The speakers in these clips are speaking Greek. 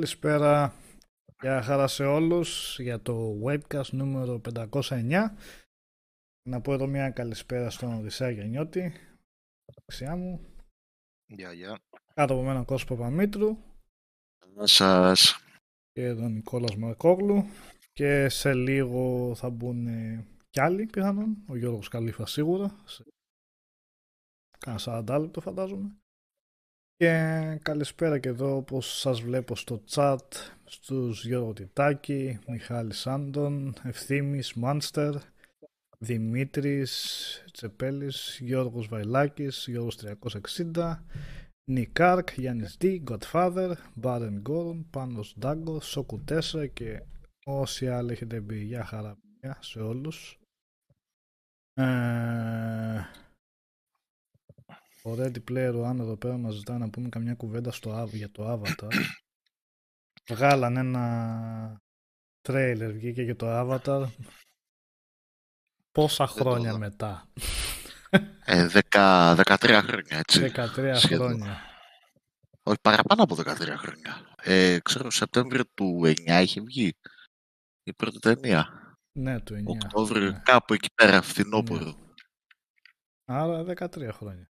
Καλησπέρα. Γεια χαρά σε όλους για το webcast νούμερο 509. Να πω εδώ μια καλησπέρα στον Οδυσσέα Γενιώτη, δεξιά μου. Γεια, γεια. Κάτω από μένα Κώστας Παπαμήτρου Γεια σας. και τον Νικόλας Μαρκόγλου. Και σε λίγο θα μπουν ε, κι άλλοι πιθανόν. Ο Γιώργος Καλήφα σίγουρα. Σε... Κάνα 40 λεπτό φαντάζομαι. Και καλησπέρα και εδώ όπως σας βλέπω στο chat στους Γιώργο Τιτάκη, Μιχάλη Σάντον, Ευθύμης Μάνστερ, Δημήτρης Τσεπέλης, Γιώργος Βαϊλάκης, Γιώργος 360, Νικάρκ, Γιάννης D, Godfather, Μπάρεν Γκόρον, Πάνος Ντάγκο, Σόκου 4 και όσοι άλλοι έχετε μπει. Γεια χαρά παιδιά, σε όλους. Ε, ο Ready Player One εδώ πέρα μας ζητάει να πούμε καμιά κουβέντα στο, Av- για το Avatar. Βγάλαν ένα τρέιλερ, βγήκε για το Avatar. Πόσα Δεν το χρόνια είδα. μετά. Ε, δεκα, 13 χρόνια, έτσι. 13 Σχεδόν. χρόνια. Όχι, παραπάνω από 13 χρόνια. Ε, ξέρω, Σεπτέμβριο του 9 είχε βγει η πρώτη ταινία. Ναι, του 9. Οκτώβριο, ναι. κάπου εκεί πέρα, φθινόπωρο. Άρα 13 χρόνια.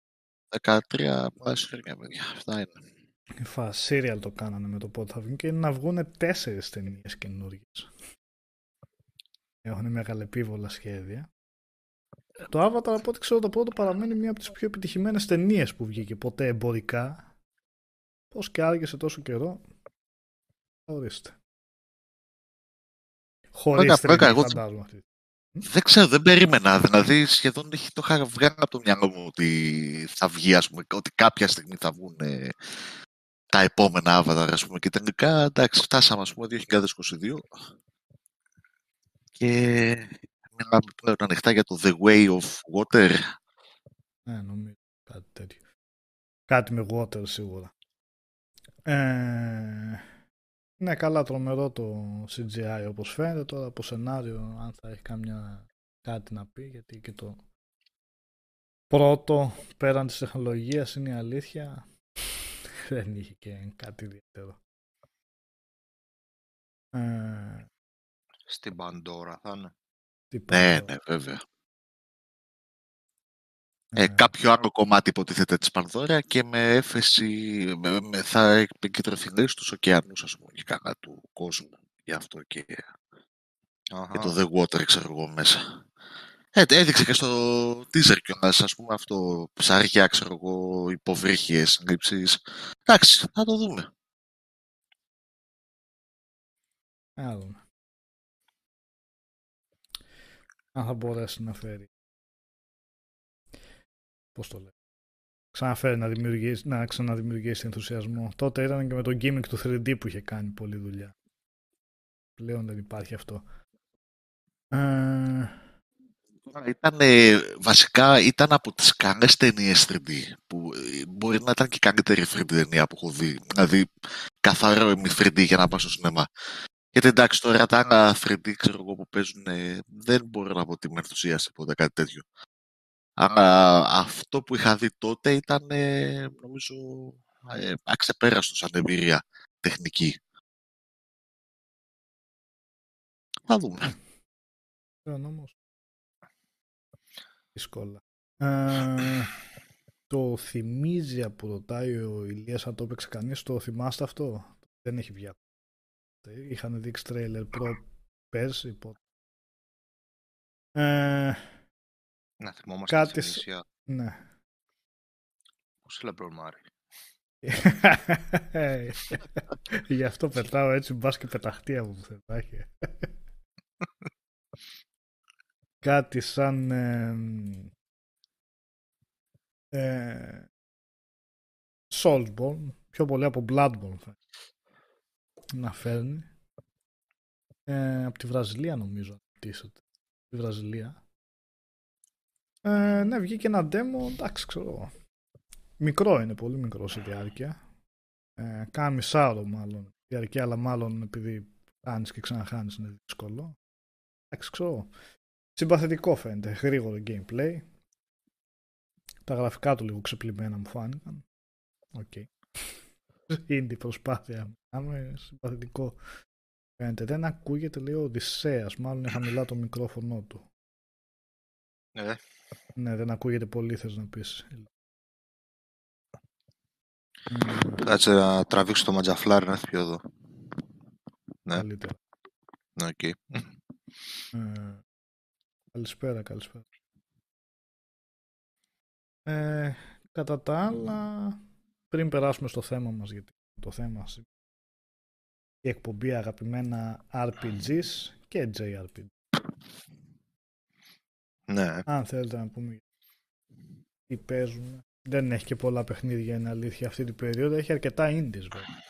13 πλάσια χρόνια, παιδιά. Αυτά είναι. Η φάση serial το κάνανε με το πότε θα βγουν και είναι να βγουν τέσσερις ταινίες καινούργιες. Έχουν μεγαλεπίβολα σχέδια. Το Avatar από ό,τι ξέρω το πρώτο παραμένει μία από τις πιο επιτυχημένες ταινίες που βγήκε ποτέ εμπορικά. Πώς και άργησε τόσο καιρό. Ορίστε. Χωρίς Βέβαια, τρελή, βέβαια, εγώ- φαντάζομαι αυτή. Δεν ξέρω, δεν περίμενα. Δηλαδή, σχεδόν έχει, το είχα βγάλει από το μυαλό μου ότι θα βγει, ας πούμε, ότι κάποια στιγμή θα βγουν ε, τα επόμενα Avatar, ας πούμε. Και τελικά, εντάξει, φτάσαμε, ας πούμε, 2022. Και μιλάμε πλέον ανοιχτά για το The Way of Water. Ναι, νομίζω κάτι τέτοιο. Κάτι με water σίγουρα. Ε, ναι, καλά τρομερό το CGI όπως φαίνεται. Τώρα από σενάριο αν θα έχει κάμια κάτι να πει γιατί και το πρώτο πέραν της τεχνολογίας είναι η αλήθεια δεν είχε και κάτι ιδιαίτερο. Ε, Στην Παντόρα θα είναι. τι Ναι, πω, ναι, βέβαια. Ε, Ε, κάποιο άλλο κομμάτι υποτίθεται της Πανδώρα και με έφεση, με, με, θα επικεντρωθεί λέει, στους ωκεανούς, ας πούμε, και κάνα του κόσμου. Γι' αυτό και, Αχα. και το The Water, ξέρω εγώ, μέσα. Ε, έδειξε και στο teaser κιόλας, ας πούμε, αυτό, ψάρια, ξέρω εγώ, υποβρύχιες, λήψεις. Εντάξει, θα το δούμε. Να δούμε. Αν θα μπορέσει να φέρει. Πώς το λέω. Ξαναφέρει να, δημιουργήσει, να ξαναδημιουργήσεις ενθουσιασμό. Τότε ήταν και με το gimmick του 3D που είχε κάνει πολλή δουλειά. Πλέον δεν υπάρχει αυτό. Ε, Ήταν, βασικά ήταν από τις καλές ταινίες 3D που ε, μπορεί να ήταν και η καλύτερη 3D ταινία που έχω δει. Δηλαδή καθαρό ημι 3D για να πάω στο σινεμά. Γιατί εντάξει τώρα τα άλλα 3D ξέρω εγώ που παίζουν ε, δεν μπορώ να πω ότι με ενθουσίασε ποτέ κάτι τέτοιο. Αλλά αυτό που είχα δει τότε ήταν ε, νομίζω ε, αξεπέραστος σαν εμπειρία τεχνική. Θα δούμε. Πλέον όμως. Δύσκολα. Ε, το θυμίζει που ρωτάει ο Ηλίας αν το έπαιξε κανείς. Το θυμάστε αυτό; Δεν έχει βγει. ακόμα. Είχαν δείξει τρέιλερ προ πέρσι. πότε. Ε, Να θυμόμαστε Κάτι τη σ- Θηνήσια. ναι. Πώς η Λεμπρόν Μάρι. Γι' αυτό πετάω έτσι μπας και πεταχτεί από πουθενά. Κάτι σαν ε, ε, Soulsborne, πιο πολύ από Bloodborne θα να φέρνει. Ε, από τη Βραζιλία νομίζω αναπτύσσεται. Τη Βραζιλία. Ε, ναι, βγήκε ένα demo, εντάξει ξέρω εγώ. Μικρό είναι, πολύ μικρό σε διάρκεια. Ε, κάνα μισάωρο μάλλον διαρκεία, αλλά μάλλον επειδή χάνεις και ξαναχάνεις είναι δύσκολο. Εντάξει, ξέρω. Συμπαθητικό φαίνεται, γρήγορο gameplay. Τα γραφικά του λίγο ξεπλημμένα μου φάνηκαν. Οκ. Είναι προσπάθεια. Άμε συμπαθητικό. Φαίνεται. Δεν ακούγεται, λέει ο Οδυσσέας. Μάλλον είναι χαμηλά το μικρόφωνο του. Ναι. Ναι, δεν ακούγεται πολύ, θες να πεις. Κάτσε να τραβήξω το ματζαφλάρι να έρθει πιο εδώ. Ναι. Καλύτερα. Ναι, οκ. Ε, καλησπέρα, καλησπέρα. Ε, κατά τα άλλα, πριν περάσουμε στο θέμα μας, γιατί το θέμα μας η εκπομπή αγαπημένα RPGs και JRPG. Ναι. Αν θέλετε να πούμε τι παίζουμε. Δεν έχει και πολλά παιχνίδια, είναι αλήθεια, αυτή την περίοδο. Έχει αρκετά indies, βέβαια.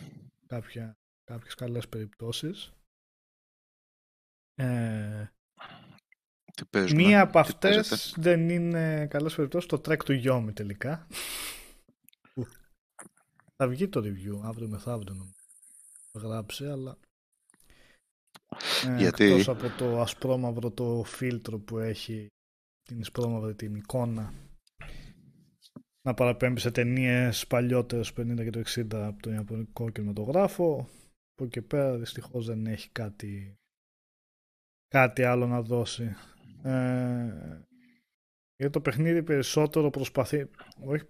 Κάποια, κάποιες καλές περιπτώσεις. Ε, Τι παίζουμε. μία από τι αυτές παίζετε; δεν είναι καλές περιπτώσεις το track του Γιώμη τελικά. Που Θα βγει το review αύριο μεθαύριο νομίζω. Το γράψει, αλλά ε, Γιατί; εκτός από το ασπρόμαυρο το φίλτρο που έχει την ασπρόμαυρη την εικόνα να παραπέμπει σε ταινίες παλιότερες 50 και το 60 από τον Ιαπωνικό κινηματογράφο. Που και πέρα δυστυχώς δεν έχει κάτι κάτι άλλο να δώσει. Ε, γιατί το παιχνίδι περισσότερο προσπαθεί όχι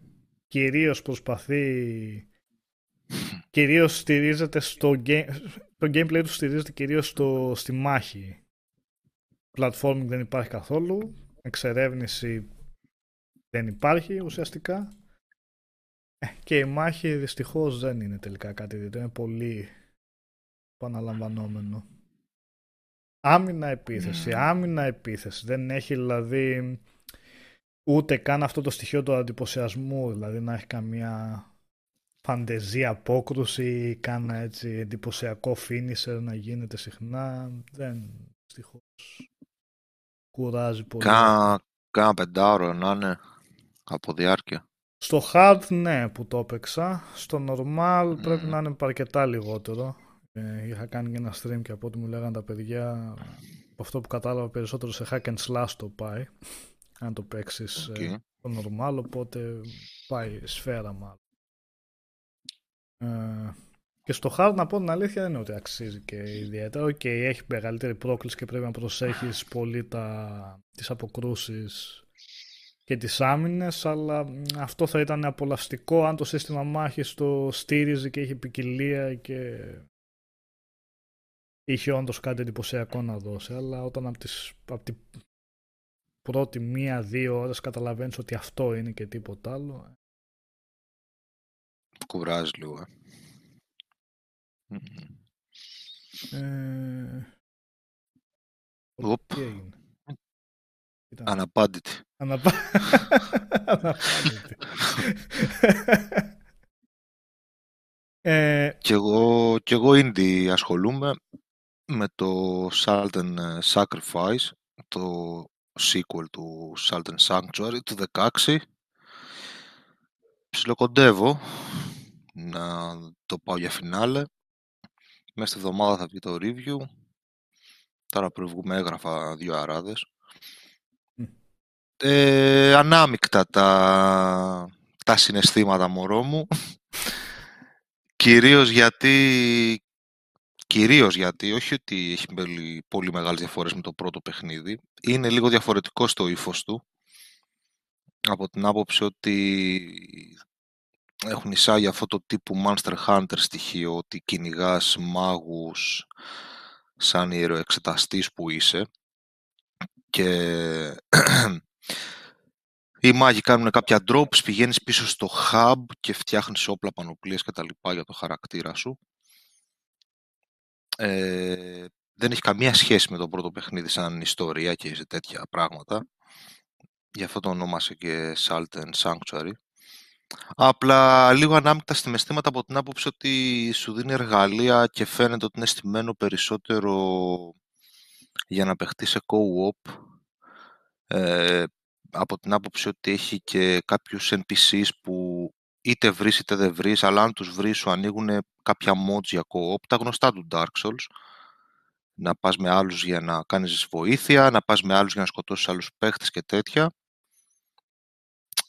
κυρίως προσπαθεί κυρίως στηρίζεται στο game, το gameplay του στηρίζεται κυρίως στο, στη μάχη. Platforming δεν υπάρχει καθόλου εξερεύνηση δεν υπάρχει ουσιαστικά. Ε, και η μάχη δυστυχώς δεν είναι τελικά κάτι τέτοιο. Είναι πολύ επαναλαμβανόμενο. Άμυνα επίθεση άμυνα επίθεση. Δεν έχει δηλαδή ούτε καν αυτό το στοιχείο του αντιποσιασμού δηλαδή να έχει καμία φαντεζία απόκρουση ή κάνα έτσι εντυπωσιακό finisher να γίνεται συχνά. Δεν δυστυχώς κουράζει πολύ Κάνα κάνα πεντάωρο να είναι από διάρκεια. Στο hard ναι που το έπαιξα. Στο normal πρέπει να είναι αρκετά λιγότερο. Ε, είχα κάνει και ένα stream και από ό,τι μου λέγανε τα παιδιά από αυτό που κατάλαβα περισσότερο σε hack and slash το πάει. Αν το παίξεις Οκ. στο normal οπότε πάει σφαίρα μάλλον. Ε, και στο hard να πω την αλήθεια δεν είναι ότι αξίζει και ιδιαίτερα. Οκ, έχει μεγαλύτερη πρόκληση και πρέπει να προσέχεις πολύ τα, τις αποκρούσεις και τις άμυνες, αλλά μ, αυτό θα ήταν απολαυστικό αν το σύστημα μάχης το στήριζε και είχε ποικιλία και είχε όντως κάτι εντυπωσιακό να δώσει. Αλλά όταν από, τις, από την πρώτη μία-δύο ώρες καταλαβαίνεις ότι αυτό είναι και τίποτα άλλο, Κουράζει λίγο. ε. Μμμ. ε, Οπ. τι έγινε; Ήταν Αναπάντητη. αναπα... αναπάντητη. ε, Κι εγώ, κι εγώ indie ασχολούμαι με το Salt and Sacrifice, το sequel του Salt and Sanctuary του 16. Ψιλοκοντεύω να το πάω για φινάλε. Μέσα στη εβδομάδα θα βγει το review. Τώρα πριν βγούμε έγραφα δύο αράδες. Μμ. Ε, ανάμεικτα τα, τα συναισθήματα μωρό μου. Κυρίως γιατί Κυρίως γιατί, όχι ότι έχει πολύ, πολύ μεγάλες διαφορές με το πρώτο παιχνίδι, είναι λίγο διαφορετικό στο ύφος του, από την άποψη ότι έχουν εισάγει αυτό το τύπου Monster Hunter στοιχείο, ότι κυνηγάς μάγους σαν ιεροεξεταστής που είσαι και οι μάγοι κάνουν κάποια drops, πηγαίνεις πίσω στο hub και φτιάχνεις όπλα, πανοπλίες και τα λοιπά για το χαρακτήρα σου ε, δεν έχει καμία σχέση με το πρώτο παιχνίδι σαν ιστορία και σε τέτοια πράγματα. Γι' αυτό το ονόμασε και Salt and Sanctuary. Απλά λίγο ανάμεικτα στη μεστήματα από την άποψη ότι σου δίνει εργαλεία και φαίνεται ότι είναι στημένο περισσότερο για να παιχτείς σε co-op ε, από την άποψη ότι έχει και κάποιους NPCs που είτε βρεις είτε δεν βρεις, αλλά αν τους βρεις σου ανοίγουν κάποια mods για co-op, τα γνωστά του Dark Souls. Να πας με άλλους για να κάνεις βοήθεια, να πας με άλλους για να σκοτώσεις άλλους παίχτες και τέτοια.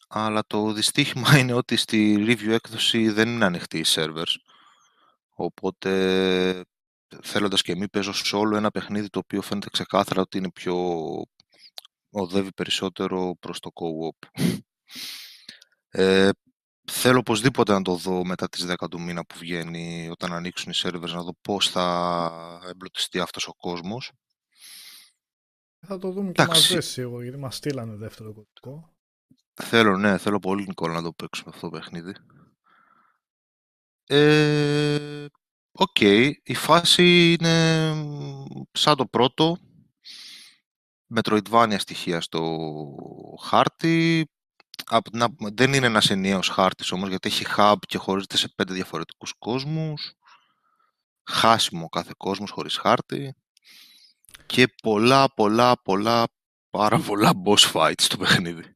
Αλλά το δυστύχημα είναι ότι στη review έκδοση δεν είναι ανοιχτοί οι servers. Οπότε θέλοντας και μη παίζω solo ένα παιχνίδι το οποίο φαίνεται ξεκάθαρα ότι είναι πιο οδεύει περισσότερο προς το co-op. Ε, θέλω οπωσδήποτε να το δω μετά τις 10 του μήνα που βγαίνει όταν ανοίξουν οι servers να δω πώς θα εμπλουτιστεί αυτός ο κόσμος. Θα το δούμε και μαζί σίγουρα γιατί μας στείλανε δεύτερο κωδικό. Θέλω, ναι, θέλω πολύ Νικόλα να το παίξουμε αυτό το παιχνίδι. Ε, Οκ, η φάση είναι σαν το πρώτο, Metroidvania στοιχεία στο χάρτη. Δεν είναι ένας ενιαίος χάρτης όμως, γιατί έχει hub και χωρίζεται σε πέντε διαφορετικούς κόσμους. Χάσιμο κάθε κόσμος χωρίς χάρτη. Και πολλά, πολλά, πολλά, πάρα πολλά boss fights στο παιχνίδι.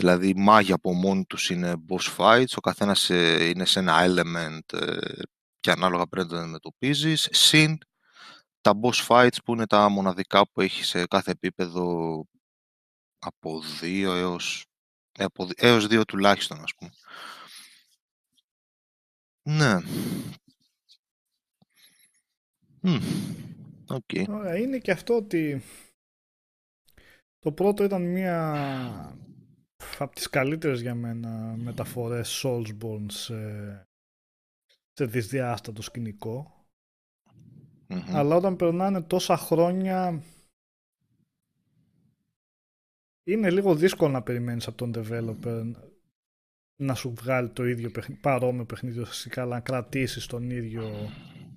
Δηλαδή οι μάγοι από μόνοι τους είναι boss fights, ο καθένας ε, είναι σε ένα element ε, και ανάλογα πρέπει να το αντιμετωπίζεις. Συν τα boss fights που είναι τα μοναδικά που έχει σε κάθε επίπεδο από δύο έως, ε, από, έως δύο τουλάχιστον ας πούμε. Ναι. Okay. Είναι και αυτό ότι το πρώτο ήταν μία από τις καλύτερες για μένα μεταφορές Soulsborne σε, σε δυσδιάστατο Αλλά όταν περνάνε τόσα χρόνια είναι λίγο δύσκολο να περιμένεις από τον developer να σου βγάλει το ίδιο παιχνίδι, παρόμοιο παιχνίδι ουσιαστικά, αλλά να κρατήσεις τον ίδιο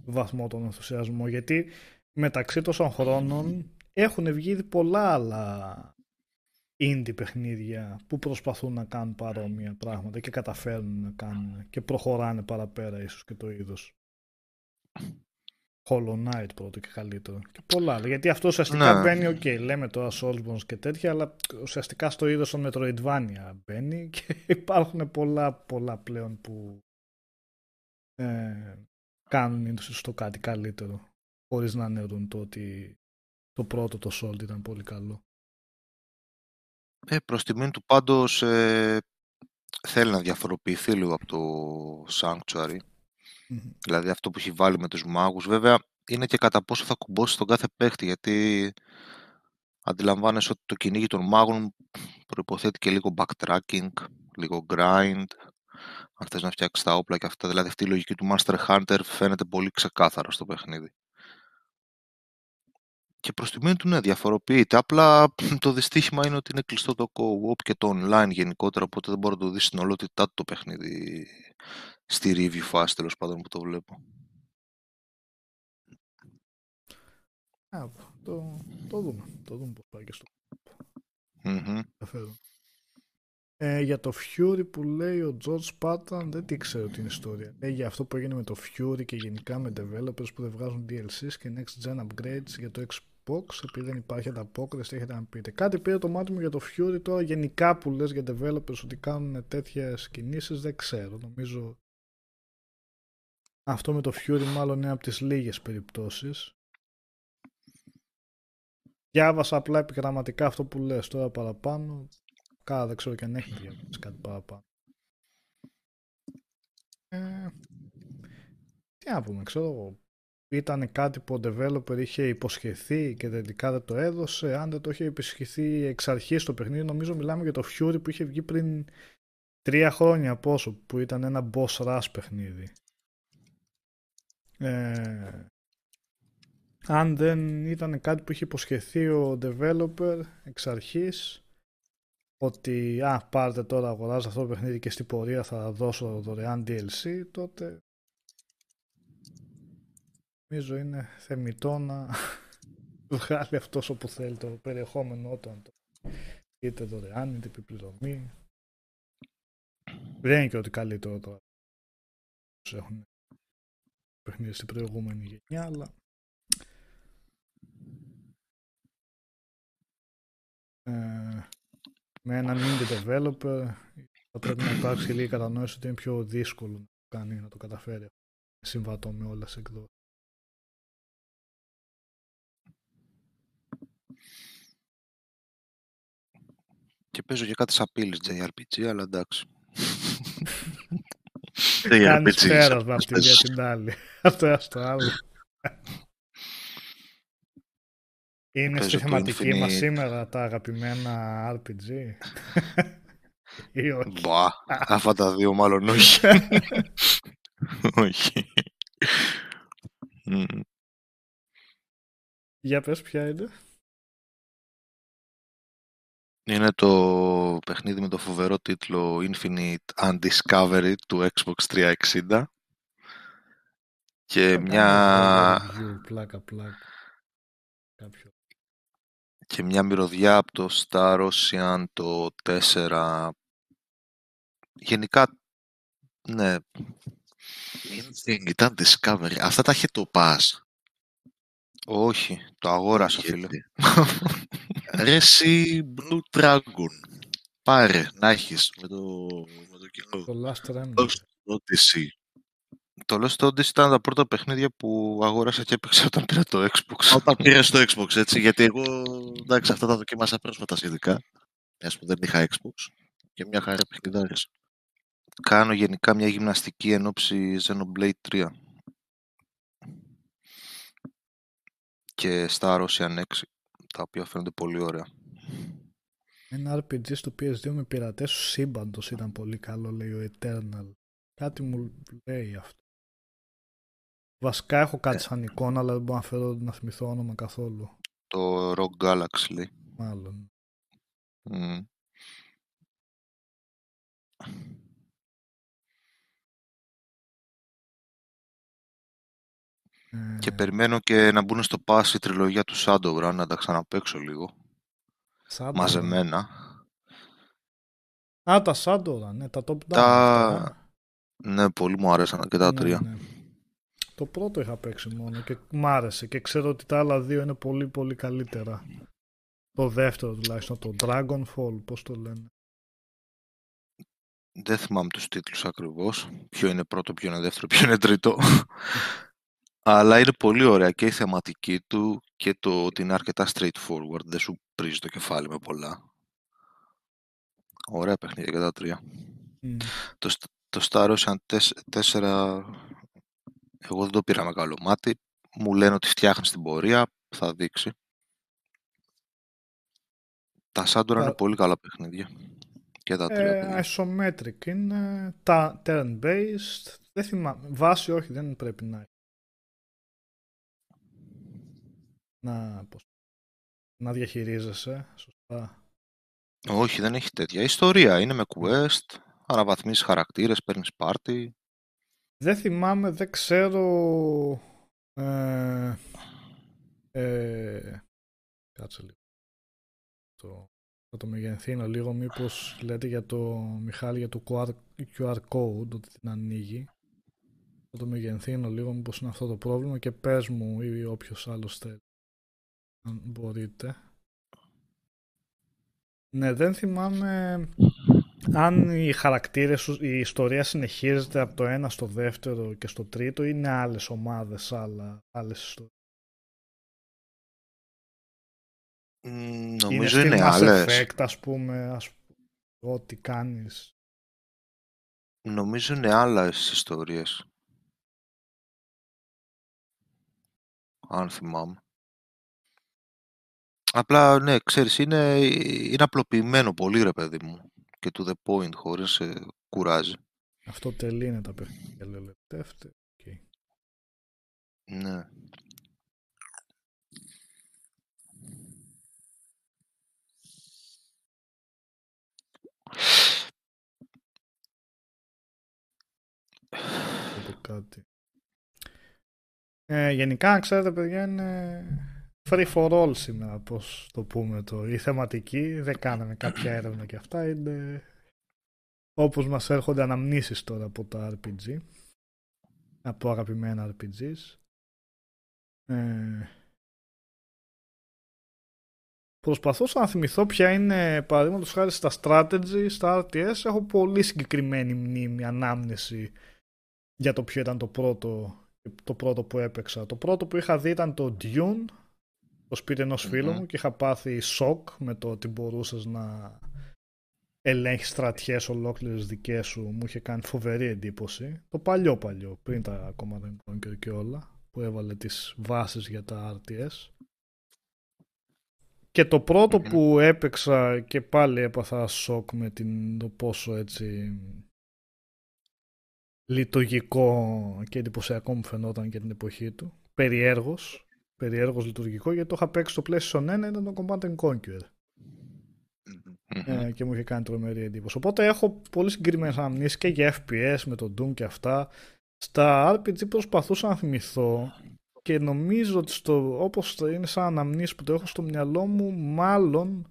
βαθμό τον ενθουσιασμό. Γιατί μεταξύ τόσων χρόνων έχουν βγει πολλά άλλα indie παιχνίδια που προσπαθούν να κάνουν παρόμοια πράγματα και καταφέρνουν να κάνουν και προχωράνε παραπέρα ίσως και το είδος. Hollow Knight πρώτο και καλύτερο. Και πολλά άλλα. Γιατί αυτό ουσιαστικά ναι. μπαίνει, OK, okay, λέμε τώρα Soulsborne και τέτοια, αλλά ουσιαστικά στο είδος των Metroidvania μπαίνει και υπάρχουν πολλά, πολλά πλέον που ε, κάνουν στο κάτι καλύτερο. Χωρίς να ανέρουν το ότι το πρώτο το Soul ήταν πολύ καλό. Ε, προς τιμήν του πάντως ε, θέλει να διαφοροποιηθεί λίγο από το Sanctuary. Δηλαδή αυτό που έχει βάλει με τους μάγους. Βέβαια είναι και κατά πόσο θα κουμπώσει τον κάθε παίχτη γιατί αντιλαμβάνεσαι ότι το κυνήγι των μάγων προϋποθέτει και λίγο backtracking, λίγο grind, αν θες να φτιάξεις τα όπλα και αυτά. Δηλαδή αυτή η λογική του Master Hunter φαίνεται πολύ ξεκάθαρα στο παιχνίδι και προς τιμή του ναι, διαφοροποιείται. Απλά το δυστύχημα είναι ότι είναι κλειστό το co-op και το online γενικότερα, οπότε δεν μπορεί να το δεις στην ολότητά του το παιχνίδι στη review φάση τέλος πάντων που το βλέπω. Α, το, το δούμε. Το δούμε πώς πάει και στο mm Ε, για το Fury που λέει ο George Patton δεν τι ξέρω την ιστορία. Ε, για αυτό που έγινε με το Fury και γενικά με developers που δεν βγάζουν DLCs και next gen upgrades για το Xbox Xbox, επειδή δεν υπάρχει ανταπόκριση, έχετε να πείτε. Κάτι πήρε το μάτι μου για το Fury τώρα γενικά που λες για developers ότι κάνουν τέτοιες κινήσεις, δεν ξέρω. Νομίζω αυτό με το Fury μάλλον είναι από τις λίγες περιπτώσεις. Διάβασα απλά επιγραμματικά αυτό που λες τώρα παραπάνω. Κάρα δεν ξέρω και αν έχει διαβάσει κάτι παραπάνω. Ε, τι να πούμε, ξέρω εγώ ήταν κάτι που ο developer είχε υποσχεθεί και τελικά δεν το έδωσε. Αν δεν το είχε υποσχεθεί εξ αρχής το παιχνίδι, νομίζω μιλάμε για το Fury που είχε βγει πριν τρία χρόνια πόσο, που ήταν ένα boss rush παιχνίδι. Ε, αν δεν ήταν κάτι που είχε υποσχεθεί ο developer εξ αρχής ότι α, πάρτε τώρα αγοράζω αυτό το παιχνίδι και στην πορεία θα δώσω δωρεάν DLC, τότε Νομίζω είναι θεμητό να βγάλει αυτός όπου θέλει το περιεχόμενο όταν το είτε δωρεάν είτε επιπληρωμή. Δεν είναι και ότι καλύτερο τώρα έχουν παιχνίδι στην προηγούμενη γενιά, αλλά ε, με έναν indie developer θα πρέπει να υπάρξει λίγη κατανόηση ότι είναι πιο δύσκολο να το κάνει να το καταφέρει συμβατό με όλα σε εκδόσεις. Και παίζω και κάτι σαν JRPG, αλλά εντάξει. Κάνεις πέρασμα από τη μία την άλλη. Αυτό το άλλο. Είναι στη θεματική μας σήμερα τα αγαπημένα RPG. Μπα, αυτά τα δύο μάλλον όχι. όχι. Για πες ποια είναι. Είναι το παιχνίδι με το φοβερό τίτλο Infinite Undiscovery του Xbox 360 και μια... Πλάκα, πλάκα. Και μια μυρωδιά από το Star Ocean το 4. Γενικά, ναι. Ήταν Discovery. Αυτά τα είχε το Pass. Όχι, το αγόρασα, φίλε. Ρε εσύ Blue Dragon. Πάρε, να έχεις με το, με το κοινό. Το Last Remnant. Το Odyssey. Το Lost Odyssey ήταν τα πρώτα παιχνίδια που αγόρασα και έπαιξα όταν πήρα το Xbox. Όταν πήρες το Xbox, έτσι, γιατί εγώ, εντάξει, αυτά τα δοκίμασα πρόσφατα σχετικά. Μιας που δεν είχα Xbox. Και μια χαρά παιχνιδάρες. Κάνω γενικά μια γυμναστική εν ώψη Xenoblade 3. Και Star Ocean 6, τα οποία φαίνονται πολύ ωραία. Ένα RPG στο PS2 με πειρατές του σύμπαντος ήταν πολύ καλό, λέει ο Eternal. Κάτι μου λέει αυτό. Βασικά έχω κάτι ε. σαν εικόνα, αλλά δεν μπορώ να φέρω να θυμηθώ όνομα καθόλου. Το Rock Galaxy λέει. Μάλλον. Και ε. περιμένω και να μπουν στο pass η τριλογία του Shadowrun, να τα ξαναπαίξω λίγο. Shadowrun. Μαζεμένα. Α, τα Shadowrun, ναι, τα top down. Τα... Ναι, πολύ μου άρεσαν και τα ναι, τρία. Ναι. Το πρώτο είχα παίξει μόνο και μ' άρεσε και ξέρω ότι τα άλλα δύο είναι πολύ πολύ καλύτερα. Το δεύτερο τουλάχιστον, το Dragonfall, πώς το λένε. Δεν θυμάμαι τους τίτλους ακριβώς. Ποιο είναι πρώτο, ποιο είναι δεύτερο, ποιο είναι τρίτο. Αλλά είναι πολύ ωραία και η θεματική του και το ότι είναι αρκετά straightforward. Δεν σου πρίζει το κεφάλι με πολλά. Ωραία παιχνίδια και τα τρία. Το, το Star Ocean 4 εγώ δεν το πήρα με καλό μάτι. Μου λένε ότι φτιάχνεις την πορεία, θα δείξει. Τα Σάντορα είναι πολύ καλά παιχνίδια. Και τα τρία ε, Isometric είναι τα turn-based. Δεν θυμάμαι. Βάση όχι, δεν πρέπει να να, πώς, να διαχειρίζεσαι σωστά. Όχι, δεν έχει τέτοια. Ιστορία είναι με quest, αναβαθμίσεις χαρακτήρες, παίρνεις πάρτι. Δεν θυμάμαι, δεν ξέρω... Ε, ε, κάτσε λίγο. Το, θα το μεγενθύνω λίγο, μήπως λέτε για το Μιχάλη για το QR, QR code, ότι την ανοίγει. Θα το μεγενθύνω λίγο, μήπως είναι αυτό το πρόβλημα και πες μου ή όποιος άλλος θέλει. Αν μπορείτε. Ναι, δεν θυμάμαι αν οι χαρακτήρες, η ιστορία συνεχίζεται από το ένα στο δεύτερο και στο τρίτο ή είναι άλλες ομάδες, άλλα, άλλες ιστορίες. νομίζω είναι, είναι άλλες. Effect, ας πούμε, ας ό,τι κάνεις. Νομίζω είναι άλλες ιστορίες. Αν θυμάμαι. Απλά, ναι, ξέρεις, είναι, είναι απλοποιημένο πολύ, ρε παιδί μου και to the point χωρίς ε, κουράζει. Αυτό τελεί είναι τα παιχνίδια λελετεύτε. Okay. Ναι. κάτι. Ε, γενικά, ξέρετε, παιδιά, είναι free for all σήμερα, πώς το πούμε το. Η θεματική, δεν κάναμε κάποια έρευνα και αυτά, είναι όπως μας έρχονται αναμνήσεις τώρα από τα RPG, από αγαπημένα RPGs. Ε, προσπαθούσα να θυμηθώ ποια είναι, παραδείγματος χάρη στα strategy, στα RTS, έχω πολύ συγκεκριμένη μνήμη, ανάμνηση για το ποιο ήταν το πρώτο, το πρώτο που έπαιξα. Το πρώτο που είχα δει ήταν το Dune, στο σπίτι ενός φίλου μου και είχα πάθει σοκ με το ότι μπορούσες να ελέγχεις στρατιές ολόκληρες δικές σου μου είχε κάνει φοβερή εντύπωση. Το παλιό παλιό, πριν τα κόμματα και όλα, που έβαλε τις βάσεις για τα RTS. Και το πρωτο που έπαιξα και πάλι έπαθα σοκ με την, το πόσο έτσι λειτουργικό και εντυπωσιακό μου φαινόταν και την εποχή του. Περιέργως, περιέργως λειτουργικό γιατί το είχα παίξει στο PlayStation 1 ήταν το Command Conquer. Ε, και μου είχε κάνει τρομερή εντύπωση. Οπότε έχω πολύ συγκεκριμένες αναμνήσεις και για FPS με το Doom και αυτά. Στα RPG προσπαθούσα να θυμηθώ και νομίζω ότι στο, όπως είναι σαν αναμνήσεις που το έχω στο μυαλό μου μάλλον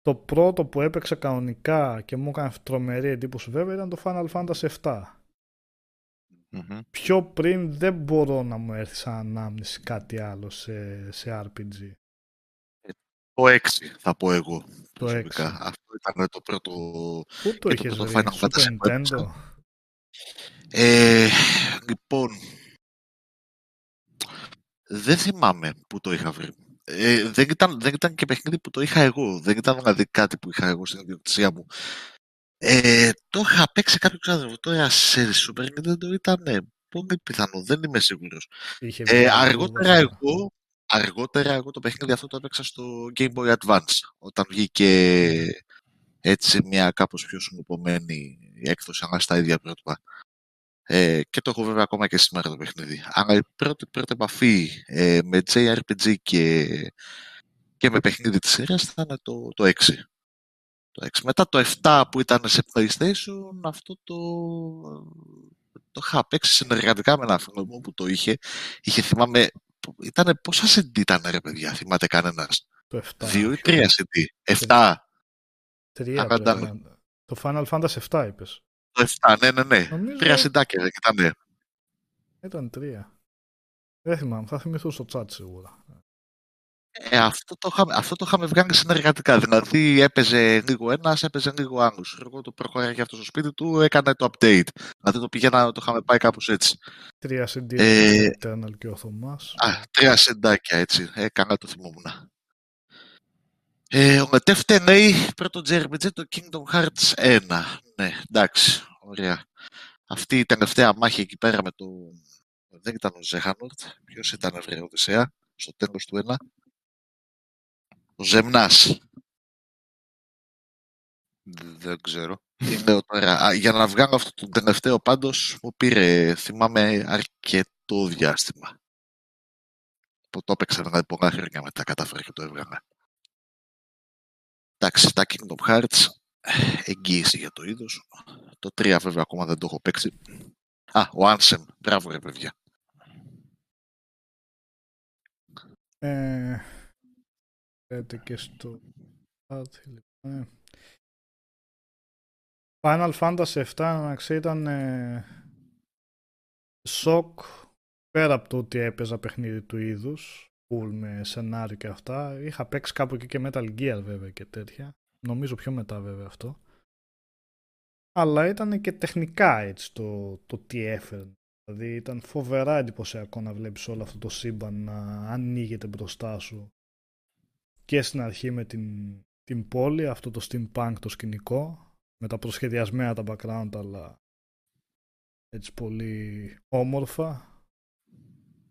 το πρώτο που έπαιξα κανονικά και μου έκανε τρομερή εντύπωση βέβαια ήταν το Final Fantasy 7. Πιο πριν δεν μπορώ να μου έρθει σαν ανάμνηση κάτι άλλο σε, σε RPG. Το 6 θα πω εγώ. Το 6. Αυτό ήταν το πρώτο. Πού το είχες βρει, Final Fantasy Nintendo; Ε, λοιπόν, δεν θυμάμαι που το είχα βρει. Ε, δεν, ήταν, δεν ήταν και παιχνίδι που το είχα εγώ. Δεν ήταν δηλαδή κάτι που είχα εγώ στην ιδιοκτησία μου. Ε, το είχα παίξει κάποιο ξάδερφο. Τώρα σε Super Nintendo ήταν πολύ πιθανό. Δεν είμαι σίγουρος. Ε, αργότερα εγώ, αργότερα εγώ το παιχνίδι αυτό το έπαιξα στο Game Boy Advance. Όταν βγήκε έτσι μια κάπως πιο συνοπωμένη έκδοση, αλλά στα ίδια πρότυπα. Ε, και το έχω βέβαια ακόμα και σήμερα το παιχνίδι. Αλλά η πρώτη, πρώτη επαφή ε, με JRPG και, και με παιχνίδι της σειράς ήταν το, το 6. Το 6. Μετά το 7 που ήταν σε PlayStation, αυτό το, το είχα παίξει συνεργατικά με ένα φίλο μου που το είχε. Είχε θυμάμαι, ήταν πόσα CD ήταν ρε παιδιά, θυμάται κανένας; Το 7. Δύο ή τρία CD. 7. Τρία Το Final Fantasy 7 είπες. Το 7, ναι, ναι, ναι. Νομίζω... Τρία συντάκια δεν ήταν. Ήταν τρία. Δεν θυμάμαι, θα θυμηθώ στο chat σίγουρα. Ε, αυτό, το είχαμε, αυτό το είχαμε βγάλει συνεργατικά. Δηλαδή έπαιζε λίγο ένας, έπαιζε λίγο άλλος. Εγώ το προχωράει αυτός στο σπίτι του, έκανε το update. Δηλαδή το πηγαίνα, το είχαμε πάει κάπως έτσι. Τρία συντάκια, ε, Eternal και ο Θωμάς. Α, τρία συντάκια έτσι. Έκανα το θυμόμουν. Ε, ο Μετέφτε λέει πρώτο JRPG το Kingdom Hearts 1. Ναι, εντάξει, ωραία. Αυτή η τελευταία μάχη εκεί πέρα με το... Δεν ήταν ο Ζέχανορτ. Ποιος ήταν βρε Οδυσσέα, στο τέλος του 1. Ο Ζεμνάς. Δεν ξέρω. Λέω τώρα. για να βγάλω αυτό το τελευταίο πάντως μου πήρε, θυμάμαι, αρκετό διάστημα. Που το έπαιξα δηλαδή πολλά χρόνια μετά κατάφερε και το έβγαλα. Εντάξει, τα Kingdom Hearts, εγγύηση για το είδος. Το 3 βέβαια ακόμα δεν το έχω παίξει. Α, ο Ansem, μπράβο ρε παιδιά. Ε, και στο... Ε. Final Fantasy 7 να ήταν ε, σοκ πέρα από το ότι έπαιζα παιχνίδι του είδους με σενάριο και αυτά. Είχα παίξει κάπου εκεί και Metal Gear βέβαια και τέτοια. Νομίζω πιο μετά βέβαια αυτό. Αλλά ήταν και τεχνικά έτσι το, το τι έφερε. Δηλαδή ήταν φοβερά εντυπωσιακό να βλέπεις όλο αυτό το σύμπαν να ανοίγεται μπροστά σου. Και στην αρχή με την, την πόλη, αυτό το steampunk το σκηνικό, με τα προσχεδιασμένα τα background αλλά έτσι πολύ όμορφα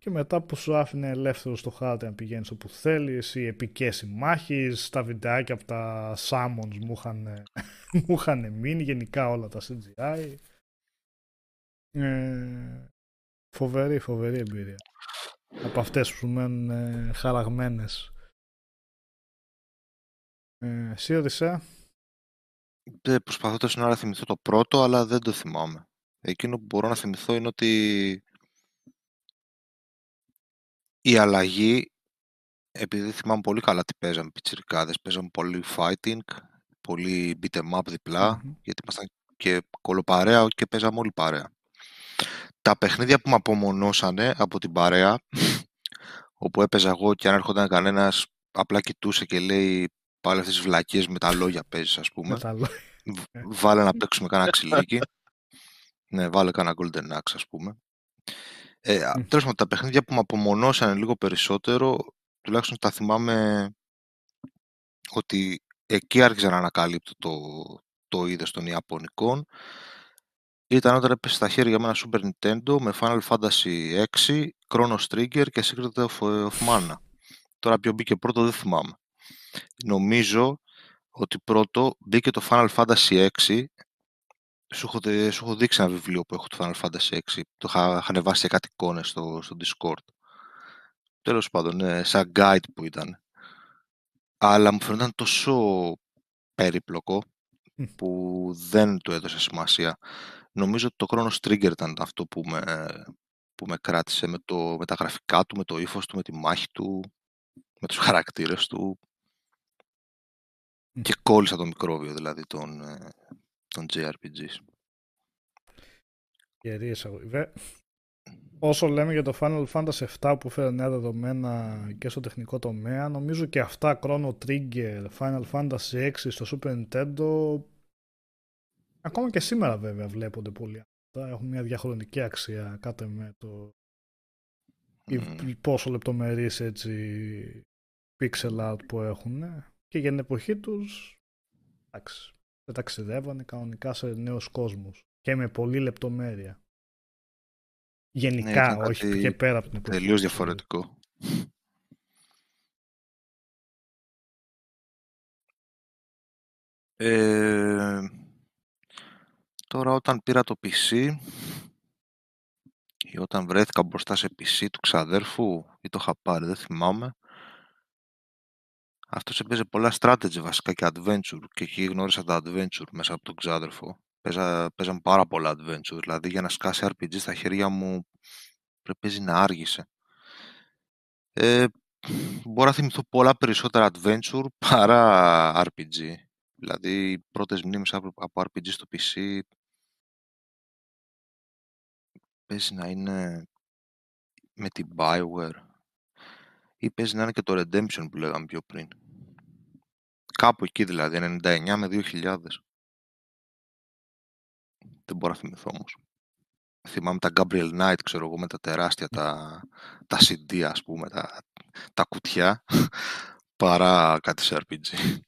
και μετά που σου άφηνε ελεύθερο στο χάρτη να πηγαίνεις όπου θέλεις, οι επικές συμμάχες, τα βιντεάκια από τα Summons μου είχαν, μου είχαν μείνει, γενικά όλα τα CGI. Ε, φοβερή, φοβερή εμπειρία. Από αυτές που μένουν ε, χαραγμένες. Ε, εσύ Οδυσσέα. Δεν προσπαθώ τόσο να θυμηθώ το πρώτο, αλλά δεν το θυμάμαι. Εκείνο που μπορώ να θυμηθώ είναι ότι η αλλαγή, επειδή θυμάμαι πολύ καλά τι παίζαμε πιτσιρικάδες, παίζαμε πολύ fighting, πολύ beat em up διπλα γιατί ήμασταν και κολοπαρέα και παίζαμε όλοι παρέα. Τα παιχνίδια που με απομονώσανε από την παρέα, όπου έπαιζα εγώ και αν έρχονταν κανένας απλά κοιτούσε και λέει πάλι αυτές τις βλακίες με τα λόγια παίζεις ας πούμε. Βάλε να παίξουμε κανένα ξυλίκι. ναι, βάλε κανένα Golden Axe ας πούμε. Ε, mm. Τέλος πάντων, τα παιχνίδια που με απομονώσαν λίγο περισσότερο, τουλάχιστον τα θυμάμαι ότι εκεί άρχιζα να ανακαλύπτω το, το είδες των Ιαπωνικών ήταν όταν έπεσε στα χέρια με ένα Super Nintendo με Final Fantasy 6, Chrono Trigger και Secret of, of Mana. Τώρα ποιο μπήκε πρώτο δεν θυμάμαι. Νομίζω ότι πρώτο μπήκε το Final Fantasy 6 σου έχω, σου έχω δείξει ένα βιβλίο που έχω το Final Fantasy 6 το είχα, είχα ανεβάσει κάτι εικόνες στο, στο Discord. Τέλος πάντων, ναι, σαν guide που ήταν. Αλλά μου φαίνονταν τόσο περίπλοκο που δεν του έδωσε σημασία. Νομίζω ότι το Chrono Trigger ήταν αυτό που με, που με κράτησε με, το, με τα γραφικά του, με το ύφος του, με τη μάχη του με τους χαρακτήρες του και κόλλησα το μικρόβιο δηλαδή των, ε, των JRPGs. Όσο λέμε για το Final Fantasy 7 που φέρει νέα δεδομένα και στο τεχνικό τομέα, νομίζω και αυτά Chrono Trigger, Final Fantasy 6 στο Super Nintendo, ακόμα και σήμερα βέβαια βλέπονται πολύ αυτά. Έχουν μια διαχρονική αξία κάτω με το mm. πόσο λεπτομερείς έτσι pixel art που έχουν και για την εποχή τους εντάξει, δεν ταξιδεύανε κανονικά σε νέους κόσμους και με πολλή λεπτομέρεια. Γενικά, ναι, όχι και πέρα από την εποχή. Τελείως διαφορετικό. Ε, τώρα όταν πήρα το PC ή όταν βρέθηκα μπροστά σε PC του ξαδέρφου ή το είχα πάρει, δεν θυμάμαι, αυτός έπαιζε πολλά strategy βασικά και adventure και εκεί γνώρισα τα adventure μέσα από τον ξάδερφο. Παίζα, παίζαν πάρα πολλά adventure, δηλαδή για να σκάσει RPG στα χέρια μου πρέπει να άργησε. Ε, μπορώ να θυμηθώ πολλά περισσότερα adventure παρά RPG. Δηλαδή οι πρώτες μνήμες από RPG στο PC παίζει να είναι με την Bioware ή παίζει να είναι και το Redemption που λέγαμε πιο πριν. Κάπου εκεί δηλαδή, 99 με 2000. Δεν μπορώ να θυμηθώ όμως. Θυμάμαι τα Gabriel Knight, ξέρω εγώ, με τα τεράστια, τα, τα CD, ας πούμε, τα, τα κουτιά, παρά κάτι σε RPG.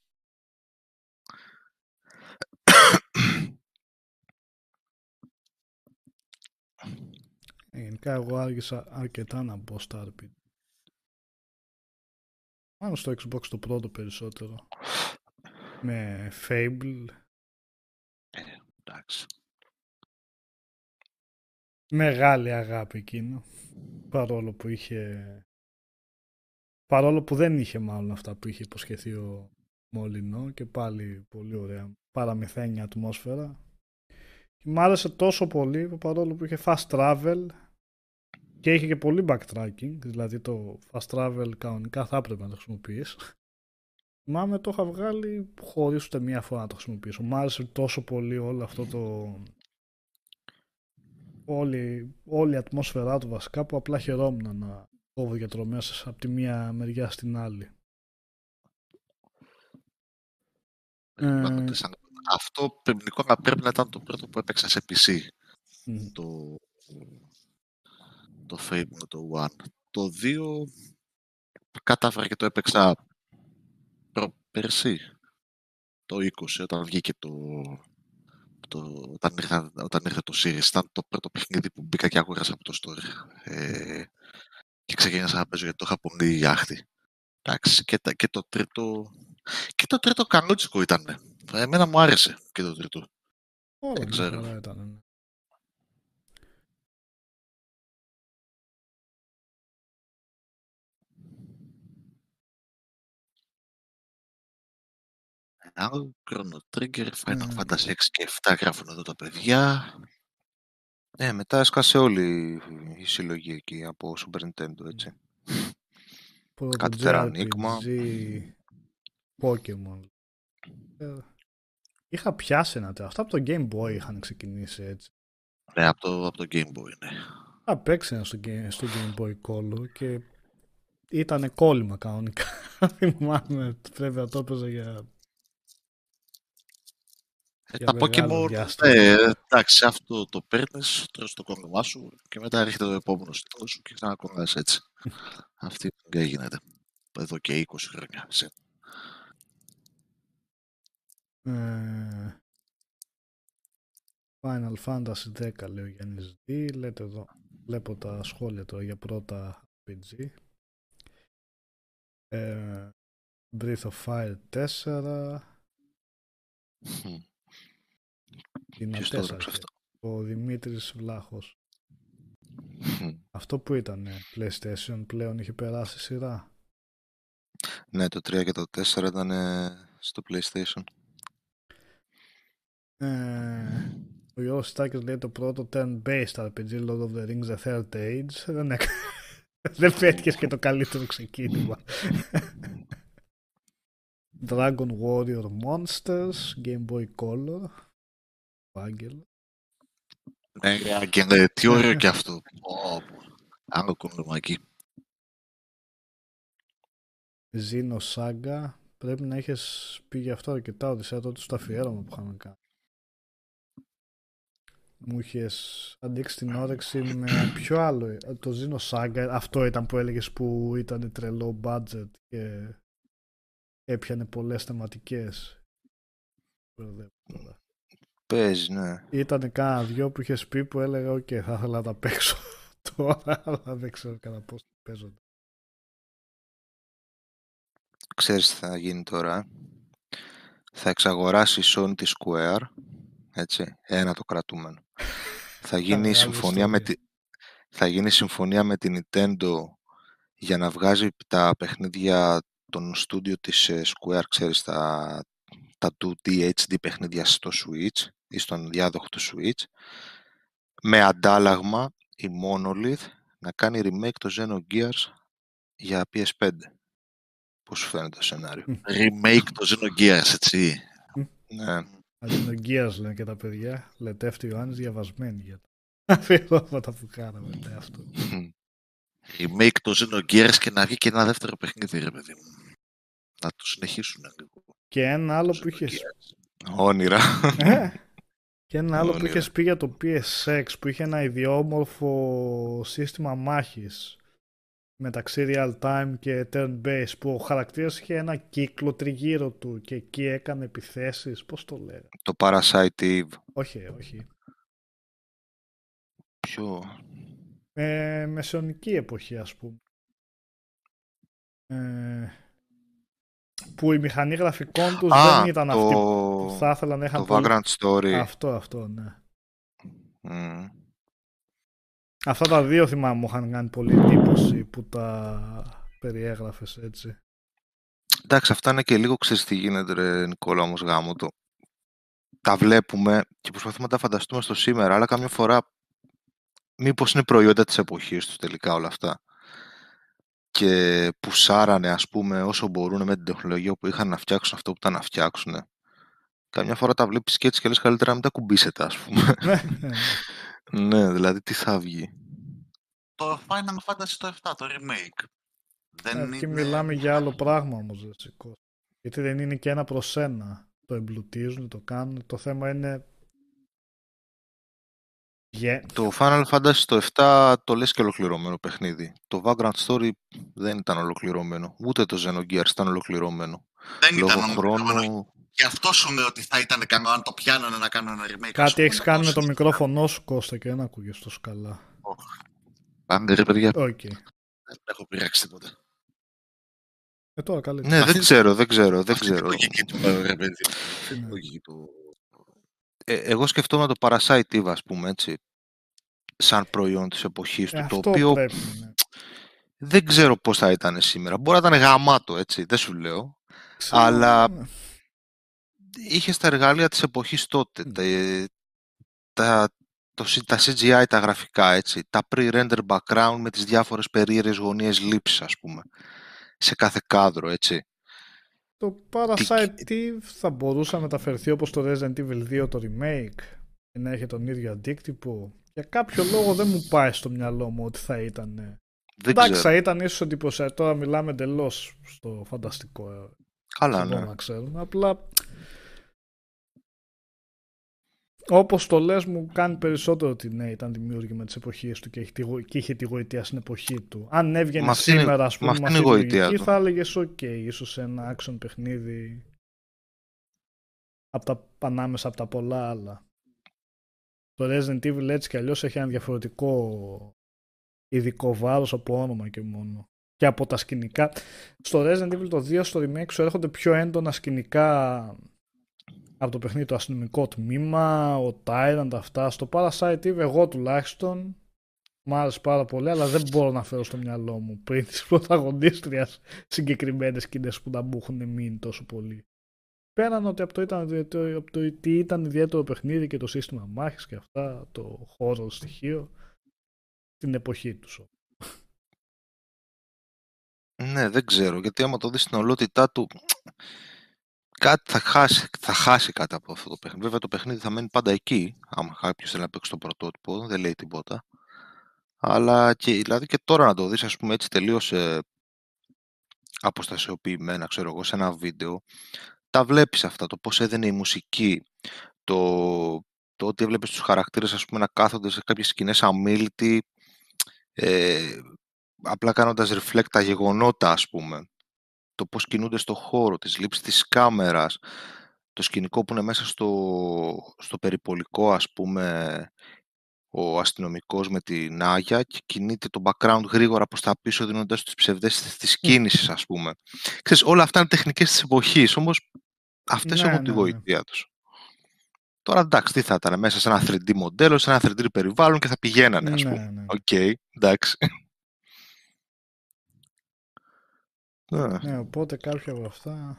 Γενικά εγώ άργησα αρκετά να μπω στα RPG. Πάνω στο Xbox το πρώτο περισσότερο. Με Fable. Ε, εντάξει. Μεγάλη αγάπη εκείνο. Παρόλο που είχε... Παρόλο που δεν είχε μάλλον αυτά που είχε υποσχεθεί ο Μολυνό και πάλι πολύ ωραία παραμυθένια ατμόσφαιρα. Και μ' άρεσε τόσο πολύ που παρόλο που είχε fast travel και είχε και πολύ backtracking, δηλαδή το fast travel κανονικά θα έπρεπε να το χρησιμοποιείς. Θυμάμαι το είχα βγάλει χωρίς ούτε μία φορά να το χρησιμοποιήσω. Μ' άρεσε τόσο πολύ όλο αυτό το... Όλη, όλη η ατμόσφαιρά του βασικά που απλά χαιρόμουν να κόβω για τρομές από τη μία μεριά στην άλλη. Ε... Αυτό πρέπει να ήταν το πρώτο που έπαιξα σε PC. Το το Fable το One. Το 2 κατάφερα και το έπαιξα προ, πέρσι, το 20, όταν βγήκε το, το όταν, ήρθα, όταν ήρθε το Series. Ήταν το πρώτο παιχνίδι που μπήκα και αγόρασα από το store. Ε, και ξεκίνησα να παίζω γιατί το είχα πολύ γιάχτη. Εντάξει, και, και, το τρίτο... Και το τρίτο κανότσικο ήταν. Εμένα μου άρεσε και το τρίτο. δεν ξέρω. Ήταν, Now, Chrono Trigger, Final mm. Fantasy 6 και 7 γράφουν εδώ τα παιδιά. Ναι, μετά έσκασε όλη η συλλογή εκεί από Super Nintendo, έτσι. Κάτι τερανίγμα. Pokemon. Ε, είχα πιάσει ένα τέτοιο. Αυτά από το Game Boy είχαν ξεκινήσει έτσι. Ναι, από το, από το Game Boy, ναι. Απέξε στο, στο Game Boy Color και ήταν κόλλημα κανονικά. Θυμάμαι, πρέπει να το έπαιζα για ε, τα Pokemon, ναι, εντάξει, αυτό το παίρνεις, τρως το κόμμα σου και μετά έρχεται το επόμενο στήλο σου και ξανακονάς έτσι. Αυτή δεν γίνεται. Εδώ και 20 χρόνια. Ε, Final Fantasy 10 λέει ο Γιάννης D. Λέτε εδώ, βλέπω τα σχόλια τώρα για πρώτα RPG. Ε, Breath of Fire 4. Είναι Ποιος το 4 έγραψε αυτό; Ο Δημήτρης Βλάχος. Αυτό που ήταν PlayStation πλέον είχε περάσει σειρά; Ναι, το 3 και το 4 ήταν ε, στο PlayStation. Ε, ο Γιώργος Στάκης λέει το πρώτο turn-based RPG Lord of the Rings The Third Age. Δεν, έκα... Δεν πέτυχες και το καλύτερο ξεκίνημα. Dragon Warrior Monsters, Game Boy Color. Ο Άγγελο. Ναι, ρε Άγγελε, τι ωραίο και αυτό. Ω, πω. Άλλο κονομάκι. Zeno Saga. Πρέπει να είχες πει γι' αυτό αρκετά ότι τότε στο αφιέρωμα που είχαμε κάνει. Μου είχες ανοίξει την όρεξη με ποιο άλλο. ε, Το Xenosaga. Αυτό ήταν που έλεγες που ήταν τρελό budget και έπιανε πολλές θεματικές. Μπερδεύω τώρα. Παίζει, ναι. Ήταν κάνα δυο που είχες πει που έλεγα οκ θα ήθελα να τα παίξω τώρα αλλά δεν ξέρω κατά πώς παίζονται. Ξέρεις τι θα γίνει τώρα. ε. Θα εξαγοράσει η Sony τη Square. Έτσι, ένα το κρατούμενο. θα γίνει Μεγάλη συμφωνία με ιστορία. τη... Θα γίνει συμφωνία με την Nintendo για να βγάζει τα παιχνίδια των στούντιο της ε, Square, ξέρεις, τα, τα 2D HD παιχνίδια στο Switch ή στον διάδοχο του Switch με αντάλλαγμα η Monolith να κάνει remake το Xenogears για PS5. Πώς σου φαίνεται το σενάριο; Remake το Xenogears, έτσι. Ναι. Αντινογγείας λένε και τα παιδιά. Λετεύτη Ιωάννης διαβασμένη για τα αφιερώματα που κάναμε. Ναι, αυτό. Remake το Xenogears και να βγει και ένα δεύτερο παιχνίδι, ρε παιδί μου. Να το συνεχίσουν λίγο. Και ένα άλλο που είχε Όνειρα. Ε, και ένα άλλο που Όνειρα. είχες πει για το PSX που είχε ένα ιδιόμορφο σύστημα μάχης μεταξύ real time και turn based που ο χαρακτήρας είχε ένα κύκλο τριγύρω του και εκεί έκανε επιθέσεις. Πώς το λέγα. το Parasite Eve. Όχι, όχι. Ποιο... Ε, μεσαιωνική εποχή ας πούμε. Ε, που η μηχανή γραφικών τους Α, δεν ήταν το... αυτή που θα ήθελα να είχαν το πολύ- Vagrant Story. Αυτό, αυτό, ναι. Μμ. Αυτά τα δύο θυμάμαι μου είχαν κάνει πολύ εντύπωση που τα περιέγραφες έτσι. Εντάξει, αυτά είναι και λίγο ξέρεις τι γίνεται, ρε, Νικόλα, όμως γάμο το. Τα βλέπουμε και προσπαθούμε να τα φανταστούμε στο σήμερα, αλλά καμιά φορά μήπως είναι προϊόντα της εποχής τους τελικά όλα αυτά. Και πουσάρανε, ας πούμε, όσο μπορούν με την τεχνολογία που είχαν να φτιάξουν αυτό που ήταν να φτιάξουν. Καμιά φορά τα βλέπεις και έτσι και λες καλύτερα να μην τα κουμπίσετε, ας πούμε. Ναι, ναι, ναι. ναι, δηλαδή τι θα βγει. Το Final Fantasy το 7, το remake. Δεν Εκεί είναι... μιλάμε για άλλο πράγμα όμως ρε Σικό. Γιατί δεν είναι και ένα προς ένα. Το εμπλουτίζουν, το κάνουν. Το θέμα είναι... Γε- Το Final Fantasy το 7 το λες και ολοκληρωμένο παιχνίδι. Το Vagrant Story δεν ήταν ολοκληρωμένο. Ούτε το Xenogears ήταν ολοκληρωμένο. Δεν Λόγω ήταν ολοκληρωμένο. χρόνου... Γι' αυτό σου λέω ότι θα ήταν καλό αν το πιάνανε να κάνουν ένα remake. ας Κάτι πούμε, έχεις να κάνει με το δώσεις- μικρόφωνο σου Κώστα και δεν ακούγες τόσο καλά. Άντε ρε παιδιά, Οκ. δεν έχω πειράξει τίποτα. Ε, τώρα καλύτερα. Ναι, δεν Αυτή- ξέρω, δεν ξέρω, δεν Αυτή είναι; Η ξέρω. Λογική του, ε, ρε παιδί. Αυτή είναι η Ναι. λογική του. Ε, εγώ σκεφτόμουν το Parasite Eve, ας πούμε, έτσι. Σαν προϊόν της εποχής Ε, του, το αυτό οποίο πρέπει, ναι. δεν ξέρω πώς θα ήταν σήμερα. Μπορεί να ήταν γαμάτο, έτσι, δεν σου λέω. Ξέρω, Αλλά- ναι. Είχε τα εργαλεία της εποχής τότε. Μμ. Τα, τα, το, C- τα CGI, τα γραφικά, έτσι. Τα pre-render background με τις διάφορες περίεργες γωνίες λήψης, ας πούμε. Σε κάθε κάδρο, έτσι. Το Parasite Eve θα μπορούσε να μεταφερθεί όπως το Resident Evil 2 το remake και να έχει τον ίδιο αντίκτυπο. Για κάποιο λόγο δεν μου πάει στο μυαλό μου ότι θα ήταν. Δεν Εντάξει, ξέρω. θα ήταν ίσως εντυπωσιακό. Τώρα μιλάμε εντελώς στο φανταστικό. ε, Καλά, δεν ναι. μπορούμε να ξέρουμε. Απλά όπως το λες μου κάνει περισσότερο ότι ναι ήταν δημιούργημα της εποχής του και, έχει τη γο- και είχε τη γοητεία στην εποχή του. Αν έβγαινε Μα αυτή είναι- σήμερα ας πούμε μα με αυτή αυτή είναι η τη γοητεία λογική του. θα έλεγες ok ίσως ένα action παιχνίδι από τα, ανάμεσα από τα πολλά άλλα. το Resident Evil έτσι κι αλλιώς έχει ένα διαφορετικό ειδικό βάρος από όνομα και μόνο. Και από τα σκηνικά. Στο Resident Evil το 2 στο remake σου έρχονται πιο έντονα σκηνικά από το παιχνίδι το αστυνομικό τμήμα, ο Tyrant, αυτά. Στο Parasite Eve εγώ τουλάχιστον μου άρεσε πάρα πολύ, αλλά δεν μπορώ να φέρω στο μυαλό μου πριν τη πρωταγωνίστριας συγκεκριμένες σκηνές που να μου έχουν μείνει τόσο πολύ. Πέραν ότι από το, ήταν, από το ότι ήταν ιδιαίτερο παιχνίδι και το σύστημα μάχης και αυτά, το χώρο στοιχείο, την εποχή τους. Ναι, δεν ξέρω, γιατί άμα το δεις στην ολότητά του, κάτι θα χάσει, θα χάσει κάτι από αυτό το παιχνίδι. Βέβαια το παιχνίδι θα μένει πάντα εκεί, άμα κάποιος θέλει να παίξει το πρωτότυπο, δεν λέει τίποτα. Αλλά και, δηλαδή και τώρα να το δεις, ας πούμε, έτσι τελείως ε, αποστασιοποιημένα, ξέρω εγώ, σε ένα βίντεο, τα βλέπεις αυτά, το πώς έδαινε η μουσική, το, το ότι έβλεπες τους χαρακτήρες, ας πούμε, να κάθονται σε κάποιες σκηνές αμήλυτοι, ε, απλά κάνοντας reflect τα γεγονότα, ας πούμε. Το πώς κινούνται στο χώρο, τις λήψεις της κάμερας, το σκηνικό που είναι μέσα στο, στο περιπολικό, ας πούμε, ο αστυνομικός με την Άγια και κινείται το background γρήγορα προς τα πίσω δίνοντας την ψευδαίσθηση της κίνησης ας πούμε. Ξέρεις, όλα αυτά είναι τεχνικές της εποχής, όμως αυτές ναι, έχουν ναι, τη ναι. γοητεία τους. Τώρα εντάξει, τι θα ήταν μέσα σε ένα 3D μοντέλο, σε ένα 3D περιβάλλον και θα πηγαίνανε, ας πούμε. Ναι, OK, okay, εντάξει. Ναι, οπότε κάποια από αυτά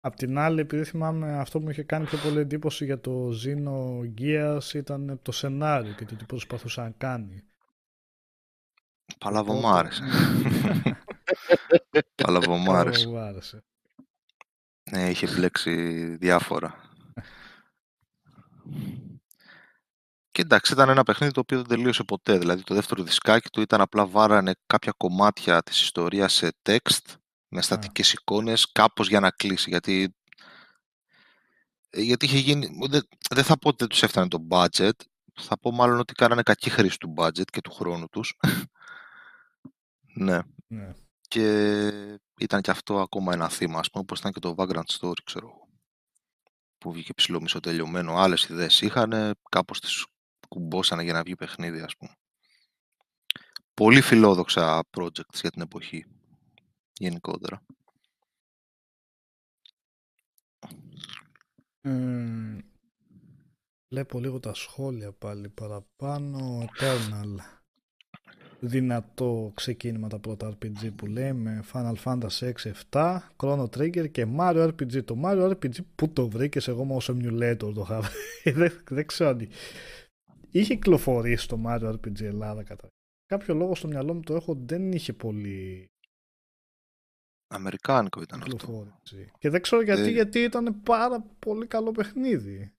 Απ' την άλλη, επειδή θυμάμαι αυτό που μου είχε κάνει πιο πολύ εντύπωση για το Zino Gears ήταν το σενάριο και το τι προσπαθούσε να κάνει. Παλαβό μου άρεσε. Παλαβό μου άρεσε. Ναι, είχε μπλέξει διάφορα. Και εντάξει, ήταν ένα παιχνίδι το οποίο δεν τελείωσε ποτέ. Δηλαδή, το δεύτερο δισκάκι του ήταν απλά βάρανε κάποια κομμάτια της ιστορίας σε text με στατικές yeah. εικόνες κάπως για να κλείσει γιατί, ε, γιατί είχε γίνει, δεν, δεν θα πω ότι δεν τους έφτανε το budget θα πω μάλλον ότι κάνανε κακή χρήση του budget και του χρόνου τους ναι. ναι και ήταν και αυτό ακόμα ένα θύμα ας πούμε όπως ήταν και το background story ξέρω που βγήκε ψηλό μισοτελειωμένο άλλες ιδέες είχαν κάπως τις κουμπόσανε για να βγει παιχνίδι ας πούμε πολύ φιλόδοξα projects για την εποχή γενικότερα. Mm, βλέπω λίγο τα σχόλια πάλι παραπάνω. Eternal. Δυνατό ξεκίνημα τα πρώτα RPG που λέει με Final Fantasy 6, 7, Chrono Trigger και Mario RPG. Το Mario RPG που το βρήκες εγώ μόνο σε emulator το είχα δεν, δεν ξέρω αν είχε κυκλοφορήσει το Mario RPG Ελλάδα κατά κάποιο λόγο στο μυαλό μου το έχω δεν είχε πολύ Αμερικάνικο ήταν αυτό. Και δεν ξέρω γιατί, γιατί ήταν πάρα πολύ καλό παιχνίδι.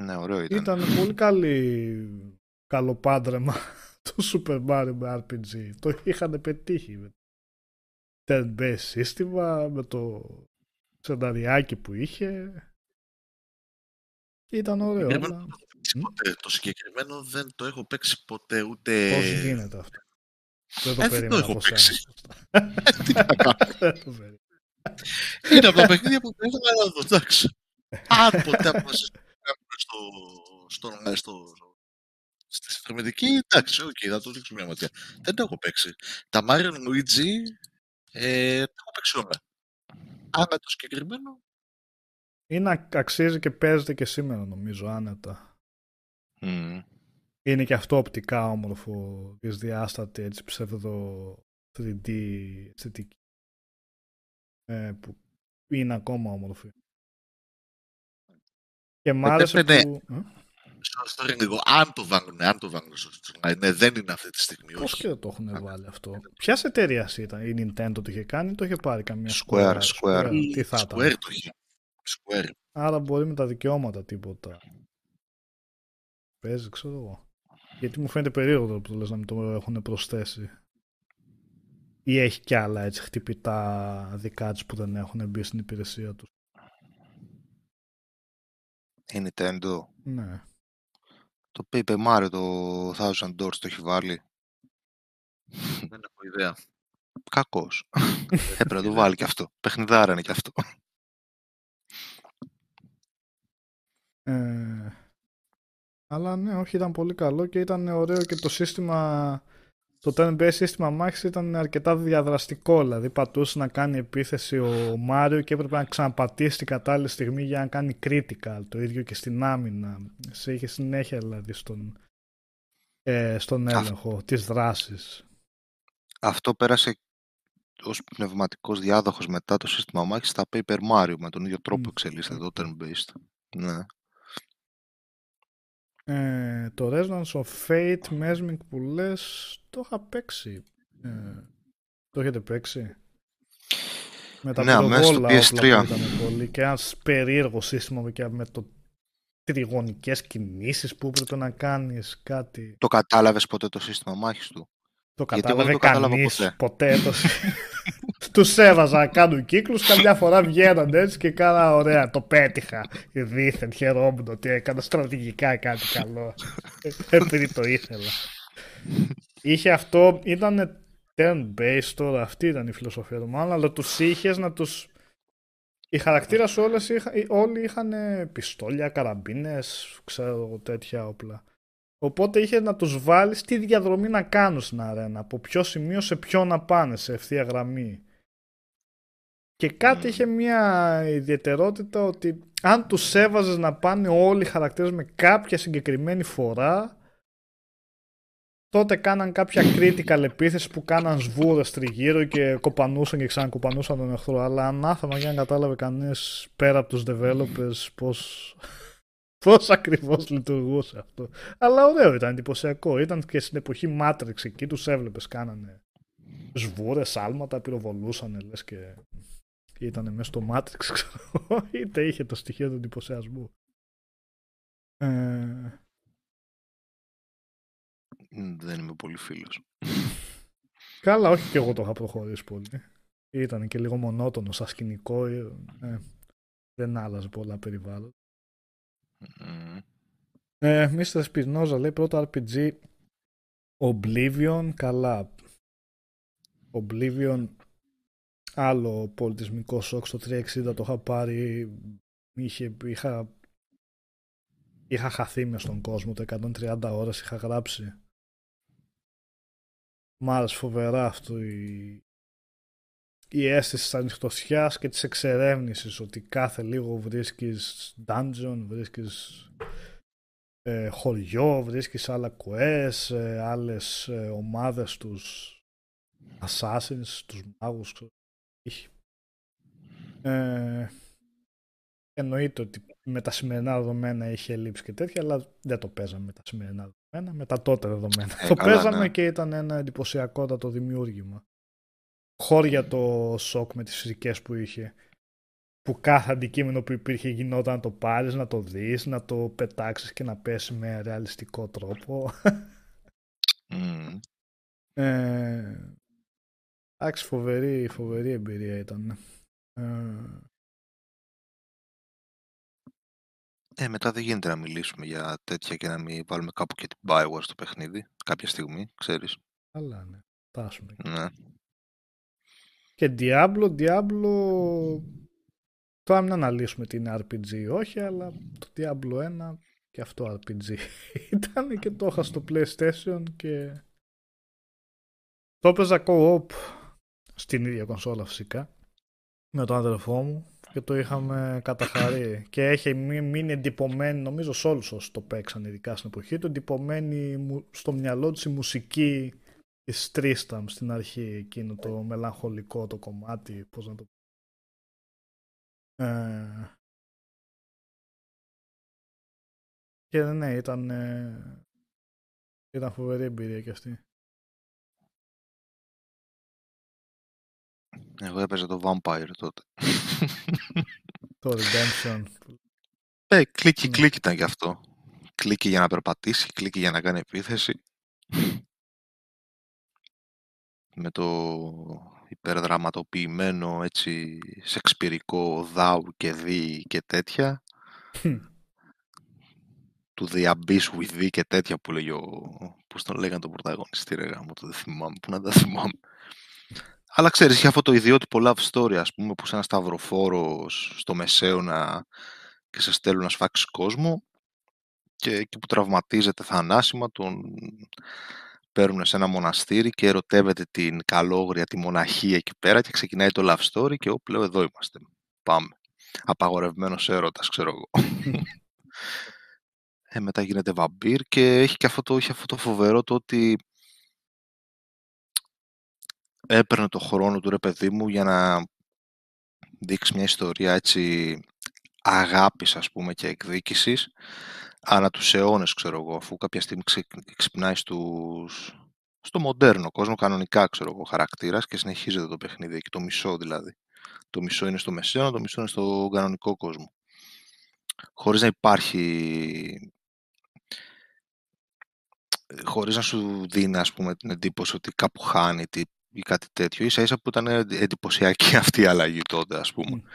Ναι, ωραίο ήταν. Ήταν πολύ καλή, καλό πάντρεμα το Super Mario με RPG. Το είχαν πετύχει με turn-based σύστημα, με το σενταριάκι που είχε. Ήταν ωραίο. Αλλά... Ποτέ; Το συγκεκριμένο δεν το έχω παίξει ποτέ ούτε... Πώς γίνεται αυτό. Δεν το ε, το έχω παίξει. Τι να κάνω. Είναι από τα παιχνίδια που δεν να δω, εντάξει. Αν ποτέ αποφασίσει στο, στο, στο, στη θερμετική, εντάξει, οκ, okay, θα το δείξω μια ματιά. Δεν το έχω παίξει. Τα Mario Luigi ε, τα έχω παίξει όλα. Άνα το συγκεκριμένο. Είναι αξίζει και παίζεται και σήμερα νομίζω άνετα. Mm. Είναι και αυτό οπτικά όμορφο, δυσδιάστατη, έτσι ψεύδο 3D αισθητική. Ε, που είναι ακόμα όμορφη. Και μ' άρεσε ναι. που... Sorry, λίγο. Αν το βάλουν, αν το βάλουν στο online, ναι, δεν είναι αυτή τη στιγμή. Πώς και το έχουν βάλει αυτό; Ποιας εταιρείας ήταν, η Nintendo το είχε κάνει, το είχε πάρει καμία Square. Square, Square. Τι θα Square το είχε. Square. Άρα μπορεί με τα δικαιώματα τίποτα. Παίζει, ξέρω εγώ. Γιατί μου φαίνεται περίεργο που το λες να μην το έχουν προσθέσει. Ή έχει κι άλλα έτσι χτυπητά δικά τους που δεν έχουν μπει στην υπηρεσία τους. Η Nintendo. Ναι. Το Paper Mario το Thousand Doors το έχει βάλει. Δεν έχω ιδέα. Κακός. Έπρεπε να το βάλει κι αυτό. Παιχνιδάρα είναι κι αυτό. Ε, αλλά ναι, όχι, ήταν πολύ καλό και ήταν ωραίο και το σύστημα, το turn-based σύστημα μάχης ήταν αρκετά διαδραστικό, δηλαδή πατούσε να κάνει επίθεση ο Μάριο και έπρεπε να ξαναπατήσει την κατάλληλη στιγμή για να κάνει critical, το ίδιο και στην άμυνα. Σε είχε συνέχεια δηλαδή στον, ε, στον έλεγχο της δράσης. Αυτό πέρασε ως πνευματικός διάδοχος μετά το σύστημα μάχης στα Paper Mario με τον ίδιο τρόπο εξελίσσεται το turn-based. Ναι. Ε, το Resonance of Fate Mesmic που λες το είχα παίξει. Ε, το έχετε παίξει; Με τα ναι, στο PS3. Ήταν πολύ και ένας περίεργος σύστημα και με το τριγωνικές κινήσεις που έπρεπε να κάνεις κάτι. Το κατάλαβες ποτέ το σύστημα μάχης του; Το κατάλαβε το κανείς ποτέ. ποτέ το... Τους έβαζα να κάνουν κύκλους, καμιά φορά βγαίναν έτσι και κάνα ωραία, το πέτυχα. Δίθεν χαιρόμουν ότι έκανα στρατηγικά κάτι καλό. Επειδή το ήθελα. Είχε αυτό, ήταν turn-based τώρα, αυτή ήταν η φιλοσοφία του μάλλον, αλλά τους είχες να τους... Οι χαρακτήρα όλες, όλοι είχαν πιστόλια, καραμπίνες, ξέρω τέτοια όπλα. Οπότε είχε να τους βάλεις τι διαδρομή να κάνουν στην αρένα, από ποιο σημείο σε ποιο να πάνε, σε ευθεία γραμμή. Και κάτι είχε μια ιδιαιτερότητα ότι αν τους έβαζες να πάνε όλοι οι χαρακτήρες με κάποια συγκεκριμένη φορά, τότε κάναν κάποια critical επίθεση που κάναν σβούρες τριγύρω και κοπανούσαν και ξανακοπανούσαν τον εχθρό. Αλλά ανάθεμα για να κατάλαβε κανείς πέρα από τους developers πώς Πώς ακριβώς λειτουργούσε αυτό. Αλλά ωραίο ήταν, εντυπωσιακό. Ήταν και στην εποχή Matrix εκεί τους έβλεπες, κάνανε σβούρες, άλματα, πυροβολούσαν λες και ήταν μέσα στο Matrix, ξέρω είτε είχε το στοιχείο του εντυπωσιασμού. Ε... Δεν είμαι πολύ φίλος. Καλά, όχι και εγώ το είχα προχωρήσει πολύ. Ήταν και λίγο μονότονο σαν σκηνικό. Ε, δεν άλλαζε πολλά περιβάλλον. Ε, Mr. Spinoza λέει πρώτο RPG Oblivion, καλά. Oblivion, άλλο πολιτισμικό σοκ στο 360 το είχα πάρει, είχε, είχα, είχα χαθεί μες στον κόσμο, το 130 ώρες είχα γράψει. Μ' άρεσε φοβερά αυτό η, η αίσθηση της ανοιχτοσιάς και της εξερεύνησης ότι κάθε λίγο βρίσκεις dungeon, βρίσκεις ε, χωριό, βρίσκεις άλλα quest, ε, άλλες ε, ομάδες τους assassins, τους μάγους ε, εννοείται ότι με τα σημερινά δεδομένα είχε λείψει και τέτοια, αλλά δεν το παίζαμε με τα σημερινά δεδομένα, με τα τότε δεδομένα. Ε, το παίζαμε ναι. και ήταν ένα εντυπωσιακότατο δημιούργημα χώρια το σοκ με τις φυσικές που είχε που κάθε αντικείμενο που υπήρχε γινόταν να το πάρεις, να το δεις, να το πετάξεις και να πέσει με ρεαλιστικό τρόπο. Mm. Ε, εντάξει, φοβερή, φοβερή εμπειρία ήταν. Ε, ε, μετά δεν γίνεται να μιλήσουμε για τέτοια και να μην βάλουμε κάπου και την Bioware στο παιχνίδι κάποια στιγμή, ξέρεις. Αλλά ναι, φτάσουμε. Ναι. Και Diablo, Diablo... Τώρα μην αναλύσουμε τι είναι RPG όχι, αλλά το Diablo 1 και αυτό RPG ήταν και το είχα στο PlayStation και το έπαιζα co-op στην ίδια κονσόλα φυσικά με τον αδερφό μου και το είχαμε καταχαρεί. Και έχει μείνει εντυπωμένη νομίζω σε όλους όσοι το παίξαν ειδικά στην εποχή του εντυπωμένη στο μυαλό της η μουσική της Tristram στην αρχή εκείνο το μελαγχολικό το κομμάτι πώς να το ε... και ναι ήταν ε... ήταν φοβερή εμπειρία και αυτή Εγώ έπαιζα το Vampire τότε. το Redemption. Ε, κλίκι, κλίκι ναι. ήταν γι' αυτό. Κλίκι για να περπατήσει, κλίκι για να κάνει επίθεση με το υπερδραματοποιημένο έτσι σεξπυρικό δάου και δι και τέτοια του The Abyss with και τέτοια που λέγει ο... πώς τον λέγανε τον πρωταγωνιστή ρε μου το δεν θυμάμαι, που να τα θυμάμαι αλλά ξέρεις, είχε αυτό το ιδιότυπο love story, ας πούμε, που σε ένα σταυροφόρος στο Μεσαίωνα και σε στέλνουν να σφάξει κόσμο και εκεί που τραυματίζεται θανάσιμα τον παίρνουν σε ένα μοναστήρι και ερωτεύεται την καλόγρια, τη μοναχία εκεί πέρα και ξεκινάει το love story και όπου λέω εδώ είμαστε. Πάμε. Απαγορευμένος έρωτας, ξέρω εγώ. ε, μετά γίνεται βαμπύρ και έχει και αυτό το, έχει αυτό το φοβερό το ότι έπαιρνε το χρόνο του ρε παιδί μου για να δείξει μια ιστορία έτσι αγάπης ας πούμε και εκδίκησης ανά τους αιώνες ξέρω εγώ αφού κάποια στιγμή ξυπνάει στους... στο μοντέρνο κόσμο κανονικά ξέρω εγώ χαρακτήρας και συνεχίζεται το παιχνίδι εκεί το μισό δηλαδή. Το μισό είναι στο μεσαίωνα, το μισό είναι στο κανονικό κόσμο. Χωρίς να υπάρχει χωρίς να σου δίνει ας πούμε την εντύπωση ότι κάπου χάνει ή κάτι τέτοιο. Ίσα ίσα που ήταν εντυπωσιακή αυτή η αλλαγή τότε, ας πούμε. Mm.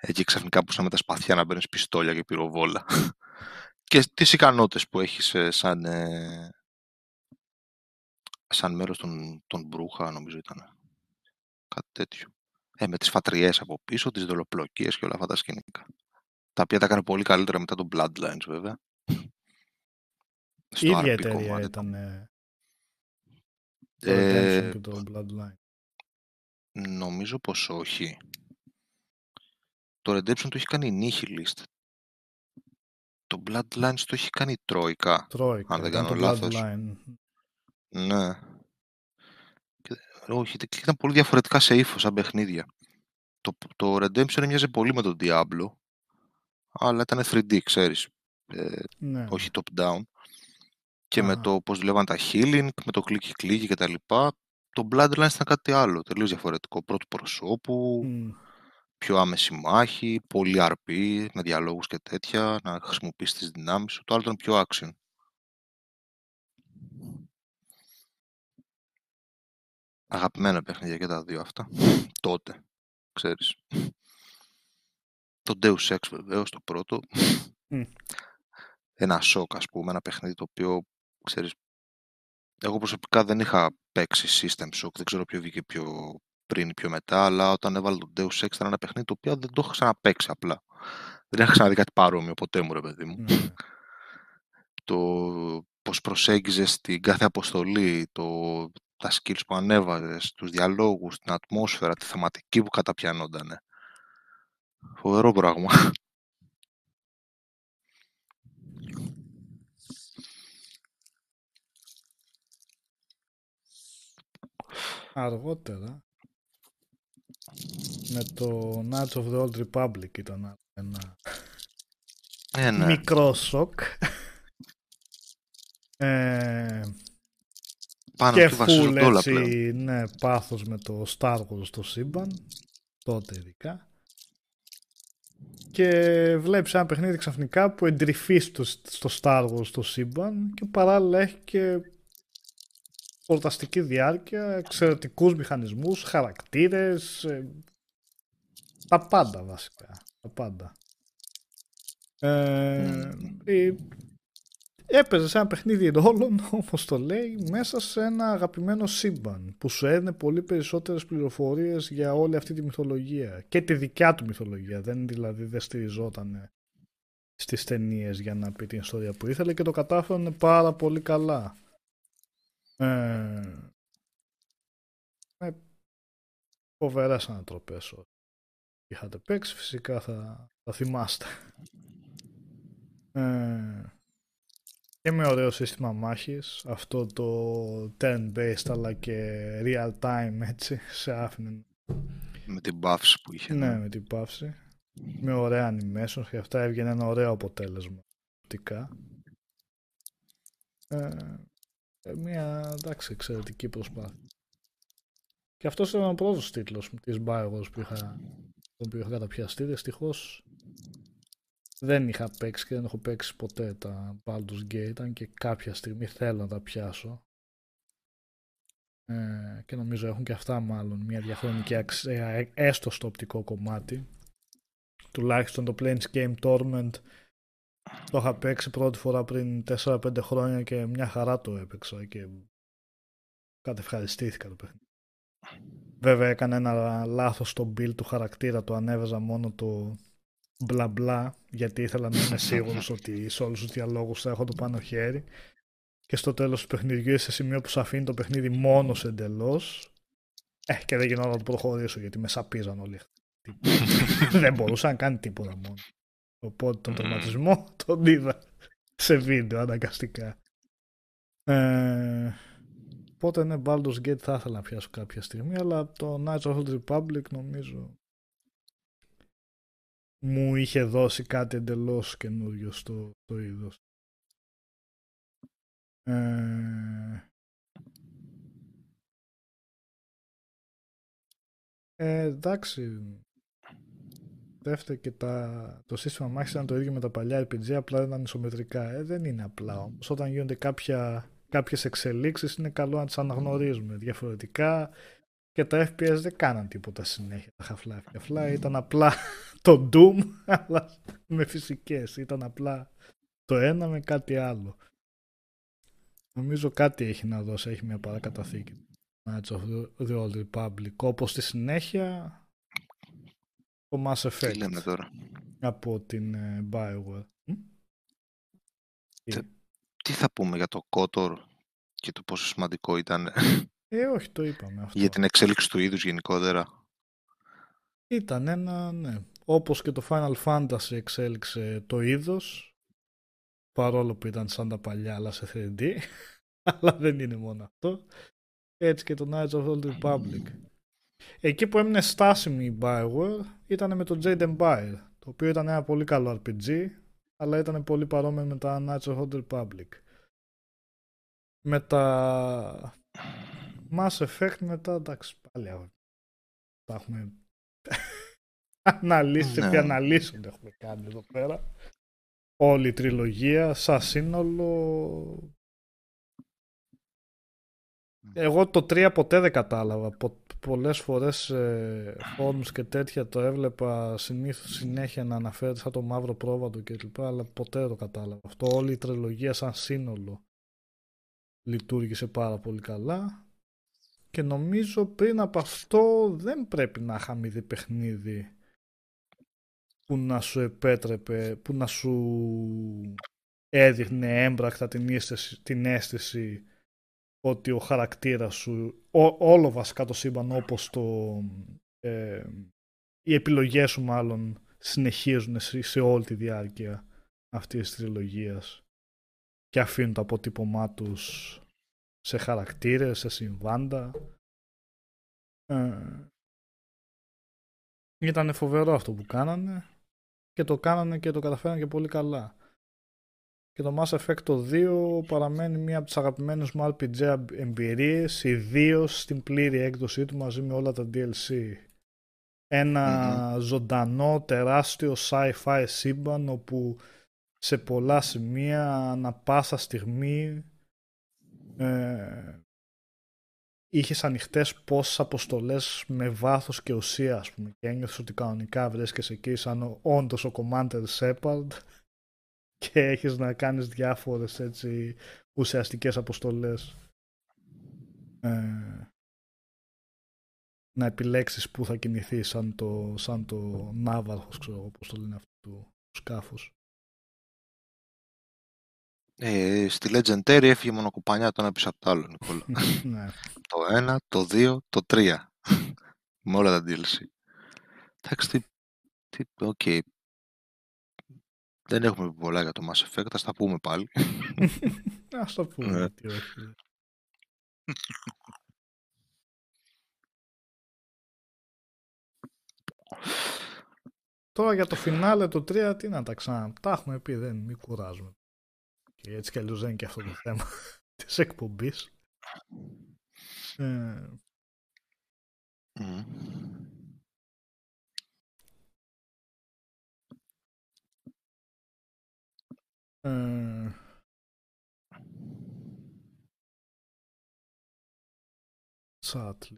Εκεί ξαφνικά που με τα σπαθιά να παίρνει πιστόλια και πυροβόλα. και τις ικανότητες που έχεις ε, σαν, ε, σαν μέρος των, των Μπρούχα, νομίζω ήταν. Κάτι τέτοιο. Ε, με τις φατριές από πίσω, τις δολοπλοκίες και όλα αυτά τα σκηνικά. Τα οποία τα έκανε πολύ καλύτερα μετά το Bloodlines, βέβαια. Η ίδια εταιρεία ήταν το ε, και το Bloodline. Νομίζω πως όχι. Το Redemption το έχει κάνει η Nihilist. Το Bloodlines το έχει κάνει η Τρόικα. Τρόικα, αν δεν κάνω λάθος. Ναι. Και, όχι, ήταν πολύ διαφορετικά σε ύφος σαν παιχνίδια. Το, το Redemption μοιάζει πολύ με τον Diablo, αλλά ήταν 3D, ξέρεις. Ε, ναι. Όχι top-down και με το πώς δουλεύαν τα healing, με το κλικι κλικι και τα λοιπά. Το Bloodlines ήταν κάτι άλλο, τελείως διαφορετικό. Πρώτου προσώπου, πιο άμεση μάχη, πολύ RP, με διαλόγους και τέτοια, να χρησιμοποιήσεις τις δυνάμεις σου. Το άλλο ήταν πιο action. Αγαπημένα παιχνίδια και τα δύο αυτά. Τότε, ξέρεις. Το Deus Ex βεβαίως, το πρώτο. Ένα σοκ, ας πούμε, ένα παιχνίδι το οποίο ξέρεις, εγώ προσωπικά δεν είχα παίξει System Shock, δεν ξέρω ποιο βγήκε πιο πριν ή πιο μετά, αλλά όταν έβαλα το Deus Ex ήταν ένα παιχνίδι το οποίο δεν το είχα ξαναπαίξει απλά. Δεν είχα ξαναδεί κάτι παρόμοιο ποτέ μου, ρε παιδί μου. Mm. το πώς προσέγγιζες την κάθε αποστολή, το, τα skills που ανέβαζες, τους διαλόγους, την ατμόσφαιρα, τη θεματική που καταπιανόντανε. Φοβερό πράγμα. Αργότερα με το Knights of the Old Republic ήταν ένα ε, ναι. μικρό σοκ. Ε, Πάνω και φουλ έτσι, ναι, πάθος με το Star Wars στο σύμπαν, τότε ειδικά. Και βλέπεις ένα παιχνίδι ξαφνικά που εντρυφείς στο, στο Star Wars στο σύμπαν και παράλληλα έχει και χορταστική διάρκεια, εξαιρετικούς μηχανισμούς, χαρακτήρες, ε, τα πάντα βασικά, τα πάντα. Ε, ε, έπαιζες σε ένα παιχνίδι ρόλων, όπως το λέει, μέσα σε ένα αγαπημένο σύμπαν που σου έδινε πολύ περισσότερες πληροφορίες για όλη αυτή τη μυθολογία και τη δικιά του μυθολογία. Δεν δηλαδή δεν στηριζόταν στις ταινίες για να πει την ιστορία που ήθελε και το κατάφερε πάρα πολύ καλά. Ε, με φοβερές ανατροπές είχατε παίξει φυσικά θα, θα θυμάστε. Ε, και με ωραίο σύστημα μάχης αυτό το turn-based αλλά και real-time έτσι σε άφηνε. Με την παύση που είχε ναι, ναι. με την παύση με ωραία animation και αυτά έβγαινε ένα ωραίο αποτέλεσμα οπτικά. Ε, ε, μια εντάξει, εξαιρετική προσπάθεια. Και αυτός ήταν ο πρώτος τίτλος της Bioware που είχα, τον οποίο είχα καταπιαστεί. Δυστυχώς δεν είχα παίξει και δεν έχω παίξει ποτέ τα Baldur's Gate, αν και κάποια στιγμή θέλω να τα πιάσω. Ε, και νομίζω έχουν και αυτά μάλλον μια διαχρονική αξία, ε, έστω στο οπτικό κομμάτι. Τουλάχιστον το Planescape Torment το είχα παίξει πρώτη φορά πριν 4-5 χρόνια και μια χαρά το έπαιξα και κατευχαριστήθηκα το παιχνίδι. Βέβαια έκανα ένα λάθος στο build του χαρακτήρα, το ανέβαζα μόνο το μπλα μπλα γιατί ήθελα να είμαι σίγουρος ότι σε όλους τους διαλόγους θα έχω το πάνω χέρι και στο τέλος του παιχνιδιού είσαι σε σημείο που σου αφήνει το παιχνίδι μόνος εντελώς ε, και δεν γινόταν να το προχωρήσω γιατί με σαπίζαν όλοι. δεν μπορούσα να κάνει τίποτα μόνος. Οπότε τον τερματισμό τον είδα σε βίντεο αναγκαστικά. Ε, οπότε ναι, Baldur's Gate θα ήθελα να πιάσω κάποια στιγμή, αλλά το Knights of the Republic νομίζω μου είχε δώσει κάτι εντελώς καινούριο στο, στο είδος. Ε, ε, εντάξει, δεύτερο και τα, το σύστημα μάχης ήταν το ίδιο με τα παλιά RPG, απλά ήταν ισομετρικά. Ε, δεν είναι απλά όμως. Όταν γίνονται κάποια, κάποιες εξελίξεις είναι καλό να τις αναγνωρίζουμε. Διαφορετικά και τα FPS δεν κάναν τίποτα συνέχεια τα Half-Life. Half-Life ήταν απλά το Doom, αλλά με φυσικές. Ήταν απλά το ένα με κάτι άλλο. Νομίζω κάτι έχει να δώσει, έχει μια παρακαταθήκη. Knights of the Old Republic. Όπως στη συνέχεια το Mass Effect. Τι λέμε τώρα; Από την uh, Bioware. Τι, τι θα πούμε για το KOTOR και το πόσο σημαντικό ήταν; Ε, όχι, το είπαμε αυτό. Για την εξέλιξη του είδους γενικότερα. Ήταν ένα, ναι. Όπως και το Final Fantasy εξέλιξε το είδος, παρόλο που ήταν σαν τα παλιά, αλλά σε 3D. αλλά δεν είναι μόνο αυτό. Έτσι και το Knights of the Republic. Εκεί που έμεινε στάσιμη η Bioware ήταν με το Jade Empire, το οποίο ήταν ένα πολύ καλό RPG, αλλά ήταν πολύ παρόμοιο με τα Knights of the Republic. Με τα Mass Effect μετά, εντάξει, πάλι τα έχουμε αναλύσει ναι. και αναλύσουν έχουμε κάνει εδώ πέρα. Όλη η τριλογία, σαν σύνολο, εγώ το 3 ποτέ δεν κατάλαβα. Πο, πολλές φορές ε, και τέτοια το έβλεπα συνήθως συνέχεια να αναφέρεται σαν το μαύρο πρόβατο κλπ. Αλλά ποτέ δεν το κατάλαβα. Αυτό όλη η τριλογία σαν σύνολο λειτουργήσε πάρα πολύ καλά. Και νομίζω πριν από αυτό δεν πρέπει να είχαμε δει παιχνίδι που να σου επέτρεπε, που να σου έδειχνε έμπρακτα την αίσθηση, την αίσθηση ότι ο χαρακτήρας σου, όλο βασικά το σύμπαν όπως το, ε, οι επιλογές σου μάλλον συνεχίζουν σε, όλη τη διάρκεια αυτής της τριλογίας και αφήνουν το αποτύπωμά τους σε χαρακτήρες, σε συμβάντα. Ε, ήταν φοβερό αυτό που κάνανε και το κάνανε και το καταφέρανε και πολύ καλά. Και το Mass Effect 2 παραμένει μία από τις αγαπημένες μου RPG εμπειρίες, ιδίως στην πλήρη έκδοσή του μαζί με όλα τα DLC. ενα ζωντανό, τεράστιο sci-fi σύμπαν όπου σε πολλά σημεία, ανα πάσα στιγμή, ε, είχες ανοιχτές πόσες αποστολές με βάθος και ουσία, ας πούμε, και ένιωθες ότι κανονικά βρίσκεσαι εκεί σαν όντως ο Commander Shepard και έχεις να κάνεις διάφορες έτσι ουσιαστικές αποστολές ε, να επιλέξεις που θα κινηθείς σαν το, σαν το ναύαρχος ξέρω εγώ πώς το λένε αυτό του σκάφους ε, στη Legendary έφυγε μόνο κουπανιά το ένα πίσω από το άλλο Νικόλα. ναι. το ένα, το δύο, το τρία με όλα τα DLC εντάξει τι, okay. Δεν έχουμε πει πολλά για το Mass Effect, θα τα πούμε πάλι. Ας το πούμε, ναι. τι όχι. Τώρα για το φινάλε το 3 τι να τα ξανά. Τα έχουμε πει, δεν μην κουράζουμε. Και έτσι κι αλλιώς δεν είναι και αυτό το θέμα της εκπομπής. Ε... Mm. Ε, Τσάτλι.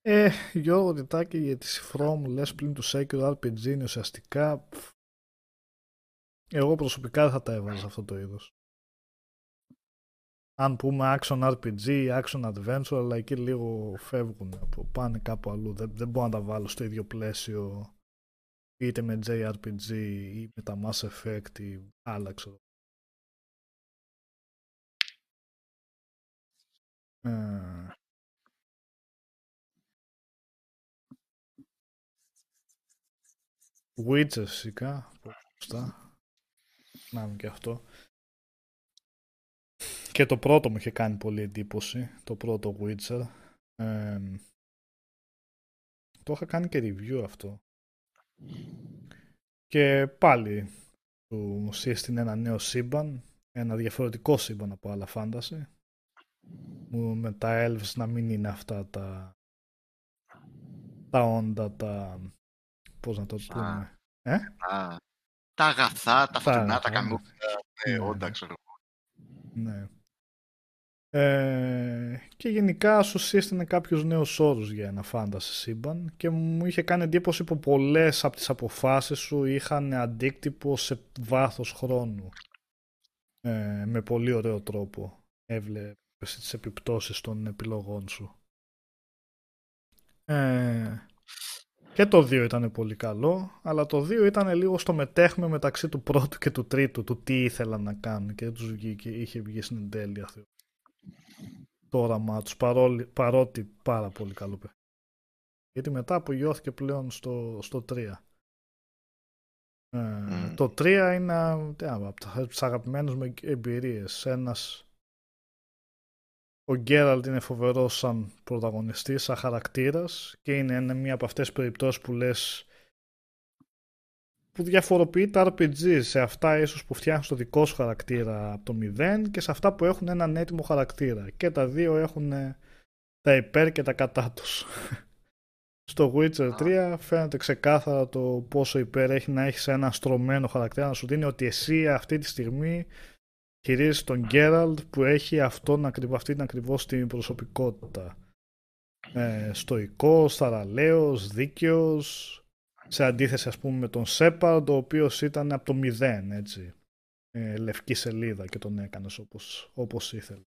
Ε, Γιώργο Τιτάκη για τη σифρό μου λες πλην τους Sacred RPG είναι ουσιαστικά εγώ προσωπικά δεν θα τα έβαζα αυτό το είδος. αν πούμε action RPG ή action adventure, αλλά εκεί λίγο φεύγουν, από, πάνε κάπου αλλού. Δεν, δεν μπορώ να τα βάλω στο ίδιο πλαίσιο είτε με JRPG ή με τα Mass Effect ή άλλα ξέρω. Ε, Witcher φυσικά, σωστά. Να και αυτό. Και το πρώτο μου είχε κάνει πολύ εντύπωση, το πρώτο Witcher. το είχα κάνει και review αυτό. Και πάλι του σύστηνε ένα νέο σύμπαν, ένα διαφορετικό σύμπαν από άλλα φάνταση. Με τα elves να μην είναι αυτά τα τα όντα, τα πώς να το πούμε. Ε; Α, τα αγαθά, τα φωτεινά, τα κανούκια, ναι, ναι, όντα, ξέρω Ναι. Ε, και γενικά σου σύστηνε κάποιους νέους όρους για ένα φάνταση σύμπαν και μου είχε κάνει εντύπωση που πολλές από τις αποφάσεις σου είχαν αντίκτυπο σε βάθος χρόνου. Ε, με πολύ ωραίο τρόπο έβλεπες τις επιπτώσεις των επιλογών σου. Ε, και το 2 ήταν πολύ καλό, αλλά το 2 ήταν λίγο στο μετέχμε μεταξύ του πρώτου και του τρίτου, του τι ήθελαν να κάνουν και δεν τους βγήκε, είχε βγει στην τέλεια το όραμά τους, παρότι πάρα πολύ καλό παιχνίδι. Γιατί μετά απογειώθηκε πλέον στο, στο 3. Ε, Το 3 είναι από τις αγαπημένες μου εμπειρίες. Ένας ο Γκέραλτ είναι φοβερός σαν πρωταγωνιστής, σαν χαρακτήρας και είναι μία από αυτές τις περιπτώσεις που λες που διαφοροποιεί τα RPG σε αυτά ίσως που φτιάχνουν το δικό σου χαρακτήρα από το μηδέν και σε αυτά που έχουν έναν έτοιμο χαρακτήρα. Και τα δύο έχουν τα υπέρ και τα κατά τους. Στο Witcher 3 φαίνεται ξεκάθαρα το πόσο υπέρ έχει να έχεις ένα στρωμένο χαρακτήρα, να σου δίνει ότι εσύ αυτή τη στιγμή χειρίζεσαι τον Γκέραλτ που έχει αυτόν, αυτή την ακριβώς την προσωπικότητα. Ε, στοικός, θαραλέος, δίκαιος, σε αντίθεση ας πούμε με τον Σέπαρντ ο οποίος ήταν από το μηδέν έτσι. Ε, λευκή σελίδα και τον έκανες όπως, όπως ήθελε.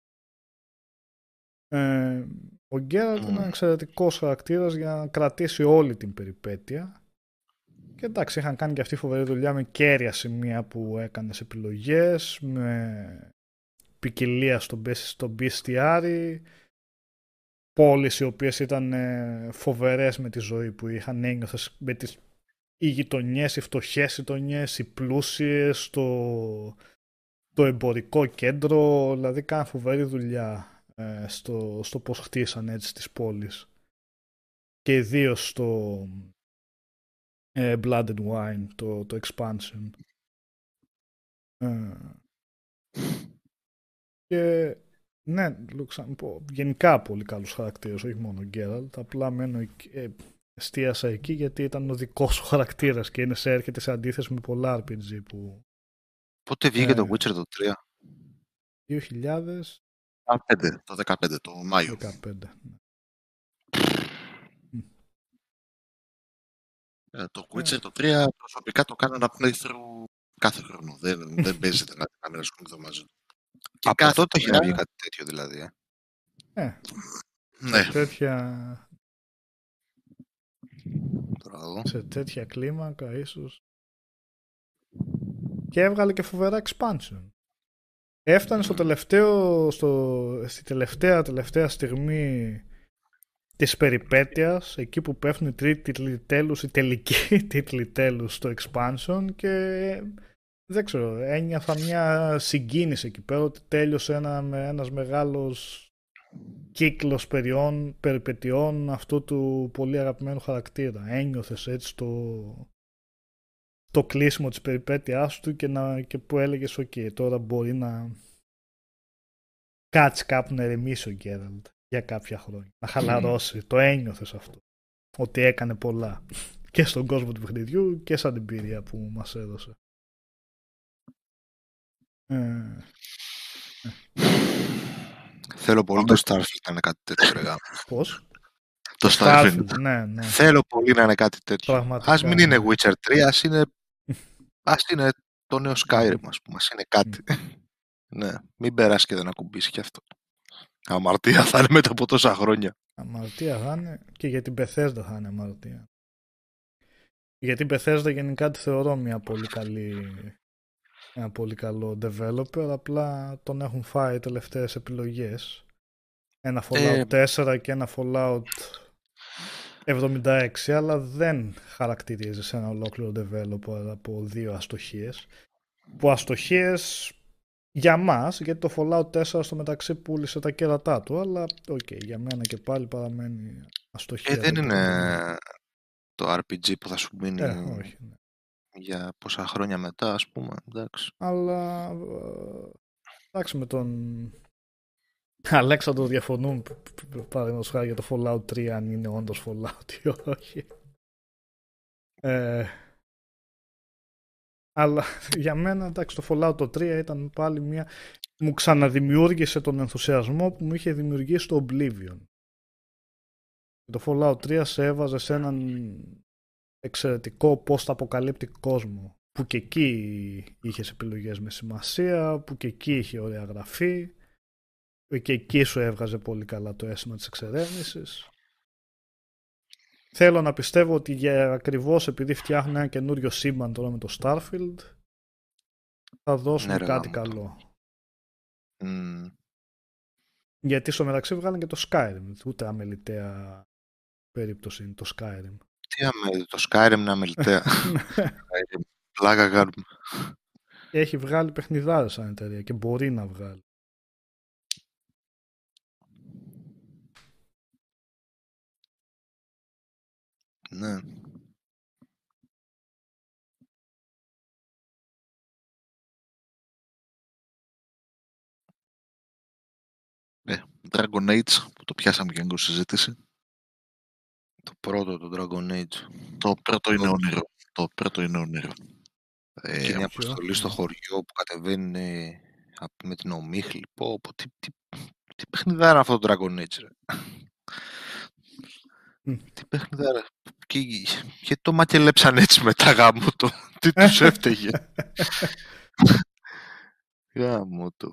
Ε, ο Γκέραλτ mm. είναι εξαιρετικός χαρακτήρας για να κρατήσει όλη την περιπέτεια. Και εντάξει είχαν κάνει και αυτή φοβερή δουλειά με κέρια σημεία που έκανες επιλογές με ποικιλία στον, στο bestiary πόλεις οι οποίες ήταν ε, φοβερές με τη ζωή που είχαν ένιωθες με τις οι γειτονιές, οι φτωχές γειτονιές, οι πλούσιες, το, το εμπορικό κέντρο, δηλαδή κάνουν φοβερή δουλειά ε, στο, στο πώς χτίσαν έτσι τις πόλεις. Και ιδίως στο ε, Blood and Wine, το, το expansion. Ε, και ναι, γενικά πολύ καλούς χαρακτήρες, όχι μόνο Γκέραλτ, απλά μένω ε, εστίασα εκεί γιατί ήταν ο δικός σου χαρακτήρας και είναι σε έρχεται σε αντίθεση με πολλά RPG που. Πότε βγήκε το ε, Witcher το 3? 2000. 15, το 15, το Μάιο. 15, ναι. Ε, το Witcher το 3 προσωπικά το κάνω ένα playthrough κάθε χρόνο. Δεν, δεν παίζεται να κάνει ένα μαζί του. Και Από τότε έχει να βγει κάτι τέτοιο δηλαδή. Ε. ε ναι. Τέτοια σε τέτοια κλίμακα ίσως. Και έβγαλε και φοβερά expansion. Έφτανε στο τελευταίο, στο, στη τελευταία τελευταία στιγμή της περιπέτειας, εκεί που πέφτουν οι τρίτη τίτλοι τέλους, οι τελικοί τίτλοι τέλους στο expansion και δεν ξέρω, ένιωθα μια συγκίνηση εκεί πέρα ότι τέλειωσε ένα, ένας μεγάλος κύκλος περιών, περιπετειών αυτού του πολύ αγαπημένου χαρακτήρα. Ένιωθες έτσι το, το κλείσιμο της περιπέτειάς του και, να, και που έλεγες ok, τώρα μπορεί να κάτσει κάπου να ερεμήσει ο Γκέραλτ για κάποια χρόνια. Να χαλαρώσει. Το ένιωθες αυτό. Ότι έκανε πολλά. Και στον κόσμο του παιχνιδιού και σαν την εμπειρία που μας έδωσε. Ε, ε. Θέλω πολύ το Starfield να είναι κάτι τέτοιο, ρε Πώς; Το Starfield. Ναι, ναι. Θέλω πολύ να είναι κάτι τέτοιο. Α μην είναι Witcher 3, ας είναι, ας είναι το νέο Skyrim, ας πούμε. Ας είναι κάτι. Ναι, μην περάσει και δεν ακουμπήσει κι αυτό. Αμαρτία θα είναι μετά από τόσα χρόνια. Αμαρτία θα είναι και για την Bethesda θα είναι αμαρτία. Γιατί την Bethesda γενικά τη θεωρώ μια πολύ καλή ένα πολύ καλό developer, απλά τον έχουν φάει τελευταίες επιλογές. Ένα Fallout ε... 4 και ένα Fallout 76, αλλά δεν χαρακτηρίζει ένα ολόκληρο developer από δύο αστοχίες. Που αστοχίες για μας, γιατί το Fallout 4 στο μεταξύ πούλησε τα κέρατά του, αλλά OK, okay, για μένα και πάλι παραμένει αστοχία. Ε, δεν είναι το RPG που θα σου μείνει ε, όχι, ναι. Για πόσα χρόνια μετά, ας πούμε, εντάξει. Αλλά, ε, εντάξει, με τον Αλέξανδρο διαφωνούν παραδείγματος χάρη για το Fallout 3 αν είναι όντως Fallout ή όχι. Ε, αλλά για μένα εντάξει το Fallout το 3 ήταν πάλι μια μου ξαναδημιούργησε τον ενθουσιασμό που μου είχε δημιουργήσει το Oblivion. Το Fallout 3 σε έβαζε σε έναν εξαιρετικό post-apocalyptic κόσμο που και εκεί είχες επιλογές με σημασία, που και εκεί είχε ωραία γραφή και εκεί σου έβγαζε πολύ καλά το αίσθημα της εξερεύνησης. Θέλω να πιστεύω ότι για ακριβώς επειδή φτιάχνουν ένα καινούριο σύμπαν τώρα με το Starfield θα δώσουν ναι, κάτι καλό. Γιατί στο μεταξύ βγάλαν και το Skyrim. Ούτε αμεληταία περίπτωση είναι το Skyrim. Τι αμεληταία, το Skyrim είναι αμεληταία. Πλάκα κάνουμε. Έχει βγάλει παιχνιδάρες σαν εταιρεία και μπορεί να βγάλει. Ναι. Ε, Dragon Age, που το πιάσαμε και λίγο συζήτηση. Το πρώτο, το Dragon Age. Το πρώτο είναι όνειρο. Το πρώτο είναι όνειρο. Ε, και μια αποστολή στο χωριό που κατεβαίνει με την ομίχλη. Πω, πω, τι, τι, τι παιχνιδάρα αυτό το Dragon Age, ρε. Τι παιχνιδάρα. Και, και το μακελέψαν έτσι μετά γάμο το. Τι τους έφταιγε. γάμο το.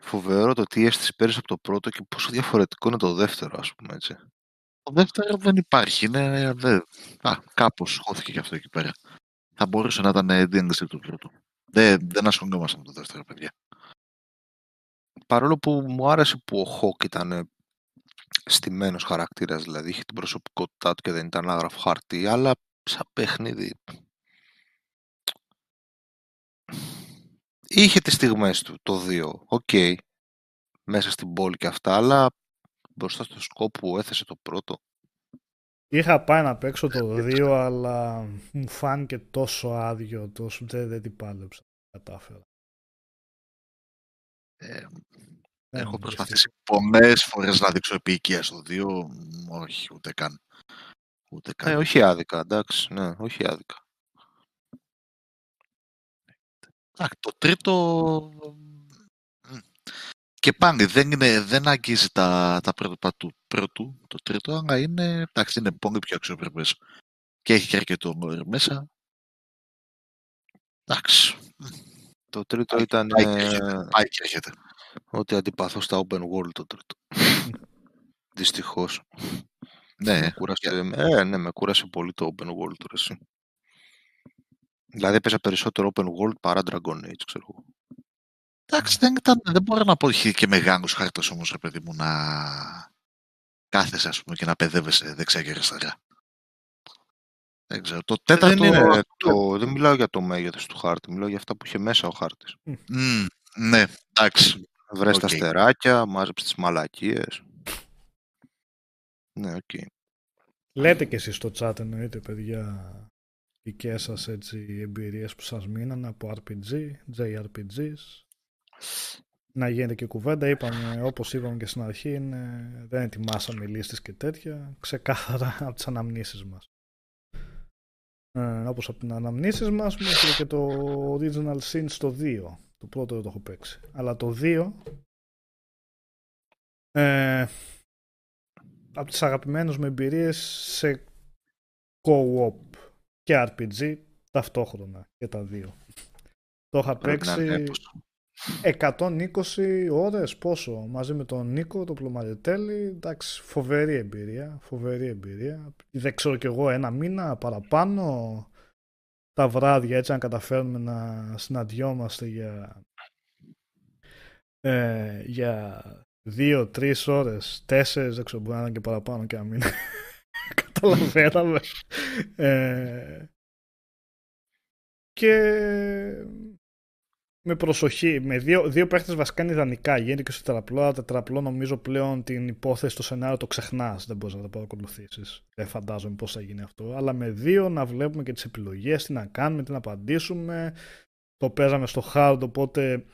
Φοβερό το τι αίσθηση πέρασε από το πρώτο και πόσο διαφορετικό είναι το δεύτερο, ας πούμε έτσι. Το δεύτερο δεν υπάρχει. Είναι, δε, α, κάπως χώθηκε και αυτό εκεί πέρα. Θα μπορούσε να ήταν επέκταση του πρώτου. Δεν, δεν ασχολούμαστε με το δεύτερο, παιδιά. Παρόλο που μου άρεσε που ο Hawke ήταν στημένος χαρακτήρας, δηλαδή είχε την προσωπικότητά του και δεν ήταν άγραφο χαρτί, αλλά σαν παιχνίδι είχε τις στιγμές του, το 2, οκ, μέσα στην πόλη και αυτά, αλλά μπροστά στο σκόπο που έθεσε το πρώτο. Είχα πάει να παίξω το 2, αλλά μου φάνηκε τόσο άδειο, τόσο δεν, δεν την πάλεψα, κατάφερα. Ε, Έχω προσπαθήσει πολλές φορές να δείξω επίοικια στο 2. Όχι, ούτε καν. Ούτε καν. Ε, όχι άδικα, εντάξει. Ναι, όχι άδικα. Το τρίτο. Και πάλι δεν, είναι, δεν αγγίζει τα, τα πρότυπα του πρώτου, το τρίτο, αλλά είναι, εντάξει, είναι πολύ πιο αξιοπρεπέ. Και έχει και αρκετό μέσα. Εντάξει. Το τρίτο ήταν. Πάει και έρχεται. Πάει και έρχεται. Ότι αντιπαθώ στα open world το τρίτο. Δυστυχώς. Ναι, με κούρασε, ε, ναι, με κούρασε πολύ το open world τώρα εσύ. Δηλαδή έπαιζα περισσότερο open world παρά Dragon Age, ξέρω εγώ. Εντάξει, δεν, ήταν, δεν μπορώ να πω ότι και μεγάλους χάρτες όμως, ρε παιδί μου, να κάθεσαι, ας πούμε, και να παιδεύεσαι δεξιά και αριστερά. Δεν ξέρω. Το τέταρτο... Δεν, είναι, το, δεν μιλάω για το μέγεθος του χάρτη, μιλάω για αυτά που είχε μέσα ο χάρτης. Mm, ναι, εντάξει. Βρες okay. τα αστεράκια, μάζεψες τις μαλακίες. Ναι, OK. Okay. Λέτε και εσείς στο chat εννοείται παιδιά δικές σας έτσι εμπειρίες που σας μείνανε από RPG, JRPGs. Να γίνεται και κουβέντα, είπαμε όπως είπαμε και στην αρχή είναι, δεν ετοιμάσαμε λίστες και τέτοια, ξεκάθαρα από τις αναμνήσεις μας. Ε, όπως από την αναμνήσεις μας μέχρι και το Original Sin στο 2 το πρώτο δεν το έχω παίξει. Αλλά το 2 ε, από τις αγαπημένες μου εμπειρίες σε co-op και RPG ταυτόχρονα και τα δύο. Το είχα Πρέπει να είναι παίξει έπος. 120 ώρες πόσο μαζί με τον Νίκο, τον Πλωμαριετέλη εντάξει φοβερή εμπειρία φοβερή εμπειρία δεν ξέρω κι εγώ ένα μήνα παραπάνω τα βράδια έτσι αν καταφέρουμε να συναντιόμαστε για ε, για δύο, τρεις ώρες, τέσσερις, δεν ξέρω, μπορεί να είναι και παραπάνω και να μην καταλαβαίναμε. Ε, και με προσοχή, με δύο, δύο παίχτες βασικά είναι ιδανικά, γίνεται και στο τετραπλό, αλλά τετραπλό νομίζω πλέον την υπόθεση στο σενάριο το ξεχνάς, δεν μπορείς να το παρακολουθήσεις. Δεν φαντάζομαι πώς θα γίνει αυτό, αλλά με δύο να βλέπουμε και τις επιλογές, τι να κάνουμε, τι να απαντήσουμε, το παίζαμε στο hard, οπότε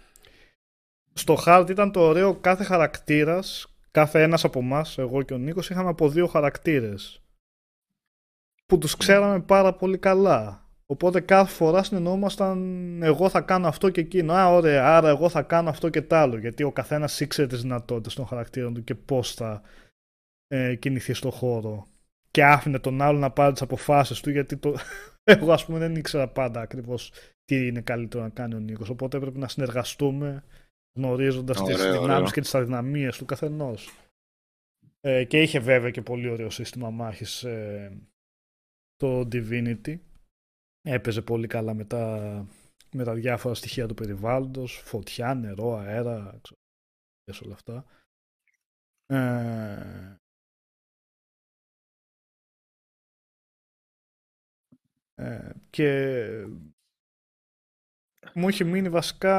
στο hard ήταν το ωραίο κάθε χαρακτήρας, κάθε ένας από εμάς, εγώ και ο Νίκος, είχαμε από δύο χαρακτήρες που τους ξέραμε πάρα πολύ καλά. Οπότε κάθε φορά συνεννοούμασταν εγώ θα κάνω αυτό και εκείνο. Α, ωραία, άρα εγώ θα κάνω αυτό και τ' άλλο. Γιατί ο καθένας ήξερε τις δυνατότητες των χαρακτήρων του και πώς θα ε, κινηθεί στο χώρο. Και άφηνε τον άλλο να πάρει τις αποφάσεις του γιατί το... εγώ ας πούμε δεν ήξερα πάντα ακριβώς τι είναι καλύτερο να κάνει ο Νίκος. Οπότε έπρεπε να συνεργαστούμε γνωρίζοντας τις Ωραίο, δυνάμεις ωραίο. και τις αδυναμίες του καθενός. Ε, και είχε βέβαια και πολύ ωραίο σύστημα μάχης ε, το Divinity. Έπαιζε πολύ καλά με τα, με τα διάφορα στοιχεία του περιβάλλοντος, φωτιά, νερό, αέρα, ξέρω, όλα αυτά. Ε, ε, και μου είχε μείνει βασικά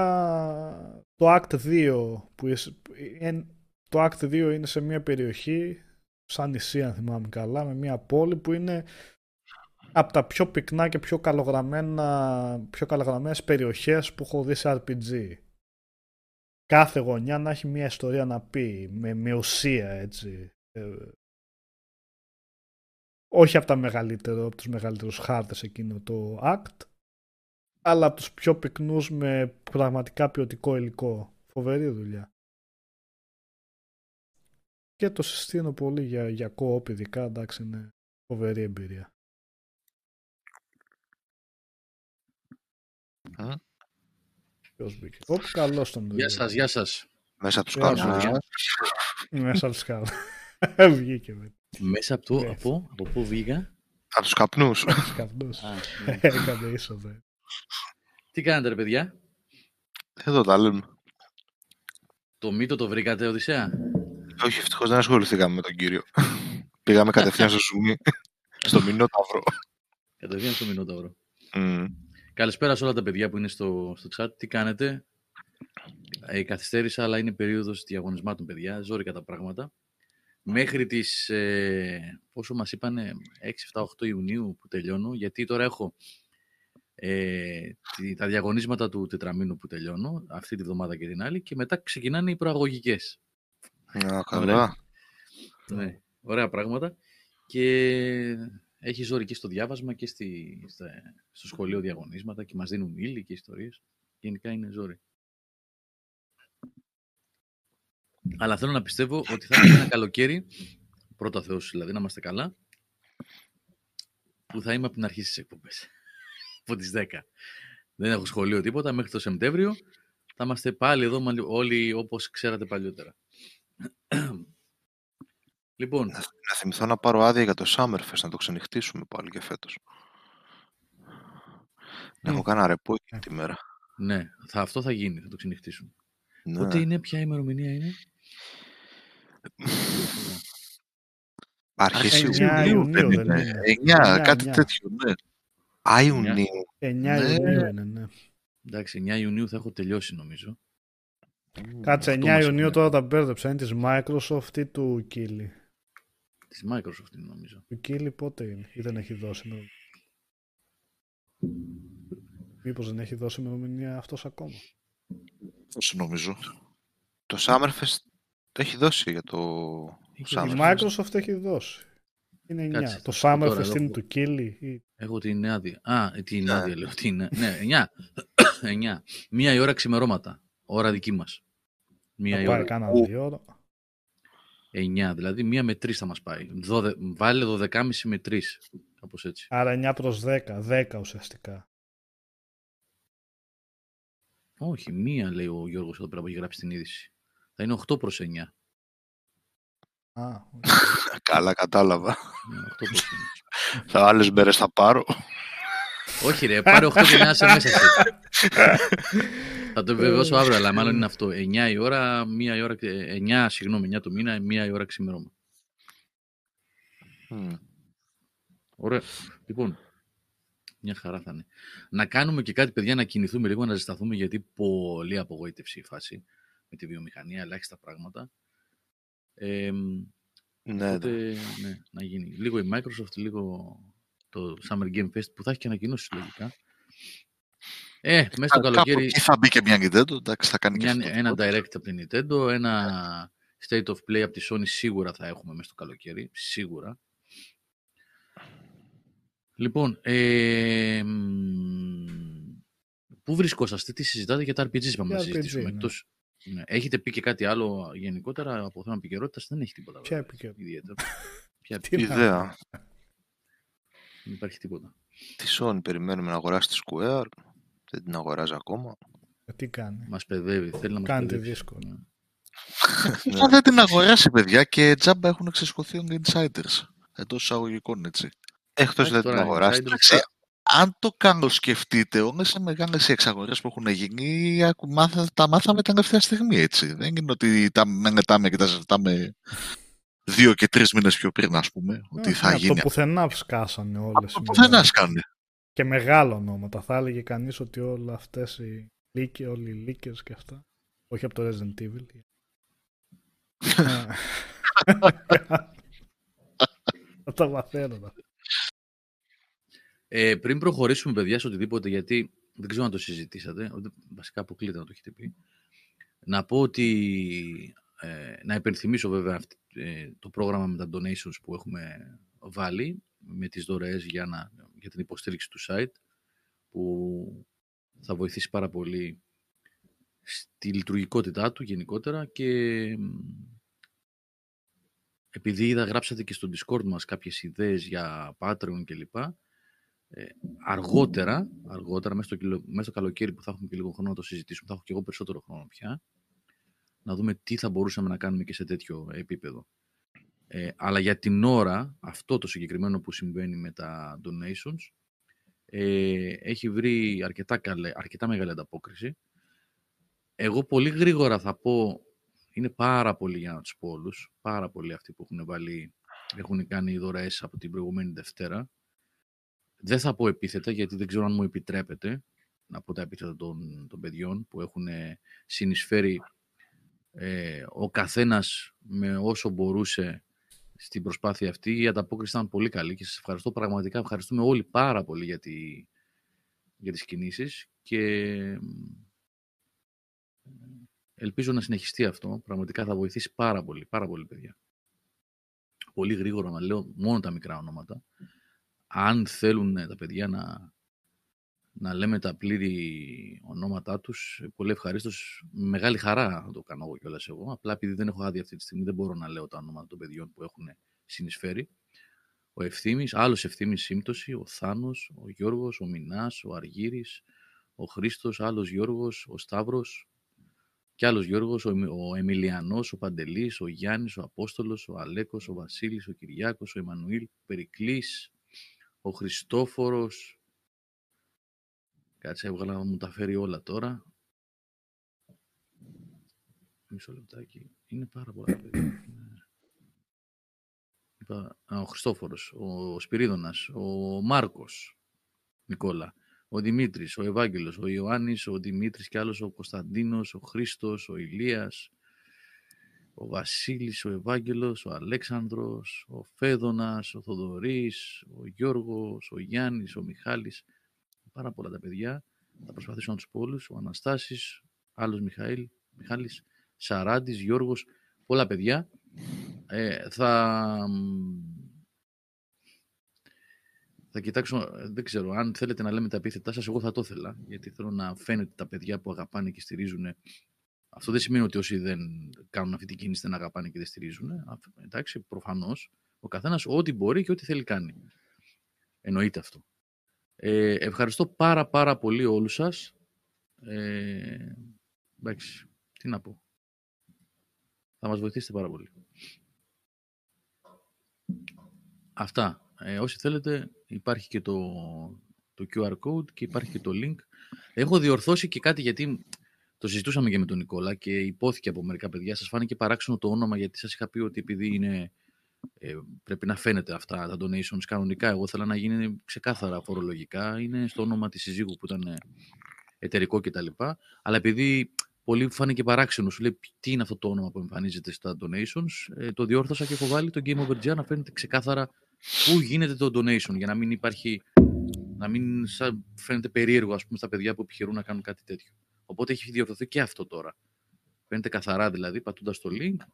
το Act 2 που είναι- εν- το Act 2 είναι σε μια περιοχή σαν νησί αν θυμάμαι καλά με μια πόλη που είναι από τα πιο πυκνά και πιο καλογραμμένα πιο καλογραμμένες περιοχές που έχω δει σε RPG κάθε γωνιά να έχει μια ιστορία να πει με, με ουσία έτσι Ε, όχι από τα μεγαλύτερα από τους μεγαλύτερους χάρτες εκείνο το Act αλλά από τους πιο πυκνούς με πραγματικά ποιοτικό υλικό. Φοβερή δουλειά. Και το συστήνω πολύ για, για co-op ειδικά, εντάξει είναι φοβερή εμπειρία. Ποιος μπήκε. Ωπ, καλώς τον Γεια σας, γεια σας. Μέσα από τους Γεια κάρους. σας. Μέσα από σκάλα. Βγήκε με Μέσα από το, Ναι. από, από πού βγήκα; Από τους καπνούς. τους καπνούς. Α, ναι. Έκανε είσοδο. Τι κάνετε ρε παιδιά; Εδώ τα λέμε. Το μύτο το βρήκατε Οδυσσέα; Όχι, ευτυχώς δεν ασχοληθήκαμε με τον κύριο. Πήγαμε κατευθείαν στο ζουμί. στο Μινόταυρο. Κατευθείαν στο Μινόταυρο. Μμ. Καλησπέρα σε όλα τα παιδιά που είναι στο, στο chat. Τι κάνετε; Ε, καθυστέρησα, αλλά είναι περίοδος διαγωνισμάτων, παιδιά. Ζόρικα τα πράγματα. Μέχρι τις, ε, πόσο μας είπανε, 6, 7, 8 Ιουνίου που τελειώνω, γιατί τώρα έχω ε, τη- τα διαγωνίσματα του τετραμήνου που τελειώνω, αυτή τη βδομάδα και την άλλη, και μετά ξεκινάνε οι προαγωγικές. Α, καλά. Ναι, ωραία πράγματα. Και έχει ζόρι και στο διάβασμα και στη, στα- στο σχολείο διαγωνίσματα και μας δίνουν ύλη και ιστορίες. Γενικά είναι ζόρι. Αλλά θέλω να πιστεύω ότι θα είναι ένα καλοκαίρι, πρώτα Θεός δηλαδή, να είμαστε καλά, που θα είμαι από την αρχή στις εκπομπές. από τις 10. Δεν έχω σχολείο τίποτα, μέχρι το Σεπτέμβριο θα είμαστε πάλι εδώ μαλλι- όλοι όπως ξέρατε παλιότερα. Λοιπόν, Να θυμηθώ να πάρω άδεια για το Summerfest, να το ξενυχτήσουμε πάλι για φέτος. Να έχω Μμ. κάνει ρεπό Ε. εκείνη τη μέρα. Ναι, θα, αυτό θα γίνει, θα το ξενυχτήσουμε. Ναι. Πότε είναι, ποια ημερομηνία είναι; Αρχές Αρχές Εννιά Ιουνίου Ιουνίου δεν δεν είναι. είναι. 9, Εννιά, κάτι εννιά. τέτοιο, ναι. Α, Ιουνίου. 9 Ναι. Ιουνίου είναι, ναι. Εντάξει, 9 Ιουνίου θα έχω τελειώσει νομίζω. Κάτσε αυτό 9 μας Ιουνίου είναι. τώρα τα μπέρδεψα. Είναι της Microsoft ή του Kili; Της Microsoft είναι νομίζω. Του Kili πότε είναι ή δεν έχει δώσει ημερομηνία. Μήπως δεν έχει δώσει ημερομηνία αυτός ακόμα; Όσο νομίζω. Το Summerfest το έχει δώσει για το Η Summerfest. Microsoft έχει δώσει. Είναι 9. Κάτσε, το θα σου πω τώρα, Summerfest εδώ είναι που- του Kili ή... Έχω την άδεια. Α, ε, την Ναι. άδεια λέω. Την, ναι, 9. 9. Μία η ώρα ξημερώματα. Ώρα δική μας. Μία Θα η πάει ώρα. κάνα Ου. δύο ώρα. 9, δηλαδή μία με 3 θα μας πάει. Δώδε, βάλε 12,5 με 3. Κάπως έτσι. Άρα 9 προς 10. 10 ουσιαστικά. Όχι, μία λέει ο Γιώργος εδώ πέρα που έχει γράψει την είδηση. Θα είναι 8 προς 9. Α, Καλά, κατάλαβα. Ναι, 8 προς 9. Θα άλλες μέρες θα πάρω. Όχι ρε, πάρε 8 και 9 σε μέσα σου. Θα το επιβεβαιώσω αύριο, αλλά μάλλον είναι αυτό. 9 η ώρα, 1 η ώρα, 9, συγγνώμη, 9 το μήνα, 1 η ώρα ξημερώμα. Μμ. Ωραία. Λοιπόν, μια χαρά θα είναι. Να κάνουμε και κάτι, παιδιά, να κινηθούμε λίγο, να ζεσταθούμε, γιατί πολύ απογοήτευση η φάση με τη βιομηχανία, ελάχιστα πράγματα. Ε, Ναι, ναι. οπότε, ναι, να γίνει. Λίγο η Microsoft, λίγο το Summer Game Fest που θα έχει και ανακοινώσεις λογικά. Ε, μέσα στο Κάπου καλοκαίρι εκεί θα μπει και μια Nintendo, εντάξει, θα κάνει και μια, αυτό. ένα direct από την Nintendo, ένα State of Play από τη Sony σίγουρα θα έχουμε μέσα στο καλοκαίρι. Σίγουρα. Λοιπόν, ε, μ, πού βρισκόσαστε, τι συζητάτε για τα RPGs είπαμε Για να RPG, συζητήσουμε. ναι. Εκτός, ναι. Έχετε πει και κάτι άλλο γενικότερα από θέμα επικαιρότητας, δεν έχει τίποτα. Ποια βέβαια, επικαιρότητα; Ιδιαίτερο. Ποια Τι να- Ιδέα. δεν υπάρχει τίποτα. Τη Sony περιμένουμε να αγοράσει τη Square. Δεν την αγοράζει ακόμα. Ε, Τι κάνει; Μας παιδεύει, θέλει να μας Κάντε παιδεύσει. δύσκολο. Ναι. Αν δεν την αγοράσει, παιδιά, και τζάμπα έχουν ξεσχωθεί οι insiders. Εντός εισαγωγικών, έτσι. Εκτό Εντάξει, δεν την τώρα, αγοράσει. insiders- Εντάξει, αν το κάνω σκεφτείτε, όλες οι μεγάλες οι εξαγορές που έχουν γίνει, ακου- μάθα- τα μάθαμε τελευταία στιγμή, έτσι. Δεν είναι ότι τα μελετάμε και τα συζητάμε δύο και τρεις μήνες πιο πριν, ας πούμε, ότι Ε, θα ναι, γίνει. Το πουθενά σκάσανε όλες Αυτό οι που δεν μεγάλες. κάνει. Και μεγάλα ονόματα. Θα έλεγε κανείς ότι όλα αυτές οι λύκοι, όλοι οι leakers και αυτά. Όχι από το Resident Evil. Θα τα μαθαίνω. να- Ε, πριν προχωρήσουμε, παιδιά, σε οτιδήποτε, γιατί δεν ξέρω αν το συζητήσατε, ούτε- βασικά αποκλείται να το έχετε πει, να πω ότι, ε, να υπενθυμίσω βέβαια αυτή- ε, το πρόγραμμα με τα donations που έχουμε βάλει, με τις δωρεές για, να, για την υποστήριξη του site, που θα βοηθήσει πάρα πολύ στη λειτουργικότητά του γενικότερα και μ, επειδή είδα γράψατε και στο Discord μας κάποιες ιδέες για Patreon κλπ. Ε, αργότερα, αργότερα μέσα, στο, κυλο- μέσα στο καλοκαίρι που θα έχουμε και λίγο χρόνο να το συζητήσουμε, θα έχω και εγώ περισσότερο χρόνο πια, να δούμε τι θα μπορούσαμε να κάνουμε και σε τέτοιο επίπεδο. Ε, αλλά για την ώρα, αυτό το συγκεκριμένο που συμβαίνει με τα donations, ε, έχει βρει αρκετά, καλέ, αρκετά μεγάλη ανταπόκριση. Εγώ πολύ γρήγορα θα πω, είναι πάρα πολλοί για να τους πω όλους, πάρα πολλοί αυτοί που έχουν βάλει, έχουν κάνει δωρεές από την προηγούμενη Δευτέρα. Δεν θα πω επίθετα, γιατί δεν ξέρω αν μου επιτρέπετε να πω τα επίθετα των, των παιδιών που έχουν ε, συνεισφέρει ε, ο καθένας με όσο μπορούσε στην προσπάθεια αυτή. Η ανταπόκριση ήταν πολύ καλή και σας ευχαριστώ πραγματικά. Ευχαριστούμε όλοι πάρα πολύ για, τη, για τις κινήσεις και ελπίζω να συνεχιστεί αυτό. Πραγματικά θα βοηθήσει πάρα πολύ, πάρα πολύ παιδιά. Πολύ γρήγορα να λέω μόνο τα μικρά ονόματα. Αν θέλουν ε, τα παιδιά να, να λέμε τα πλήρη ονόματά τους, ε, πολύ ευχαρίστως. Με μεγάλη χαρά να το κάνω εγώ κιόλας εγώ. Απλά επειδή δεν έχω άδεια αυτή τη στιγμή, δεν μπορώ να λέω τα ονόματα των παιδιών που έχουν συνεισφέρει. Ο Ευθύμης, άλλος Ευθύμης σύμπτωση, ο Θάνος, ο Γιώργος, ο Μινάς, ο Αργύρης, ο Χρήστος, άλλος Γιώργος, ο Σταύρος, και άλλος Γιώργος, ο, Εμι- ο Εμιλιανός, ο Παντελής, ο Γιάννης, ο Απόστολος, ο Αλέκος, ο Βασίλης, ο Κυριάκος, ο Εμμανουήλ, ο Περικλής, ο Χριστόφορος. Κάτσε, έβγαλα να μου τα φέρει όλα τώρα. Μισό λεπτάκι. Είναι πάρα πολλά παιδιά. Είναι- Είπα, α, ο Χριστόφορος, ο Σπυρίδωνας, ο Μάρκος, Νικόλα, ο Δημήτρης, ο Ευάγγελος, ο Ιωάννης, ο Δημήτρης και άλλος, ο Κωνσταντίνος, ο Χρήστος, ο Ηλίας, ο Βασίλης, ο Ευάγγελος, ο Αλέξανδρος, ο Φέδωνας, ο Θοδωρής, ο Γιώργος, ο Γιάννης, ο Μιχάλης. Πάρα πολλά τα παιδιά. Θα προσπαθήσω να τους πω όλους. Ο Αναστάσης, άλλος Μιχαήλ, Μιχάλης, Σαράντης, Γιώργος, πολλά παιδιά. Ε, θα, θα κοιτάξω, ε, δεν ξέρω, αν θέλετε να λέμε τα επίθετά σας, εγώ θα το ήθελα, γιατί θέλω να φαίνεται τα παιδιά που αγαπάνε και στηρίζουν. Αυτό δεν σημαίνει ότι όσοι δεν κάνουν αυτή την κίνηση δεν αγαπάνε και δεν στηρίζουν. Α, Εντάξει, προφανώς, ο καθένας ό,τι μπορεί και ό,τι θέλει κάνει. Εννοείται αυτό. Ε, ευχαριστώ πάρα πάρα πολύ όλους σας. Ε, εντάξει, τι να πω. Θα μας βοηθήσετε πάρα πολύ. Αυτά. Ε, όσοι θέλετε, υπάρχει και το, το QR code και υπάρχει και το link. Έχω διορθώσει και κάτι γιατί το συζητούσαμε και με τον Νικόλα και υπόθηκε από μερικά παιδιά. Σας φάνηκε παράξενο το όνομα γιατί σας είχα πει ότι επειδή είναι, ε, πρέπει να φαίνεται αυτά τα donations κανονικά. Εγώ ήθελα να γίνει ξεκάθαρα φορολογικά. Είναι στο όνομα της συζύγου που ήταν εταιρικό κτλ. Αλλά επειδή πολύ φάνηκε παράξενο, σου λέει τι είναι αυτό το όνομα που εμφανίζεται στα donations, ε, το διόρθωσα και έχω βάλει το Game Over GR να φαίνεται ξεκάθαρα πού γίνεται το donation για να μην υπάρχει να μην σαν φαίνεται περίεργο ας πούμε, στα παιδιά που επιχειρούν να κάνουν κάτι τέτοιο. Οπότε έχει διορθωθεί και αυτό τώρα. Φαίνεται καθαρά δηλαδή, πατώντας το link,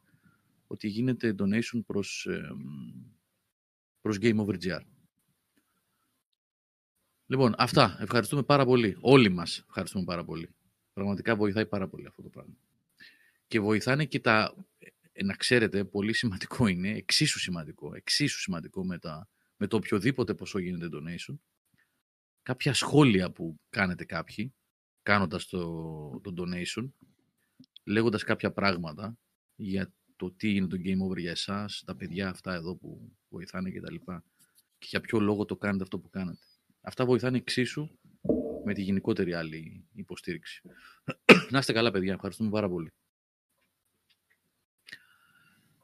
ότι γίνεται donation προς, ε, προς Game Over GR. Λοιπόν, αυτά. Ευχαριστούμε πάρα πολύ. Όλοι μας ευχαριστούμε πάρα πολύ. Πραγματικά βοηθάει πάρα πολύ αυτό το πράγμα. Και βοηθάνε και τα... Ε, να ξέρετε, πολύ σημαντικό είναι, εξίσου σημαντικό, εξίσου σημαντικό με, τα, με το οποιοδήποτε ποσό γίνεται donation, κάποια σχόλια που κάνετε κάποιοι, κάνοντας το, το donation, λέγοντας κάποια πράγματα για το τι είναι το game over για εσάς, τα παιδιά αυτά εδώ που βοηθάνε και τα λοιπά και για ποιο λόγο το κάνετε αυτό που κάνετε. Αυτά βοηθάνε εξίσου με τη γενικότερη άλλη υποστήριξη. Να είστε καλά παιδιά, ευχαριστούμε πάρα πολύ.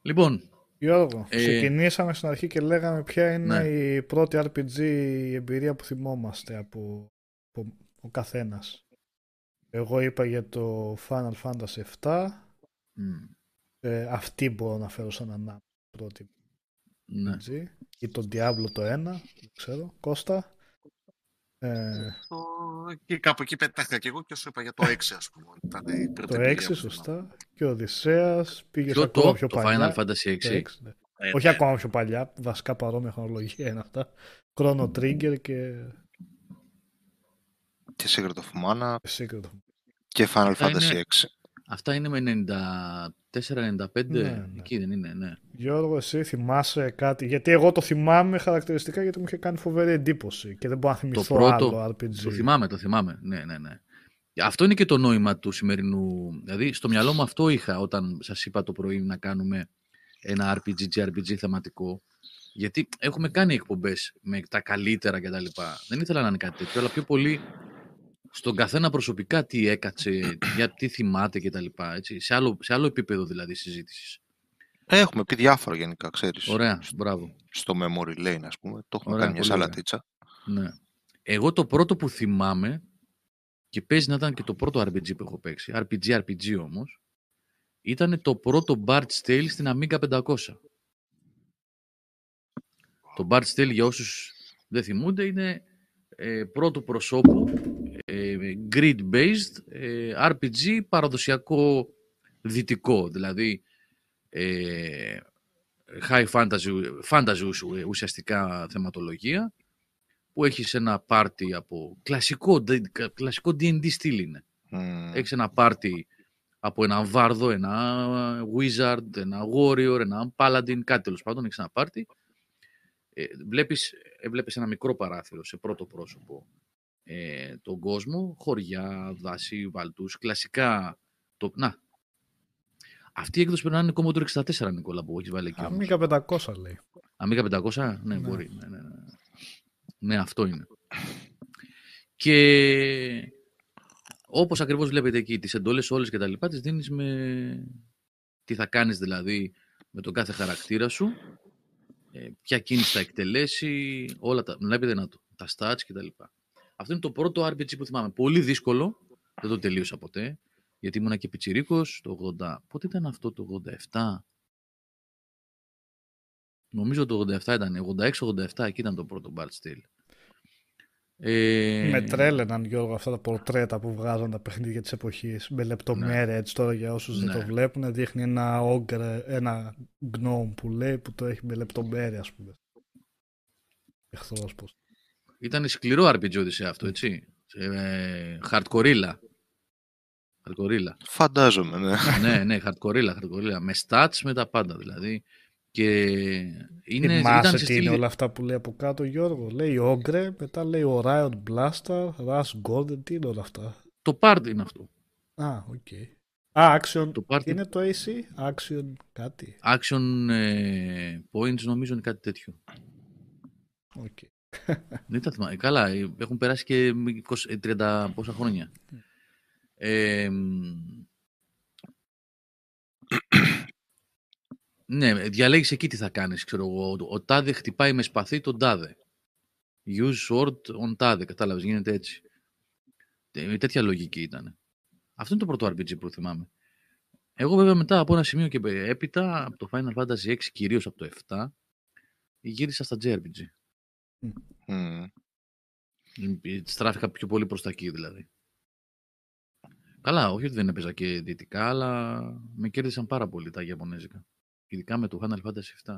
Λοιπόν, Γιώργο, ε... ξεκινήσαμε στην αρχή και λέγαμε ποια είναι Ναι. η πρώτη RPG εμπειρία που θυμόμαστε από, από ο καθένας. Εγώ είπα για το Final Fantasy 7. μ, Ε, αυτή μπορώ να φέρω σαν ανάπτυξη πρώτη ναι. RPG. Ή το Diablo το 1, δεν ξέρω. Κώστα. Ε, Το- Και κάπου εκεί πετάχτηκα και εγώ και όσο είπα για το 6, ας πούμε. Ήταν η πρώτη το εμπειρία 6, που σωστά. Και ο Οδυσσέας πήγε Ποιο ακόμα το, πιο το παλιά. Final Fantasy 6. Το 6, ναι. θυμάμαι. Όχι Ε, ακόμα πιο παλιά, βασικά παρόμοια χρονολογία είναι αυτά. Chrono Trigger και Και Secret of Mana Secret of και Final Αυτά Fantasy είναι- 6. Αυτά είναι με 94-95, Ναι, ναι. εκεί δεν είναι, ναι. Γιώργο, εσύ θυμάσαι κάτι. Γιατί εγώ το θυμάμαι χαρακτηριστικά γιατί μου είχε κάνει φοβερή εντύπωση και δεν μπορώ να θυμηθώ πρώτο- άλλο RPG. Το θυμάμαι, το θυμάμαι. Ναι, ναι, ναι. Αυτό είναι και το νόημα του σημερινού. Δηλαδή, στο μυαλό μου αυτό είχα όταν σας είπα το πρωί να κάνουμε ένα RPG, JRPG θεματικό. Γιατί έχουμε κάνει εκπομπές με τα καλύτερα κτλ. Δεν ήθελα να είναι κάτι τέτοιο, αλλά πιο πολύ στον καθένα προσωπικά τι έκατσε, για τι θυμάται κτλ. Έτσι, σε, άλλο, σε άλλο επίπεδο δηλαδή συζήτησης. Έχουμε πει διάφορα γενικά, ξέρεις. Ωραία, μπράβο. Στο Memory Lane, ας πούμε. Το έχουμε Ωραία, κάνει μια πολύ ωραία. σαλατίτσα. Ναι. Εγώ το πρώτο που θυμάμαι και παίζει να ήταν και το πρώτο RPG που έχω παίξει, RPG RPG όμως, ήταν το πρώτο Bart's Tale στην Amiga 500. Το Bart's Tale για όσους δεν θυμούνται είναι ε, πρώτου προσώπου ε, grid-based ε, RPG παραδοσιακό δυτικό, δηλαδή ε, high fantasy, fantasy ουσου- ουσιαστικά θεματολογία που έχεις ένα πάρτι από κλασικό, κλασικό D&D στυλ είναι. Μμμ. Έχεις ένα πάρτι από έναν βάρδο, ένα wizard, ένα warrior, ένα paladin, κάτι τέλος πάντων, έχεις ένα πάρτι. Ε, βλέπεις, ε, βλέπεις ένα μικρό παράθυρο σε πρώτο πρόσωπο ε, τον κόσμο, χωριά, δάση, βαλτούς, κλασικά. Το, να, αυτή η έκδοση πρέπει να είναι Commodore 64, Νικόλα, που έχεις βάλει εκεί. όμως. Amiga 500 λέει. Αμίγα 500, ναι, Ναι. μπορεί. Ναι, ναι, ναι. ναι, αυτό είναι. Και όπως ακριβώς βλέπετε εκεί, τις εντόλες όλες και τα λοιπά, τις δίνεις με τι θα κάνεις δηλαδή με τον κάθε χαρακτήρα σου, ε, ποια κίνηση θα εκτελέσει, όλα τα, βλέπετε να το, τα stats και τα λοιπά. Αυτό είναι το πρώτο RPG που θυμάμαι. Πολύ δύσκολο, δεν το τελείωσα ποτέ, γιατί ήμουνα και πιτσιρίκος, το 80, πότε ήταν αυτό το 87, Νομίζω το 87 ήταν, 86-87, εκεί ήταν το πρώτο Bart's Tale. Ε, Με τρέλαιναν Γιώργο αυτά τα πορτρέτα που βγάζαν τα παιχνίδια της εποχής με λεπτομέρεια έτσι τώρα για όσους δεν Ναι. το βλέπουν δείχνει ένα όγκρε, ένα gnome που λέει που το έχει με λεπτομέρεια ας πούμε. Εχθρός πως. Ήταν σκληρό RPG Odyssey αυτό, έτσι. Ε, hardcore. Hardcore. Φαντάζομαι, ναι. ναι, ναι, hardcore, hardcore. Με stats, με τα πάντα δηλαδή. Και είναι, Θυμάσαι ήταν σε τι είναι στυλ... όλα αυτά που λέει από κάτω Γιώργο. Λέει Όγκρε, μετά λέει ο Riot Blaster, Rush Golden, τι είναι όλα αυτά. Το Part είναι αυτό. Α, οκ. Α, Action. Το Part Είναι το AC, Action κάτι. Action ε, Points νομίζω είναι κάτι τέτοιο. Οκ. Δεν τα θυμάμαι. Καλά, ε, έχουν περάσει και 20, ε, 30 πόσα χρόνια. Ε, μ, ναι, διαλέγεις εκεί τι θα κάνεις, ξέρω εγώ. Ο τάδε χτυπάει με σπαθί τον τάδε. Use sword on τάδε, κατάλαβες, γίνεται έτσι. Τε- τέτοια λογική ήταν. Αυτό είναι το πρώτο RPG που θυμάμαι. Εγώ βέβαια μετά από ένα σημείο και έπειτα, από το Final Fantasy 6, κυρίως από το 7, γύρισα στα JRPG. Μμ. Στράφηκα πιο πολύ προς τα εκεί δηλαδή. Καλά, όχι ότι δεν έπαιζα και δυτικά, αλλά με κέρδισαν πάρα πολύ τα Ιαπωνέζικα. Ειδικά με το Final Fantasy 7.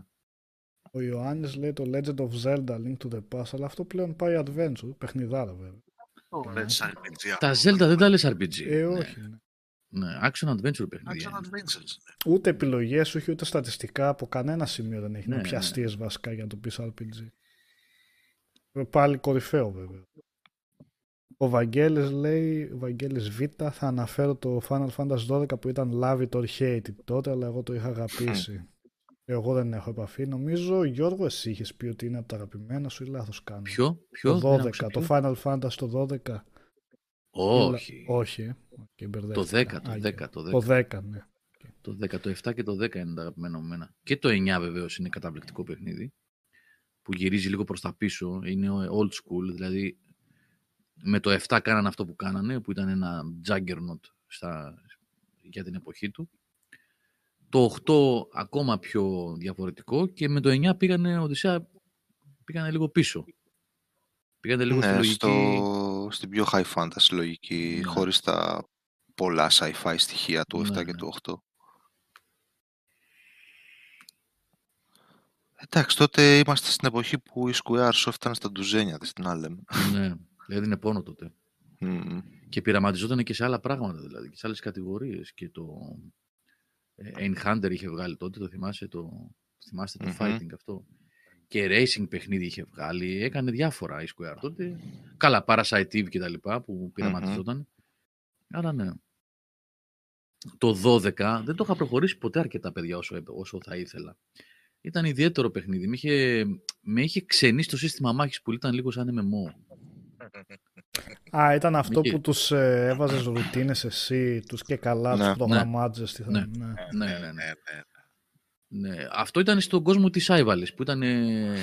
Ο Ιωάννης λέει το Legend of Zelda Link to the Past, αλλά αυτό πλέον πάει adventure, παιχνιδάρα βέβαια. Let's RPG. Τα Zelda δεν τα λες RPG. Ε, ναι. όχι. ναι. Ναι, action adventure παιχνίδια. Action είναι. Adventures. ναι. Ούτε επιλογές σου έχει, ούτε στατιστικά από κανένα σημείο δεν έχει Ναι, να ναι. πιαστείες βασικά για να το πεις RPG. Ε, Πάλι κορυφαίο βέβαια. Ο Βαγγέλης λέει, ο Βαγγέλης Β, θα αναφέρω το Final Fantasy 12 που ήταν Love it or hate it τότε, αλλά εγώ το είχα αγαπήσει. Εγώ δεν έχω επαφή. Νομίζω, Γιώργο, εσύ είχες πει ότι είναι από τα αγαπημένα σου ή λάθος κάνω. Ποιο, ποιο, Το δεν 12, άκουσα το ποιο. Final Fantasy το 12. Όχι. Όχι. ε. Οκ, Το μπερδεύτηκα. 10, το Άγιο. 10, το 10. Το 10, ναι. Το 10, το 7 και το 10 είναι τα αγαπημένα μου μένα. Και το 9 βεβαίως είναι καταπληκτικό παιχνίδι. Που γυρίζει λίγο προς τα πίσω. Είναι old school. Δηλαδή με το 7 κάνανε αυτό που κάνανε. Που ήταν ένα juggernaut στα, για την εποχή του. Το 8 ακόμα πιο διαφορετικό. Και με το 9 πήγανε Οδυσσέα πήγανε λίγο πίσω. Πήγανε λίγο στη Ναι, λογική... στο, στην πιο high fantasy λογική, Ναι. χωρίς τα πολλά sci-fi στοιχεία του 7 Ναι, και ναι. του 8. Εντάξει, τότε είμαστε στην εποχή που η Square Soft ήταν στα ντουζένια της, την άλλη. λέμε. ναι, δηλαδή είναι πόνο τότε. Μμμ. Και πειραματιζόταν και σε άλλα πράγματα δηλαδή, και σε άλλες κατηγορίες. Και το ε, Einhander είχε βγάλει τότε, το θυμάσαι, το, θυμάστε το Μμμ. fighting αυτό; Και racing παιχνίδι είχε βγάλει, έκανε διάφορα η Square τότε. Καλά, Parasite Eve και τα λοιπά που πειραματιζόταν. Αλλά ναι. Το 12 δεν το είχα προχωρήσει ποτέ αρκετά παιδιά όσο, έπαι- όσο θα ήθελα. Ήταν ιδιαίτερο παιχνίδι. Με είχε, με είχε ξενήσει το σύστημα μάχης που ήταν λίγο σαν MMO. Α, ήταν αυτό Μίκη. που τους ε, έβαζες ρουτίνες εσύ, τους και καλά Ναι. τους προγραμμάτζες. τι θα- Ναι. ναι. Ναι, ναι, ναι. ναι, ναι. Ναι, αυτό ήταν στον κόσμο της Άιβαλης που ήταν, ε,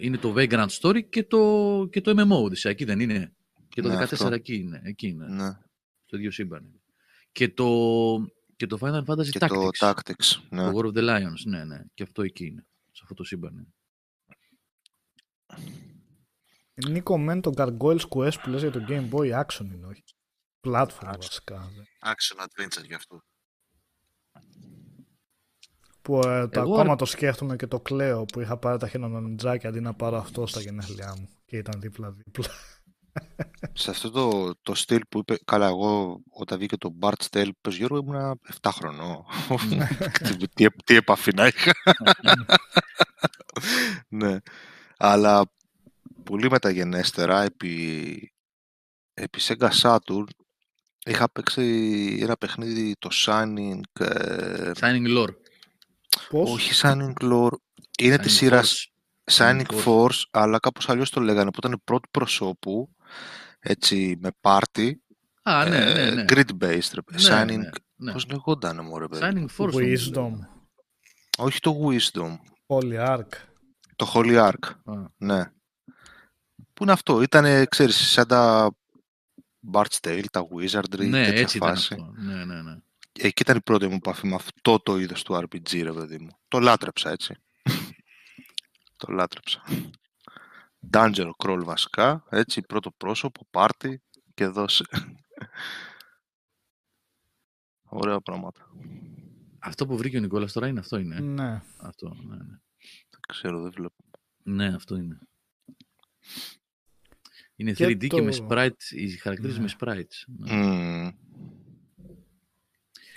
είναι το Vagrant Story και το, και το MMO Odyssey, εκεί δεν είναι. Και το Ναι, 14 αυτό. εκεί είναι, εκεί είναι, Ναι. στο ίδιο σύμπαν. είναι. Και το, και το Final Fantasy Και Tactics, το Tactics. Ναι. το War of the Lions, ναι, ναι, και αυτό εκεί είναι, σε αυτό το σύμπαν. είναι. Νίκο Μεν, το Gargoyles Quest που λες για το Game Boy Action είναι, όχι. Platform Action. βασικά. δε. Action Adventure γι' αυτό. Που ε, το Εγώ ακόμα αρ- το σκέφτομαι και το κλαίω που είχα πάρει τα χελονονιτζάκια αντί να πάρω αυτό στα γενέθλιά μου. Και ήταν δίπλα-δίπλα. Σε αυτό το, το στυλ που είπε, καλά εγώ όταν βγήκε το Bart Tale, πες Γιώργο ήμουν 7 χρονών. τι, τι, τι επαφή να είχα. ναι. Αλλά πολύ μεταγενέστερα επί, επί Sega Saturn είχα παίξει ένα παιχνίδι το Shining ε, Shining Lore. Πώς; όχι Shining Lore είναι της Shining σειράς Force. Shining Shining Force, αλλά κάπως αλλιώς το λέγανε που ήταν πρώτου προσώπου έτσι με πάρτι Α, ναι, ναι, ε, ναι. grid based ρε, Ναι, Shining ναι, ναι. πώς λεγόταν μωρέ παιδί Shining Force. νομίζω Wisdom. λέγανε. όχι το Wisdom Holy Ark. το Holy Ark Α, ναι που είναι αυτό; Ήταν ξέρεις σαν τα Bart's Tale, τα Wizardry Ναι, τέτοια έτσι ήταν φάση αυτό. Ναι, ναι, ναι. εκεί ήταν η πρώτη μου επαφή με αυτό το είδος του RPG ρε παιδί μου το λάτρεψα έτσι το λάτρεψα Dungeon Crawl βασικά έτσι πρώτο πρόσωπο, πάρτι και δώσε ωραία πράγματα Αυτό που βρήκε ο Νικόλας τώρα είναι αυτό είναι. ε. Ναι. Αυτό, ναι, ναι. δεν ξέρω δεν βλέπω Ναι, αυτό είναι. Είναι Και 3D και, το- με sprites, οι χαρακτήρες Ναι. με sprites. Ναι. Μμμ.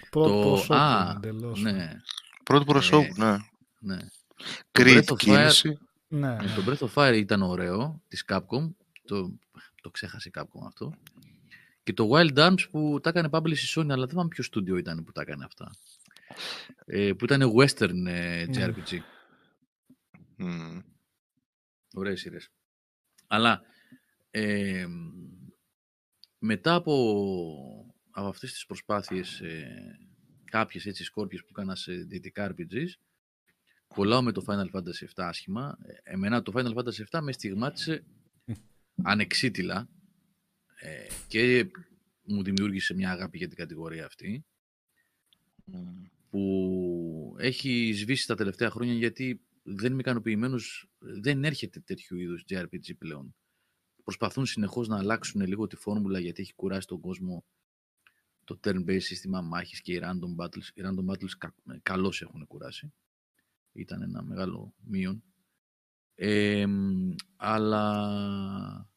Πρώτο Το- προσώπου α, εντελώς. Ναι, πρώτο προσώπου ναι ναι. Creed Breath of Fire- κίνηση Ναι. Ε, Το Breath of Fire ήταν ωραίο, της Capcom. Το, το ξέχασε η Capcom αυτό. Και το Wild Arms που τα έκανε publish η Sony, αλλά δεν θυμάμαι ποιο στούντιο ήταν που τα έκανε αυτά. Ε, που ήταν western ε, JRPG. Μμμ. Ωραίες σειρές. Αλλά ε, μετά από, από αυτές τις προσπάθειες ε, κάποιες έτσι σκόρπιες που έκανα σε δυτικά RPGs κολλάω με το Final Fantasy VII άσχημα. Ε, Εμένα το Final Fantasy VII με στιγμάτισε ανεξίτηλα ε, και μου δημιούργησε μια αγάπη για την κατηγορία αυτή Μμ. που έχει σβήσει τα τελευταία χρόνια γιατί δεν είμαι ικανοποιημένος, δεν έρχεται τέτοιου είδους JRPG πλέον. Προσπαθούν συνεχώς να αλλάξουν λίγο τη φόρμουλα γιατί έχει κουράσει τον κόσμο το turn-based σύστημα μάχης και οι random battles. Οι random battles κα, καλώς έχουν κουράσει. Ήταν ένα μεγάλο μείον. Ε, μ, αλλά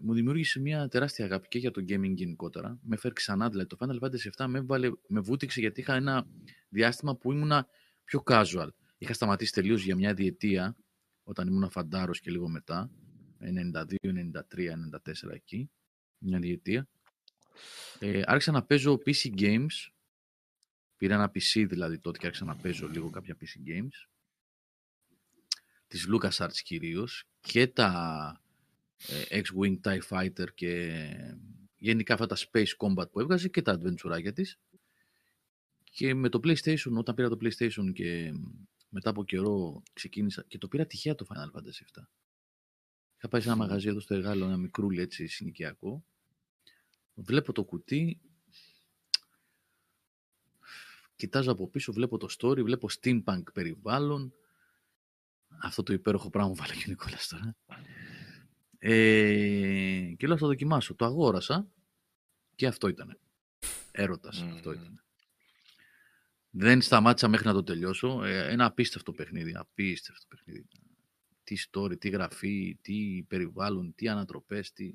μου δημιούργησε μια τεράστια αγάπη και για το gaming γενικότερα. Με φέρει ξανά, δηλαδή το Final Fantasy VII με, έβαλε, με βούτυξε γιατί είχα ένα διάστημα που ήμουνα πιο casual. Είχα σταματήσει τελείως για μια διετία όταν ήμουν φαντάρος και λίγο μετά. 92, 93, 94 εκεί. Μια διετία. Ε, άρχισα να παίζω PC games. Πήρα ένα PC δηλαδή τότε και άρχισα να παίζω λίγο κάποια PC games. Της LucasArts κυρίως και τα ε, X-Wing TIE Fighter και γενικά αυτά τα Space Combat που έβγαζε και τα adventure της. Και με το PlayStation, όταν πήρα το PlayStation και μετά από καιρό ξεκίνησα και το πήρα τυχαία το Final Fantasy VII. Είχα πάει σε ένα μαγαζί εδώ στο Εργάλο, ένα μικρούλι έτσι συνοικιακό. Βλέπω το κουτί, κοιτάζω από πίσω, βλέπω το story, βλέπω steampunk περιβάλλον. Αυτό το υπέροχο πράγμα που βάλε και ο Νικόλας τώρα. Ε, και λέω θα το δοκιμάσω. Το αγόρασα και αυτό ήταν. Έρωτας Μμμ. αυτό ήταν. Δεν σταμάτησα μέχρι να το τελειώσω. Ε, ένα απίστευτο παιχνίδι. Απίστευτο παιχνίδι. Τι story, τι γραφή, τι περιβάλλον, τι ανατροπές, τι,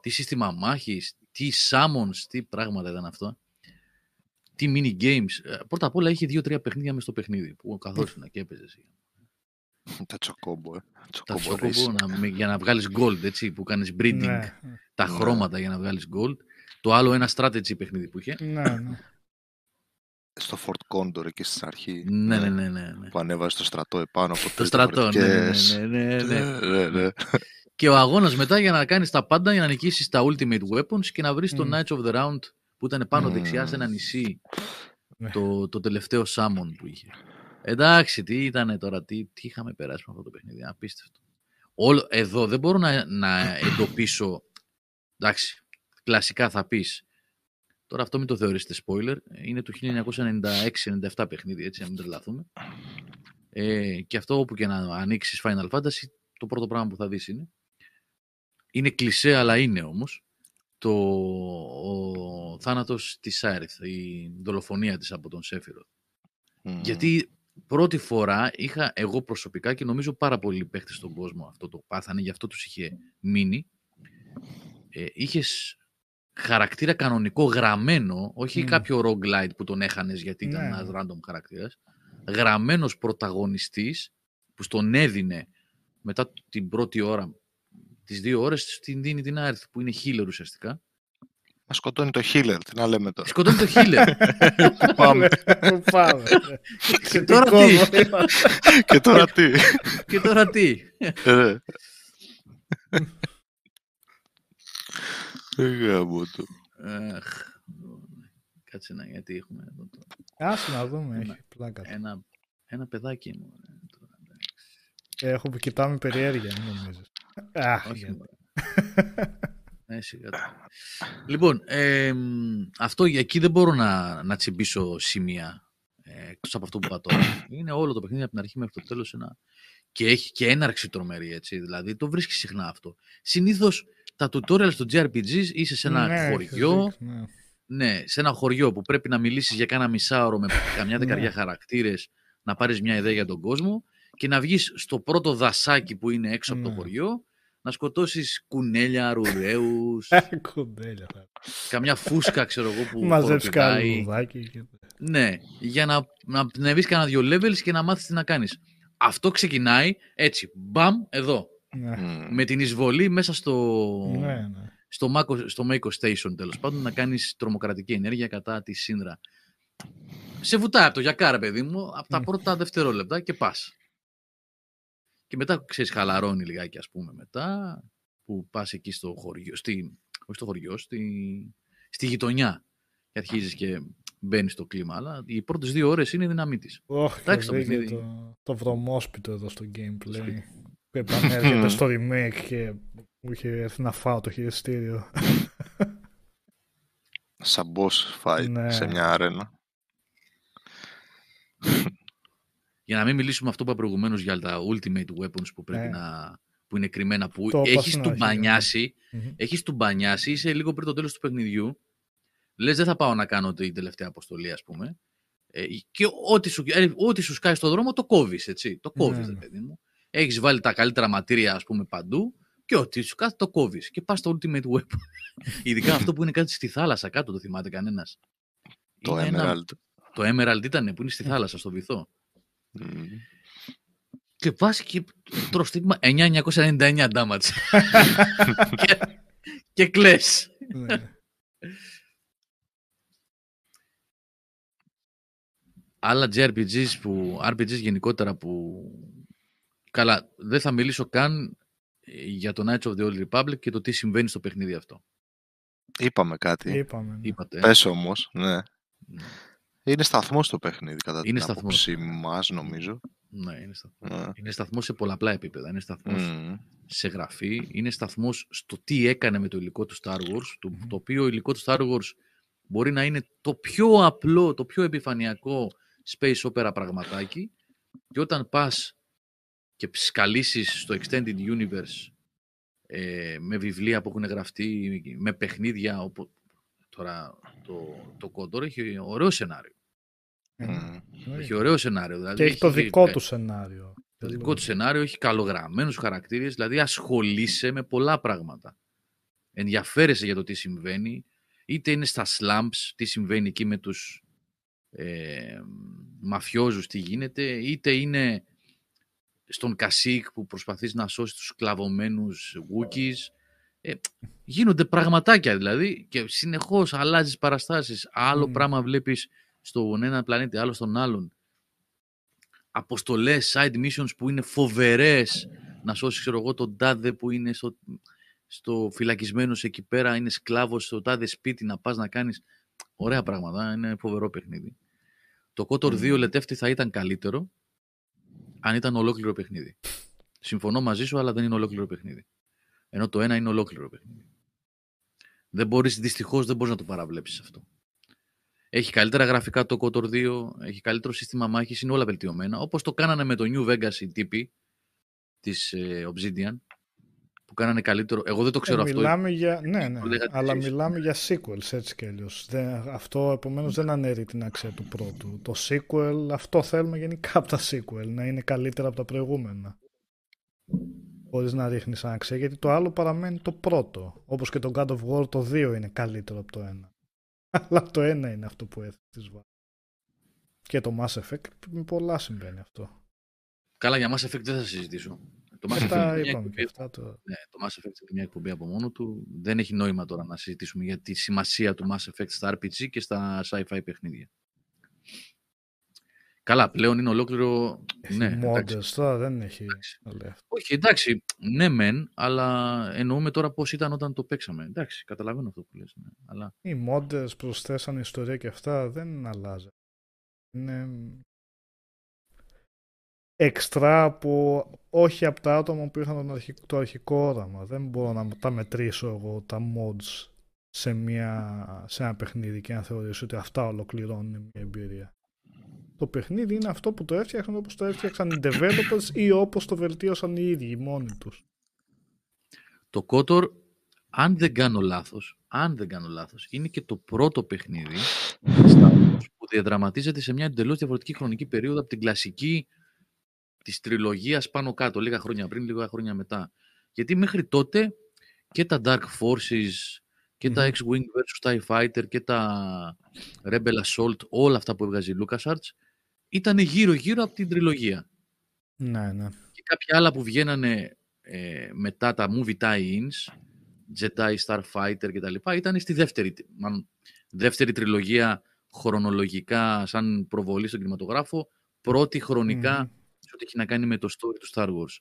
τι σύστημα μάχης, τι summons, τι πράγματα ήταν αυτό. Τι mini games. Ε, Πρώτα απ' όλα είχε δύο-τρία παιχνίδια μες στο παιχνίδι που καθόσουν και έπαιζες. Τα τσοκόμπο, ε. Τα Τσοκόμπο τσόκομπο race. να, με- για να βγάλεις gold, έτσι, που κάνεις breeding. Ναι, Τα Ναι. χρώματα για να βγάλεις gold. Το άλλο ένα strategy παιχνίδι που είχε. ναι, ναι. Στο Fort Condor εκεί στην αρχή. Ναι, ναι, ναι, ναι. ναι. Που ανέβαζε το στρατό επάνω από Το τρεις στρατό, ναι, ναι, ναι, διαφορετικές- ναι, ναι, ναι. Ναι, ναι, ναι. Και ο αγώνας μετά για να κάνεις τα πάντα, για να νικήσεις τα ultimate weapons και να βρεις το Μμ. Knights of the Round που ήταν πάνω Μμ. δεξιά σε ένα νησί. Ναι. Το, το τελευταίο summon που είχε. Εντάξει, τι ήταν τώρα, τι, τι είχαμε περάσει με αυτό το παιχνίδι. Απίστευτο. Όλο, εδώ δεν μπορώ να, να εντοπίσω. Εντάξει, κλασικά θα πεις. Τώρα αυτό μην το θεωρήσετε spoiler. Είναι το 1996-97 παιχνίδι, έτσι, να μην τρελαθούμε. Ε, και αυτό όπου και να ανοίξεις Final Fantasy, το πρώτο πράγμα που θα δεις είναι. Είναι κλισέ, αλλά είναι όμως. Το, ο θάνατος της Σάριθ, η δολοφονία της από τον Σέφυρο. Μμμ. Γιατί πρώτη φορά είχα εγώ προσωπικά και νομίζω πάρα πολλοί παίχτες στον κόσμο αυτό το πάθανε, γι' αυτό τους είχε μείνει. Ε, είχες χαρακτήρα κανονικό γραμμένο, όχι Μμ. κάποιο roguelite που τον έχανες γιατί ήταν Ναι. ένας random χαρακτήρας, γραμμένος πρωταγωνιστής που στον έδινε μετά την πρώτη ώρα, τις δύο ώρες την δίνει την Άρθ που είναι healer ουσιαστικά. Μα σκοτώνει το healer, τι να λέμε τώρα. Σκοτώνει το healer. Πού πάμε. Πού πάμε. και τώρα τι, Και τώρα τι; και τώρα τι; Ε, Ε, γάμο το. Αχ, κάτσε να, γιατί έχουμε εδώ το, Άσε να δούμε, Ένα. έχει πλάκα. ένα, ένα παιδάκι μου. ε, τώρα, εντάξει. Έχω που κοιτάμε περιέργεια, μην νομίζεις. Αχ, Όχι, γιατί. μωρέ. Ναι, σιγά τώρα. Λοιπόν, εμ, αυτό εκεί δεν μπορώ να, να τσιμπήσω σημεία ε, εκτός από αυτό που είπα τώρα. Είναι όλο το παιχνίδι από την αρχή μέχρι το τέλος ένα... Και έχει και έναρξη τρομερή, έτσι. Δηλαδή, το βρίσκεις συχνά αυτό. Συνήθως τα tutorials στο JRPGs είσαι σε ένα Ναι, έχεις χωριό, δείξει, ναι. ναι, σε ένα χωριό που πρέπει να μιλήσεις για κάνα μισάωρο με καμιά δεκαριά Ναι. χαρακτήρες, να πάρεις μια ιδέα για τον κόσμο και να βγεις στο πρώτο δασάκι που είναι έξω από το Ναι. χωριό, να σκοτώσεις κουνέλια, ρουρέους, Κουντέλια. θα. καμιά φούσκα, ξέρω εγώ, που Μαζέψεις κανένα χοροπηδάει. λουδάκι. και- Ναι, για να, να ανεβείς κανένα δυο levels και να μάθεις τι να κάνεις. Αυτό ξεκινάει έτσι, μπαμ, εδώ, Ναι, Μμ. με την εισβολή μέσα στο, ναι, ναι. στο, Mako, στο Mako Station τέλος πάντων να κάνεις τρομοκρατική ενέργεια κατά τη Σύνδρα. Σε βουτάει από το γιακάρα, παιδί μου, από τα Μμ. πρώτα δευτερόλεπτα και πας. Και μετά, ξέρεις, χαλαρώνει λιγάκι, ας πούμε, μετά, που πας εκεί στο χωριό, στη, όχι στο χωριό, στη, στη γειτονιά και αρχίζεις και μπαίνεις στο κλίμα, αλλά οι πρώτες δύο ώρες είναι η δύναμή της. Όχι, Εντάξει, το και βγήκε παιχνίδι. το, το βρωμόσπιτο εδώ στο gameplay. Σπίτι. Που επανέρχεται στο remake και μου είχε έρθει να φάω το χειριστήριο. Σαν boss fight Ναι. σε μια αρένα. Για να μην μιλήσουμε αυτό που είπα προηγουμένως για τα ultimate weapons που πρέπει Ναι. να. που είναι κρυμμένα, που Το είπα έχεις στην του αρχή, μπανιάσει, Μμμ. έχεις του μπανιάσει, είσαι λίγο πριν το τέλος του παιχνιδιού. Λες, δεν θα πάω να κάνω την τελευταία αποστολή, ας πούμε. Ε, και ό,τι σου, ε, ό,τι σου σκάει στο δρόμο το κόβεις, έτσι. Το κόβεις, Ναι, ρε ναι. παιδί μου. Έχεις βάλει τα καλύτερα ματήρια, ας πούμε, παντού και ό,τι σου κάθεται το κόβεις. Και πας στο ultimate weapon. Ειδικά αυτό που είναι κάτι στη θάλασσα κάτω, το θυμάται κανένας. Το Emerald. Το Emerald ήταν που είναι στη θάλασσα, στο βυθό. Μμμ. Και πα και τρως στίγμα 9.999 damage. και, και κλαις. Ναι. Άλλα JRPGs που, RPGs γενικότερα που... Καλά, δεν θα μιλήσω καν ε, για το Knights of the Old Republic και το τι συμβαίνει στο παιχνίδι αυτό. Είπαμε κάτι. Είπαμε. ναι. Είπατε. ε. Πες όμως, ναι. Ναι, Είναι σταθμός το παιχνίδι κατά Είναι την σταθμός. άποψή μας νομίζω. ναι, είναι σταθμός. Ναι. Είναι σταθμός σε πολλαπλά επίπεδα. Είναι σταθμός Μμμ. σε γραφή, είναι σταθμός στο τι έκανε με το υλικό του Star Wars, το, Μμμ. το οποίο υλικό του Star Wars μπορεί να είναι το πιο απλό, το πιο επιφανειακό space opera πραγματάκι και όταν πας και σκαλίσεις στο Extended Universe ε, με βιβλία που έχουν γραφτεί, με παιχνίδια, όπου, τώρα το, το Condor έχει ωραίο σενάριο. Ε, Μμ. Έχει ωραίο σενάριο. Δηλαδή Και έχει το δικό ε, του σενάριο. το δικό του σενάριο έχει καλογραμμένους χαρακτήρες, δηλαδή ασχολείσαι με πολλά πράγματα. Ενδιαφέρεσαι για το τι συμβαίνει, είτε είναι στα slumps, τι συμβαίνει εκεί με τους ε, μαφιόζους, τι γίνεται, είτε είναι στον Κασίκ που προσπαθείς να σώσεις τους σκλαβωμένους Wookiees. Ε, γίνονται πραγματάκια δηλαδή και συνεχώς αλλάζεις παραστάσεις. Άλλο Μμμ. πράγμα βλέπεις στον ένα πλανήτη, άλλο στον άλλον. Αποστολές, side missions που είναι φοβερές. Να σώσεις ξέρω εγώ τον τάδε που είναι στο, στο φυλακισμένος εκεί πέρα είναι σκλάβος στο τάδε σπίτι να πας να κάνεις. Ωραία πράγματα, είναι φοβερό παιχνίδι. Το KOTOR 2 λετεύτη θα ήταν καλύτερο αν ήταν ολόκληρο παιχνίδι. Συμφωνώ μαζί σου αλλά δεν είναι ολόκληρο παιχνίδι ενώ το ένα είναι ολόκληρο παιχνίδι δεν μπορείς, δυστυχώς δεν μπορείς να το παραβλέψεις αυτό έχει καλύτερα γραφικά το KOTOR 2, έχει καλύτερο σύστημα μάχης, είναι όλα βελτιωμένα. Όπως το κάνανε με το New Vegas οι τύποι της ε, Obsidian, που κάνανε καλύτερο. Εγώ δεν το ξέρω Ε, αυτό. μιλάμε για... Ναι, ναι, Το λέγατε αλλά εσείς. μιλάμε για sequels έτσι κι αλλιώς. Δεν- αυτό επομένως δεν αναιρεί την αξία του πρώτου. Το sequel, αυτό θέλουμε γενικά από τα sequel, να είναι καλύτερα από τα προηγούμενα. Χωρίς να ρίχνεις αξία, γιατί το άλλο παραμένει το πρώτο. Όπως και το God of War το 2 είναι καλύτερο από το 1. Αλλά το 1 είναι αυτό που έθεσε τις βάσεις. Και το Mass Effect, με πολλά συμβαίνει αυτό. Καλά, για Mass Effect δεν θα συζητήσω. Το Mass Effect, Αυτά είναι μια είπαμε εκπομπή, και αυτά. Το... ναι, το Mass Effect είναι μια εκπομπή από μόνο του. Δεν έχει νόημα τώρα να συζητήσουμε για τη σημασία του Mass Effect στα RPG και στα sci-fi παιχνίδια. Καλά, πλέον είναι ολόκληρο... Έχει ναι, εντάξει. modders τώρα δεν έχει Εντάξει. να λέει αυτό. Όχι, εντάξει, ναι μεν, αλλά εννοούμε τώρα πώς ήταν όταν το παίξαμε. Εντάξει, καταλαβαίνω αυτό που λες. Ναι, αλλά Οι modders προσθέσαν ιστορία και αυτά δεν αλλάζει. Είναι εξτρά από όχι από τα άτομα που είχαν τον αρχικό, το αρχικό όραμα. Δεν μπορώ να τα μετρήσω εγώ τα mods σε, μια, σε ένα παιχνίδι και να θεωρήσω ότι αυτά ολοκληρώνουν μια εμπειρία. Το παιχνίδι είναι αυτό που το έφτιαξαν όπως το έφτιαξαν οι developers ή όπως το βελτίωσαν οι ίδιοι μόνοι τους. το KOTOR, αν δεν κάνω λάθος, αν δεν κάνω λάθος, είναι και το πρώτο παιχνίδι Star Wars που διαδραματίζεται σε μια εντελώς διαφορετική χρονική περίοδο από την κλασική της τριλογίας πάνω κάτω, λίγα χρόνια πριν, λίγα χρόνια μετά. Γιατί μέχρι τότε και τα Dark Forces και τα Μμμ. X-Wing vs. TIE Fighter και τα Rebel Assault, όλα αυτά που έβγαζε η LucasArts, ήταν γύρω-γύρω από την τριλογία. Ναι, ναι. Και κάποια άλλα που βγαίνανε ε, μετά τα movie tie-ins Jedi, Starfighter κτλ. Ήταν στη δεύτερη, δεύτερη τριλογία χρονολογικά σαν προβολή στον κινηματογράφο, πρώτη χρονικά mm. σε ό,τι έχει να κάνει με το story του Star Wars.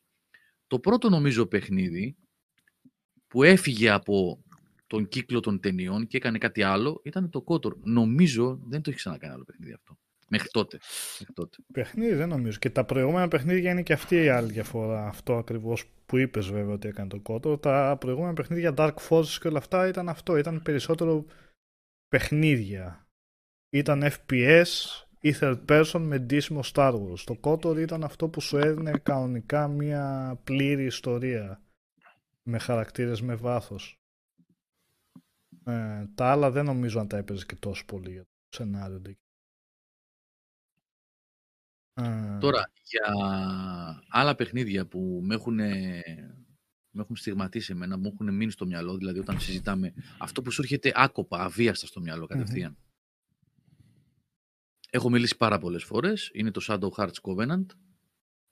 Το πρώτο νομίζω παιχνίδι που έφυγε από τον κύκλο των ταινιών και έκανε κάτι άλλο ήταν το Kotor. Νομίζω δεν το έχει ξανακάνει άλλο παιχνίδι αυτό. Μέχρι τότε. Μέχρι τότε. Παιχνίδι δεν νομίζω. Και τα προηγούμενα παιχνίδια είναι και αυτή η άλλη διαφορά. Αυτό ακριβώς που είπες βέβαια ότι έκανε το Kotor. Τα προηγούμενα παιχνίδια Dark Forces και όλα αυτά ήταν αυτό. Ήταν περισσότερο παιχνίδια. Ήταν FPS ή third person με ντύσιμο Star Wars. Το Kotor ήταν αυτό που σου έδινε κανονικά μια πλήρη ιστορία με χαρακτήρες με βάθος. Ε, τα άλλα δεν νομίζω να τα έπαιζες και τόσο πολύ για το σενάριο. Ε, Τώρα, για άλλα παιχνίδια που με έχουν, με έχουν στιγματίσει εμένα, μου έχουν μείνει στο μυαλό, δηλαδή όταν συζητάμε αυτό που σου έρχεται άκοπα, αβίαστα στο μυαλό κατευθείαν. Έχω μιλήσει πάρα πολλές φορές, είναι το Shadow Hearts Covenant.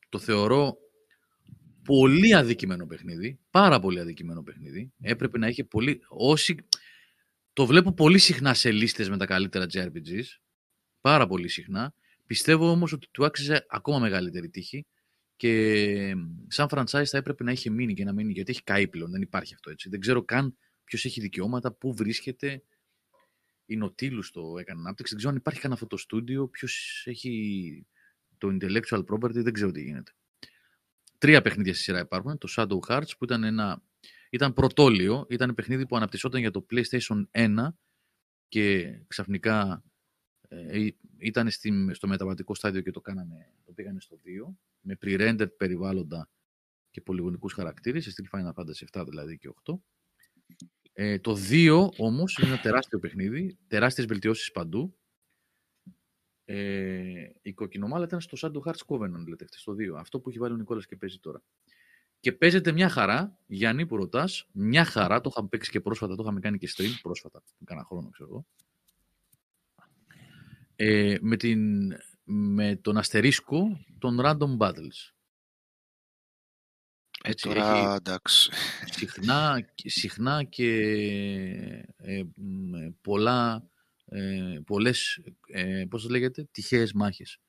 Το θεωρώ πολύ αδικημένο παιχνίδι, πάρα πολύ αδικημένο παιχνίδι. Έπρεπε να είχε πολύ... Όσοι... Το βλέπω πολύ συχνά σε λίστες με τα καλύτερα JRPGs, πάρα πολύ συχνά. Πιστεύω όμως ότι του άξιζε ακόμα μεγαλύτερη τύχη και σαν franchise θα έπρεπε να είχε μείνει και να μείνει, γιατί έχει καεί πλέον, δεν υπάρχει αυτό έτσι. Δεν ξέρω καν ποιος έχει δικαιώματα, πού βρίσκεται. Η Nautilus το έκανε ανάπτυξη. Δεν ξέρω αν υπάρχει καν αυτό το στούντιο, ποιος έχει το intellectual property, δεν ξέρω τι γίνεται. Τρία παιχνίδια στη σειρά υπάρχουν. Το Shadow Hearts που ήταν ένα. Ήταν πρωτόλιο, ήταν παιχνίδι που αναπτυσσόταν για το PlayStation 1 και ξαφνικά ε, ήταν στη, στο μεταβατικό στάδιο και το κάνανε, το πήγανε στο 2 με pre-rendered περιβάλλοντα και πολυγονικούς χαρακτήρες, σε στυλ Final Fantasy 7 δηλαδή και 8. Ε, το 2 όμως είναι ένα τεράστιο παιχνίδι, τεράστιες βελτιώσεις παντού. Ε, η κοκκινομάλα ήταν στο Shadow Hearts Covenant, λέτε, στο 2. Αυτό που έχει βάλει ο Νικόλας και παίζει τώρα. Και παίζεται μια χαρά, Γιάννη που ρωτάς, μια χαρά, το είχαμε παίξει και πρόσφατα, το είχαμε κάνει και stream, πρόσφατα, κάνα χρόνο ξέρω εγώ. Ε, με, την, με τον αστερίσκο των random battles. Έτσι, τώρα, εντάξει. Συχνά, συχνά και ε, πολλά, ε, πολλές, ε, πώς το λέγεται, τυχαίες μάχες.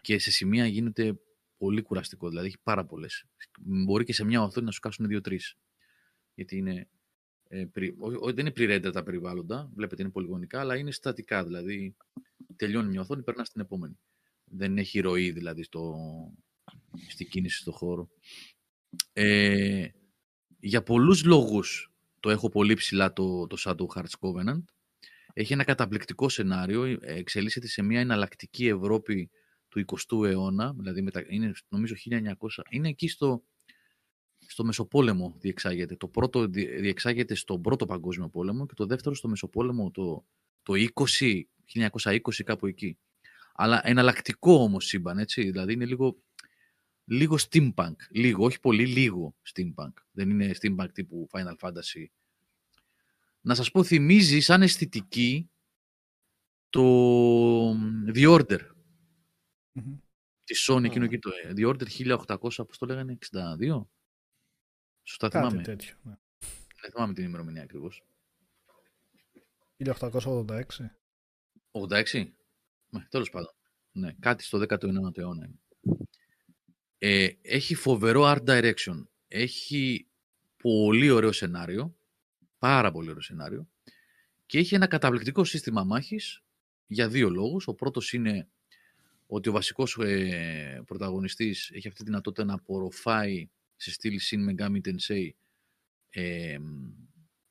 Και σε σημεία γίνεται πολύ κουραστικό, δηλαδή έχει πάρα πολλές. Μπορεί και σε μια οθόνη να σου κάσουν δύο-τρεις. Γιατί είναι, ε, δεν είναι πληρέντα τα περιβάλλοντα, βλέπετε είναι πολυγονικά, αλλά είναι στατικά, δηλαδή τελειώνει μια οθόνη, περνάς στην επόμενη. Δεν έχει ροή δηλαδή στο, στη κίνηση στο χώρο. Ε, για πολλούς λόγους το έχω πολύ ψηλά το, το Shadow Hearts Covenant. Έχει ένα καταπληκτικό σενάριο, εξελίσσεται σε μια εναλλακτική Ευρώπη του 20ου αιώνα, δηλαδή μετα... είναι νομίζω 1900, είναι εκεί στο, στο Μεσοπόλεμο διεξάγεται. Το πρώτο διεξάγεται στον πρώτο παγκόσμιο πόλεμο και το δεύτερο στο Μεσοπόλεμο το, το 20, 1920 κάπου εκεί. Αλλά εναλλακτικό όμως σύμπαν, έτσι, δηλαδή είναι λίγο λίγο steampunk. Λίγο, όχι πολύ, λίγο steampunk. Δεν είναι steampunk τύπου Final Fantasy. Να σας πω, θυμίζει σαν αισθητική το The Order. Mm-hmm. Τη Sony, εκείνο εκεί το The Order 1800, πώς το λέγανε, 62. Σωστά Κάτι θυμάμαι. τέτοιο, ναι. Δεν θυμάμαι την ημερομηνία ακριβώς. 1886. 86. Ναι, τέλος πάντων. Ναι, κάτι στο 19ο αιώνα είναι. Ε, έχει φοβερό art direction. Έχει πολύ ωραίο σενάριο. Πάρα πολύ ωραίο σενάριο. Και έχει ένα καταπληκτικό σύστημα μάχης για δύο λόγους. Ο πρώτος είναι ότι ο βασικός ε, πρωταγωνιστής έχει αυτή τη δυνατότητα να απορροφάει σε στήλη Shin Megami Tensei ε,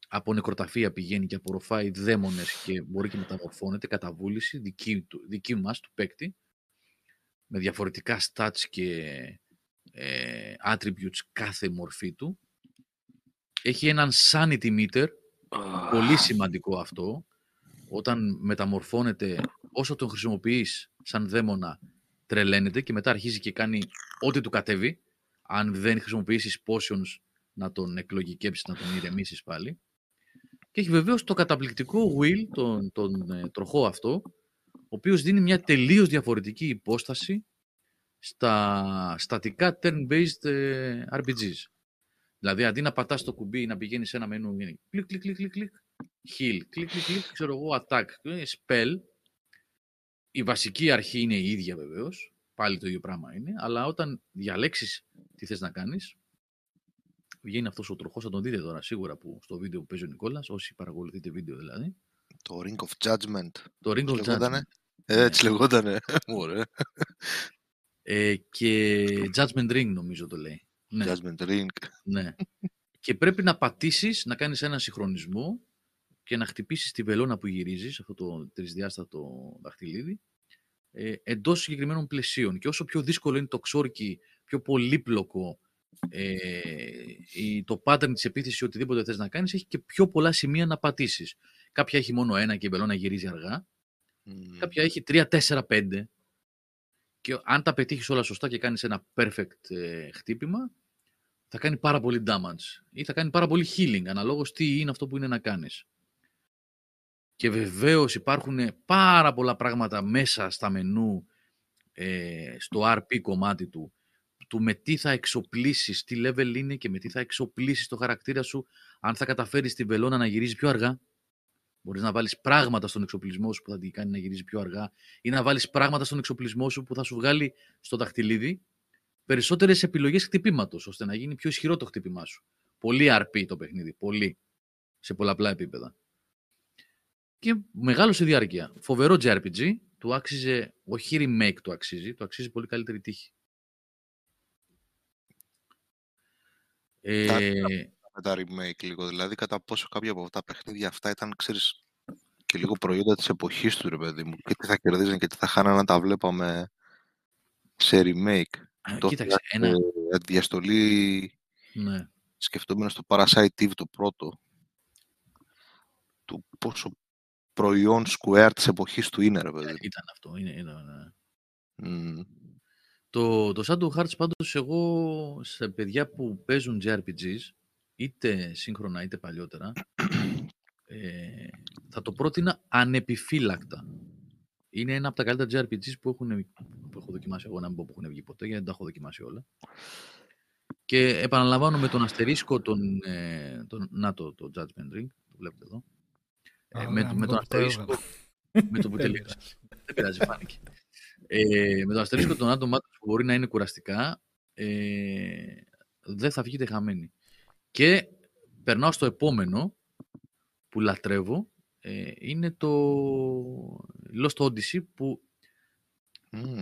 από νεκροταφεία πηγαίνει και απορροφάει δαίμονες και μπορεί και μεταμορφώνεται κατά βούληση δική, του, δική μας του παίκτη με διαφορετικά stats και ε, attributes κάθε μορφή του. Έχει έναν sanity meter, πολύ σημαντικό αυτό, όταν μεταμορφώνεται, όσο τον χρησιμοποιείς σαν δαίμονα, τρελαίνεται και μετά αρχίζει και κάνει ό,τι του κατέβει. Αν δεν χρησιμοποιήσεις potions να τον εκλογικέψεις, να τον ηρεμήσεις πάλι. Και έχει βεβαίως το καταπληκτικό Will, τον, τον ε, τροχό αυτό, ο οποίος δίνει μια τελείως διαφορετική υπόσταση στα στατικά turn-based ε, RPGs. Δηλαδή, αντί να πατάς το κουμπί να πηγαίνεις σε ένα μενού, είναι κλικ, κλικ, κλικ, κλικ, κλικ, heal, κλικ, κλικ, κλικ, ξέρω εγώ, attack, ε, spell. Η βασική αρχή είναι η ίδια βεβαίως. Πάλι το ίδιο πράγμα είναι. Αλλά όταν διαλέξεις τι θες να κάνεις, βγαίνει αυτός ο τροχός, θα τον δείτε τώρα σίγουρα που, στο βίντεο που παίζει ο Νικόλας, όσοι παρακολουθείτε βίντεο δηλαδή. Το Ring of Judgment. Το Ring of Έτσι λεγότανε. Judgment. Ε, Έτσι λεγότανε. Ωραία. Ε, και Judgment Ring νομίζω το λέει. Ναι. Judgment Ring. Ναι. και πρέπει να πατήσεις, να κάνεις ένα συγχρονισμό και να χτυπήσεις τη βελόνα που γυρίζεις, αυτό το τρισδιάστατο δαχτυλίδι, ε, εντός συγκεκριμένων πλαισίων. Και όσο πιο δύσκολο είναι το ξόρκι, πιο πολύπλοκο ε, η, το pattern της επίθεσης ή οτιδήποτε θες να κάνεις, έχει και πιο πολλά σημεία να πατήσεις. Κάποια έχει μόνο ένα και η βελόνα γυρίζει αργά. Μμμ. Κάποια έχει 3, 4, 5. Και αν τα πετύχεις όλα σωστά και κάνεις ένα perfect ε, χτύπημα, θα κάνει πάρα πολύ damage ή θα κάνει πάρα πολύ healing, αναλόγως τι είναι αυτό που είναι να κάνεις. Και βεβαίως υπάρχουν πάρα πολλά πράγματα μέσα στα μενού, ε, στο RP κομμάτι του, του με τι θα εξοπλίσεις, τι level είναι και με τι θα εξοπλίσεις το χαρακτήρα σου, αν θα καταφέρεις τη βελόνα να γυρίζει πιο αργά. Μπορείς να βάλεις πράγματα στον εξοπλισμό σου που θα την κάνει να γυρίζει πιο αργά ή να βάλεις πράγματα στον εξοπλισμό σου που θα σου βγάλει στο δαχτυλίδι περισσότερες επιλογές χτυπήματος, ώστε να γίνει πιο ισχυρό το χτύπημά σου. Πολύ RP το παιχνίδι, πολύ. Σε πολλαπλά επίπεδα. Και μεγάλο σε διάρκεια. Φοβερό JRPG, του άξιζε, όχι remake του αξίζει, του αξίζει πολύ καλύτερη τύχη. Ε, με τα remake λίγο. Δηλαδή, κατά πόσο κάποια από αυτά τα παιχνίδια αυτά ήταν, ξέρεις, και λίγο προϊόντα της εποχής του, ρε παιδί μου. Και τι θα κερδίζαν και τι θα χάναν να τα βλέπαμε σε remake. Το κοίταξε, ένα... ε, διαστολή Ναι. σκεφτόμενος στο Parasite Eve το πρώτο του πόσο προϊόν Square της εποχής του είναι, ρε Ε, παιδί. Ήταν αυτό. Είναι, ήταν, ναι. Μμμ. Το, το Shadow Hearts πάντως εγώ σε παιδιά που παίζουν JRPGs είτε σύγχρονα είτε παλιότερα ε, θα το πρότεινα ανεπιφύλακτα. Είναι ένα από τα καλύτερα JRPGs που, έχουν, που έχω δοκιμάσει εγώ, να μην πω που έχουν βγει ποτέ, γιατί δεν τα έχω δοκιμάσει όλα. Και επαναλαμβάνω με τον αστερίσκο τον, ε, τον να το, το Judgment Ring, το βλέπετε εδώ. Ε, Α, με, ναι, το- με με τον το που το αστερίσκο, έβγαλα. με το που Δεν τελείωσε. πειράζει. Δεν πειράζει, φάνηκε. Ε, με τον αστερίσκο των άτομων που μπορεί να είναι κουραστικά, ε, δεν θα βγείτε χαμένοι. Και περνάω στο επόμενο που λατρεύω, ε, είναι το Lost Odyssey που Μμμ.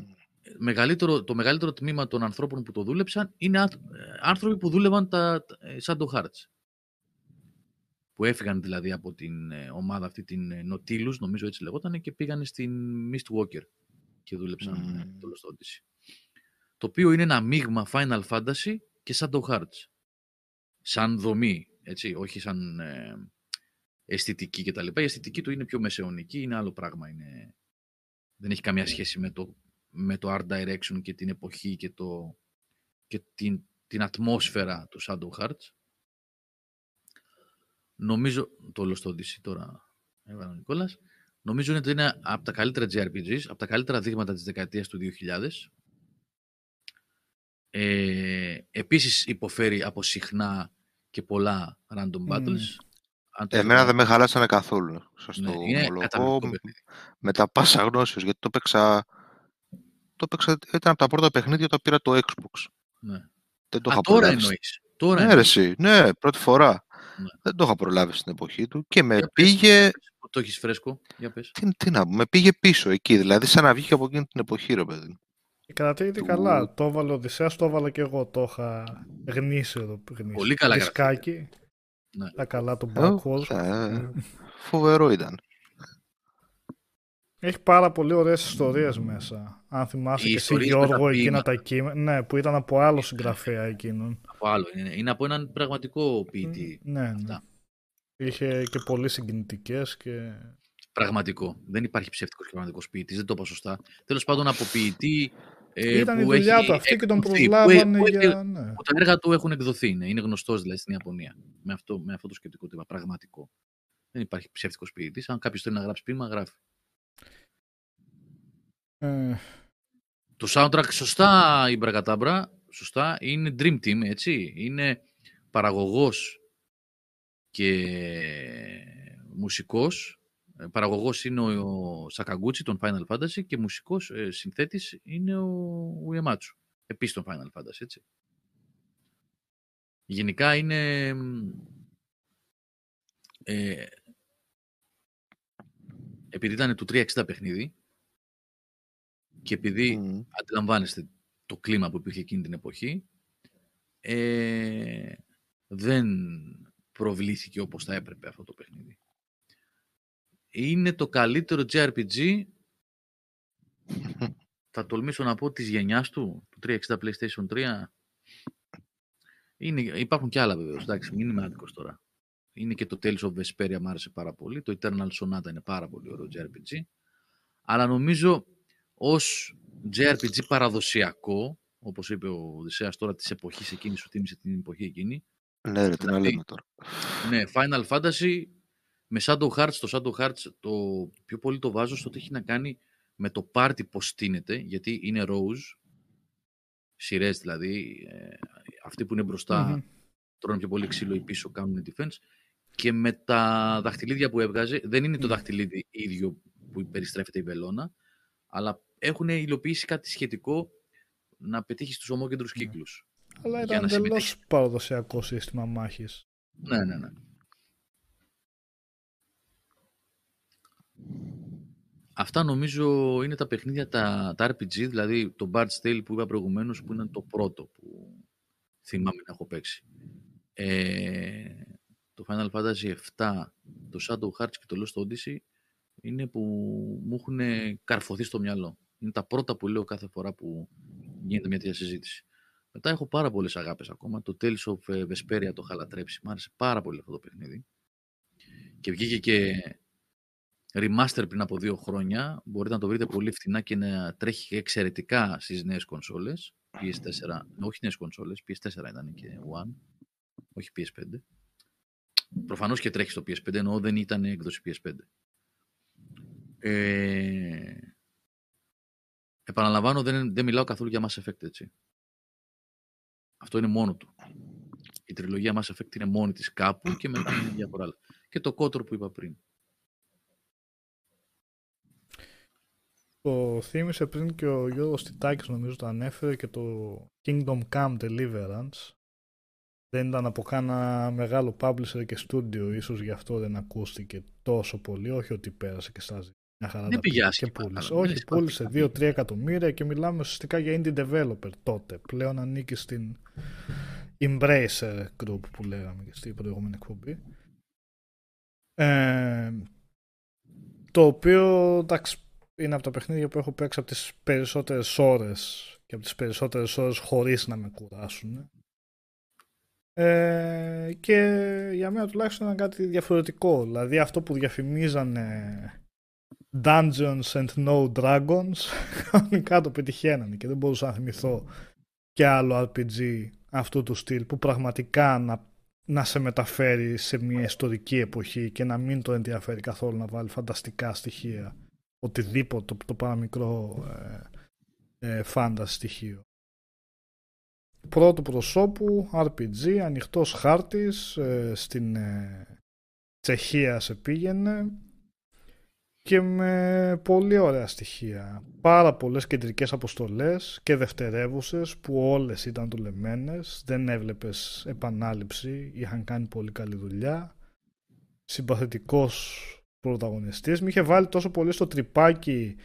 μεγαλύτερο, το μεγαλύτερο τμήμα των ανθρώπων που το δούλεψαν είναι άθ- ε, άνθρωποι που δούλευαν τα τα- ε, Shadow Hearts. Που έφυγαν δηλαδή από την ε, ομάδα αυτή την ε, Nautilus, νομίζω έτσι λεγόταν, και πήγαν στην Mistwalker και δούλεψαν ε, Μμμ. το Lost Odyssey. Το οποίο είναι ένα μείγμα Final Fantasy και Shadow Hearts. Σαν δομή, έτσι, όχι σαν ε, αισθητική κτλ. Η αισθητική του είναι πιο μεσαιωνική, είναι άλλο πράγμα. Είναι... Δεν έχει καμία σχέση με το, με το art direction και την εποχή και, το, και την, την ατμόσφαιρα του Shadow Hearts. Νομίζω, το όλο στο Odyssey τώρα έβαλε ο Νικόλας, νομίζω ότι είναι από τα καλύτερα JRPGs, από τα καλύτερα δείγματα της δεκαετίας του 2000. Ε, επίσης υποφέρει από συχνά και πολλά random battles. Αν το Εμένα έχετε- δεν με χαλάσανε καθόλου. Σας ναι, το είναι ομολογώ. καταπληκτικό παιχνίδι. Με τα πάσα γνώσεως, γιατί το παίξα... Το παίξα, ήταν από τα πρώτα παιχνίδια όταν πήρα το Xbox. Ναι. Δεν το Α, είχα τώρα προλάβει. εννοείς. Τώρα Ναι, ρε, εννοείς. εσύ. ναι, πρώτη φορά. Ναι. Δεν το είχα προλάβει στην εποχή του και με Για πες, πήγε. Που το έχεις φρέσκο. Για πες. Τι, τι να πω, με πήγε πίσω εκεί. Δηλαδή, σαν να βγήκε από εκείνη την εποχή, ρε παιδί. μου. Κρατήθηκε Του- καλά. Το έβαλε ο Οδυσσέας, το έβαλα και εγώ. Το είχα γνήσιο το γνήσιο. Πολύ καλά Δισκάκι. Ναι. Τα καλά του Ε, Backwards. ε, φοβερό ήταν. Έχει πάρα πολύ ωραίες ιστορίες μέσα. Αν θυμάσαι Οι και εσύ ιστορίες με τα Γιώργο εκείνα ποίηματα. τα κείμενα. Ναι, που ήταν από άλλο συγγραφέα εκείνον. Από άλλο είναι. Είναι από έναν πραγματικό ποιητή. Ναι, ναι. Αυτά. Είχε και πολύ συγκινητικές και... Πραγματικό. Δεν υπάρχει ψεύτικος και πραγματικός ποιητής. Δεν το είπα σωστά. Τέλος πάντων, από ποιητή. Ε, ήταν η που δουλειά έχει του αυτή και τον εκδοθεί, που- προσλάβανε που- για... Ναι. που τα έργα του έχουν εκδοθεί. Είναι, είναι γνωστός δηλαδή στην Ιαπωνία. Με αυτό, με αυτό το σκεπτικό τύπα. Πραγματικό. Δεν υπάρχει ψεύτικος ποιητής. Αν κάποιος θέλει να γράψει ποίημα, γράφει. Ε, Το soundtrack σωστά η Μπρακατάμπρα, σωστά, είναι Dream Team, έτσι. Είναι παραγωγός και μουσικός. Ε, παραγωγός είναι ο Σακαγκούτσι των Final Fantasy και μουσικός ε, συνθέτης είναι ο Ουιεμάτσου. Επίσης των Final Fantasy, έτσι. Γενικά είναι... Ε, επειδή ήταν του 360 παιχνίδι και επειδή mm. αντιλαμβάνεστε το κλίμα που υπήρχε εκείνη την εποχή, ε, δεν προβλήθηκε όπως θα έπρεπε αυτό το παιχνίδι. Είναι το καλύτερο JRPG, θα τολμήσω να πω, της γενιάς του, του 360 PlayStation 3. Είναι, υπάρχουν και άλλα βεβαίως, εντάξει, μην είμαι άδικος τώρα. Είναι και το Tales of Vesperia μου άρεσε πάρα πολύ, το Eternal Sonata είναι πάρα πολύ ωραίο JRPG. Αλλά νομίζω ως JRPG παραδοσιακό, όπως είπε ο Οδυσσέας τώρα της εποχής εκείνης, σου θύμισε την εποχή εκείνη, ναι, ρε, την δηλαδή, τώρα. Ναι, Final Fantasy με Shadow Hearts. Το Shadow Hearts το πιο πολύ το βάζω στο ότι έχει να κάνει με το πάρτι πώς στείνεται, γιατί είναι Rose, σειρές δηλαδή, ε, αυτοί που είναι μπροστά mm-hmm. τρώνε πιο πολύ ξύλο ή πίσω κάνουν defense και με τα δαχτυλίδια που έβγαζε, δεν είναι το δαχτυλίδι ίδιο που περιστρέφεται η βελόνα, αλλά έχουν υλοποιήσει κάτι σχετικό να πετύχεις στους ομόκεντρους mm. κύκλους. Αλλά ήταν εντελώς παραδοσιακό σύστημα μάχης. Ναι, ναι, ναι. Αυτά νομίζω είναι τα παιχνίδια, τα, τα RPG, δηλαδή το Bard's Tale που είπα προηγουμένως, που είναι το πρώτο που θυμάμαι να έχω παίξει. Ε, το Final Fantasy 7, το Shadow Hearts και το Lost Odyssey είναι που μου έχουν καρφωθεί στο μυαλό. Είναι τα πρώτα που λέω κάθε φορά που γίνεται μια τέτοια συζήτηση. Μετά έχω πάρα πολλές αγάπες ακόμα. Το Tales of ε, Vesperia το είχα λατρέψει. Μ' άρεσε πάρα πολύ αυτό το παιχνίδι. Και βγήκε και remaster πριν από δύο χρόνια. Μπορείτε να το βρείτε πολύ φθηνά και να τρέχει εξαιρετικά στις νέες κονσόλες. PS4, όχι νέες κονσόλες, PS4 ήταν και One, όχι PS5. Προφανώς και τρέχει στο PS5, ενώ δεν ήταν έκδοση PS5. Ε, επαναλαμβάνω, δεν, δεν μιλάω καθόλου για Mass Effect, έτσι. Αυτό είναι μόνο του. Η τριλογία Mass Effect είναι μόνη της κάπου και μετά είναι διάφορα άλλα. Και το κότρο που είπα πριν. Το θύμισε πριν και ο Γιώργος Τιτάκης νομίζω το ανέφερε και το Kingdom Come Deliverance. Δεν ήταν από κάνα μεγάλο publisher και studio, ίσως γι' αυτό δεν ακούστηκε τόσο πολύ, όχι ότι πέρασε και στάζει μια χαρά δεν πήγε και πούλησε. Όχι, πούλησε 2-3 εκατομμύρια και μιλάμε ουσιαστικά για indie developer τότε. Πλέον ανήκει στην Embracer Group που λέγαμε και στην προηγούμενη εκπομπή. Ε, το οποίο εντάξει, είναι από τα παιχνίδια που έχω παίξει από τις περισσότερες ώρες και από τις περισσότερες ώρες χωρίς να με κουράσουν. Ε, και για μένα τουλάχιστον ήταν κάτι διαφορετικό. Δηλαδή αυτό που διαφημίζανε Dungeons and No Dragons. Κανονικά το πετυχαίνανε και δεν μπορούσα να θυμηθώ και άλλο RPG αυτού του στυλ που πραγματικά να, να σε μεταφέρει σε μια ιστορική εποχή και να μην το ενδιαφέρει καθόλου να βάλει φανταστικά στοιχεία. Οτιδήποτε το, το παραμικρό ε, ε, στοιχείο. Πρώτου προσώπου RPG, ανοιχτός χάρτης ε, στην ε, Τσεχία σε πήγαινε και με πολύ ωραία στοιχεία. Πάρα πολλές κεντρικές αποστολές και δευτερεύουσες που όλες ήταν δουλεμένες, δεν έβλεπες επανάληψη, είχαν κάνει πολύ καλή δουλειά. Συμπαθητικός πρωταγωνιστής, με είχε βάλει τόσο πολύ στο τρυπάκι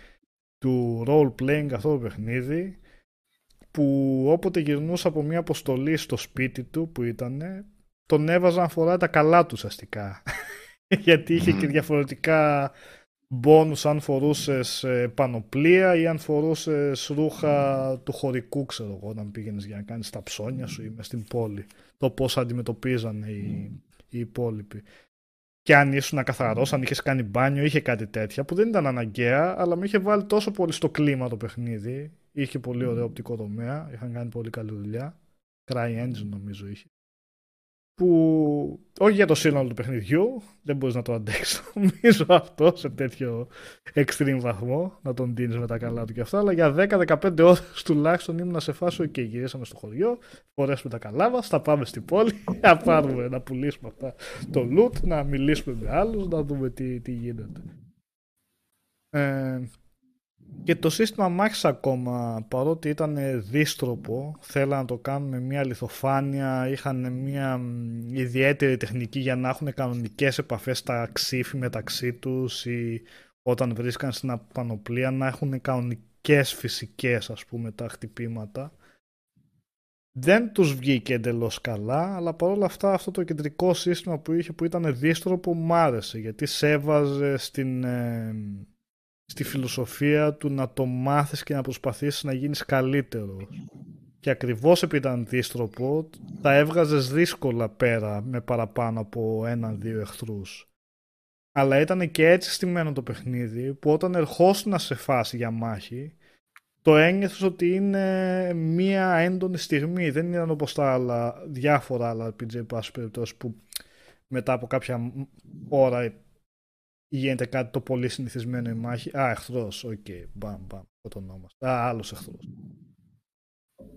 του role playing αυτό το παιχνίδι που όποτε γυρνούσα από μια αποστολή στο σπίτι του που ήταν τον έβαζα να φοράει τα καλά τους ουσιαστικά γιατί είχε και διαφορετικά μπόνους αν φορούσες ε, πανοπλία ή αν φορούσες ρούχα του χωρικού, ξέρω εγώ, όταν πήγαινες για να κάνεις τα ψώνια σου ή μες στην πόλη. Το πώς αντιμετωπίζαν οι, οι υπόλοιποι. Και αν ήσουν καθαρός, αν είχες κάνει μπάνιο, είχε κάτι τέτοια που δεν ήταν αναγκαία, αλλά με είχε βάλει τόσο πολύ στο κλίμα το παιχνίδι. Είχε πολύ ωραίο οπτικό τομέα, είχαν κάνει πολύ καλή δουλειά. Cry Engine νομίζω είχε. Που όχι για το σύνολο του παιχνιδιού, δεν μπορείς να το αντέξεις νομίζω αυτό σε τέτοιο extreme βαθμό, να τον δίνεις με τα καλά του και αυτά, αλλά για 10-15 ώρες τουλάχιστον ήμουν σε φάση και γυρίσαμε στο χωριό, φορέσουμε τα καλά μας, θα πάμε στην πόλη, να πάρουμε, να πουλήσουμε αυτά το loot, να μιλήσουμε με άλλους, να δούμε τι, τι γίνεται. Ε, και το σύστημα μάχης ακόμα, παρότι ήταν δίστροπο, θέλανε να το κάνουν με μια λιθοφάνεια, είχαν μια ιδιαίτερη τεχνική για να έχουν κανονικές επαφές στα ξύφη μεταξύ τους ή όταν βρίσκαν στην πανοπλία να έχουν κανονικές φυσικές ας πούμε τα χτυπήματα. Δεν τους βγήκε εντελώς καλά, αλλά παρόλα αυτά αυτό το κεντρικό σύστημα που είχε που ήταν δίστροπο μου άρεσε γιατί σέβαζε στην... Ε, στη φιλοσοφία του να το μάθεις και να προσπαθήσεις να γίνεις καλύτερο. Και ακριβώς επειδή ήταν δίστροπο, τα έβγαζες δύσκολα πέρα με παραπάνω από έναν-δύο εχθρούς. Αλλά ήταν και έτσι στημένο το παιχνίδι που όταν ερχόσουν σε φάση για μάχη, το ένιωθες ότι είναι μία έντονη στιγμή. Δεν ήταν όπως τα άλλα, διάφορα άλλα RPG περιπτώσει που μετά από κάποια ώρα γίνεται κάτι το πολύ συνηθισμένο η μάχη. Α, εχθρός. OK, okay. μπαμ, μπαμ. Σκοτωνόμαστε. Α, άλλος εχθρός.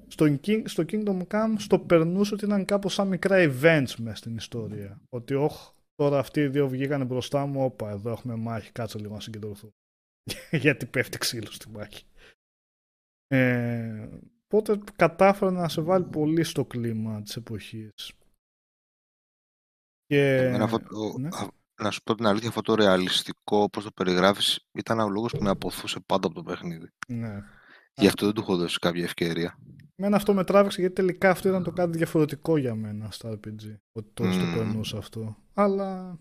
Στο, King, στο Kingdom Come στο περνούσε ότι ήταν κάπως σαν μικρά events μέσα στην ιστορία. Ότι όχ, τώρα αυτοί οι δύο βγήκαν μπροστά μου, όπα, εδώ έχουμε μάχη, κάτσε λίγο να συγκεντρωθούμε. Γιατί πέφτει ξύλο στη μάχη. Ε, οπότε κατάφερε να σε βάλει πολύ στο κλίμα της εποχής. Και... ναι να σου πω την αλήθεια, αυτό το ρεαλιστικό, όπω το περιγράφεις, ήταν ο λόγος που με αποθούσε πάντα από το παιχνίδι. Ναι. Γι' αυτό δεν του έχω δώσει κάποια ευκαιρία. Μένα αυτό με τράβηξε γιατί τελικά αυτό ήταν το κάτι διαφορετικό για μένα στα RPG. Ότι το mm. το περνούσα αυτό. Αλλά.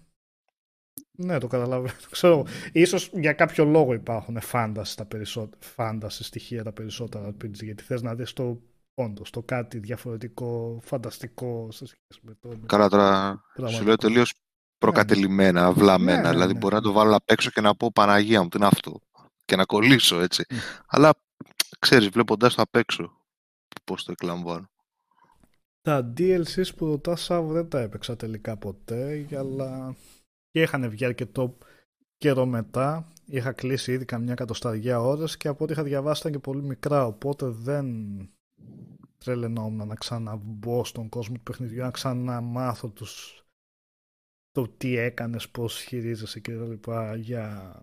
Ναι, το καταλαβαίνω. Ξέρω, ίσως για κάποιο λόγο υπάρχουν φάντασης, τα περισσότερα, φάντασης στοιχεία τα περισσότερα RPG γιατί θες να δεις το όντως, το κάτι διαφορετικό, φανταστικό σε σχέση με το... Καλά τώρα, σου λέω τελείως προκατελημένα, αυλαμένα. Ναι, ναι, δηλαδή, ναι. μπορεί να το βάλω απ' έξω και να πω Παναγία μου, τι είναι αυτό. Και να κολλήσω έτσι. Αλλά ξέρεις, βλέποντάς το απ' έξω, πώς το εκλαμβάνω. Τα DLCs που ρωτά, Σάββο, δεν τα έπαιξα τελικά ποτέ, αλλά και είχαν βγει αρκετό καιρό μετά. Είχα κλείσει ήδη καμιά εκατοσταριά ώρες και από ό,τι είχα διαβάσει ήταν και πολύ μικρά, οπότε δεν τρελαινόμουν να ξαναμπω στον κόσμο του παιχνιδιού, να ξαναμάθω τους το τι έκανες, πώς χειρίζεσαι και τα λοιπά για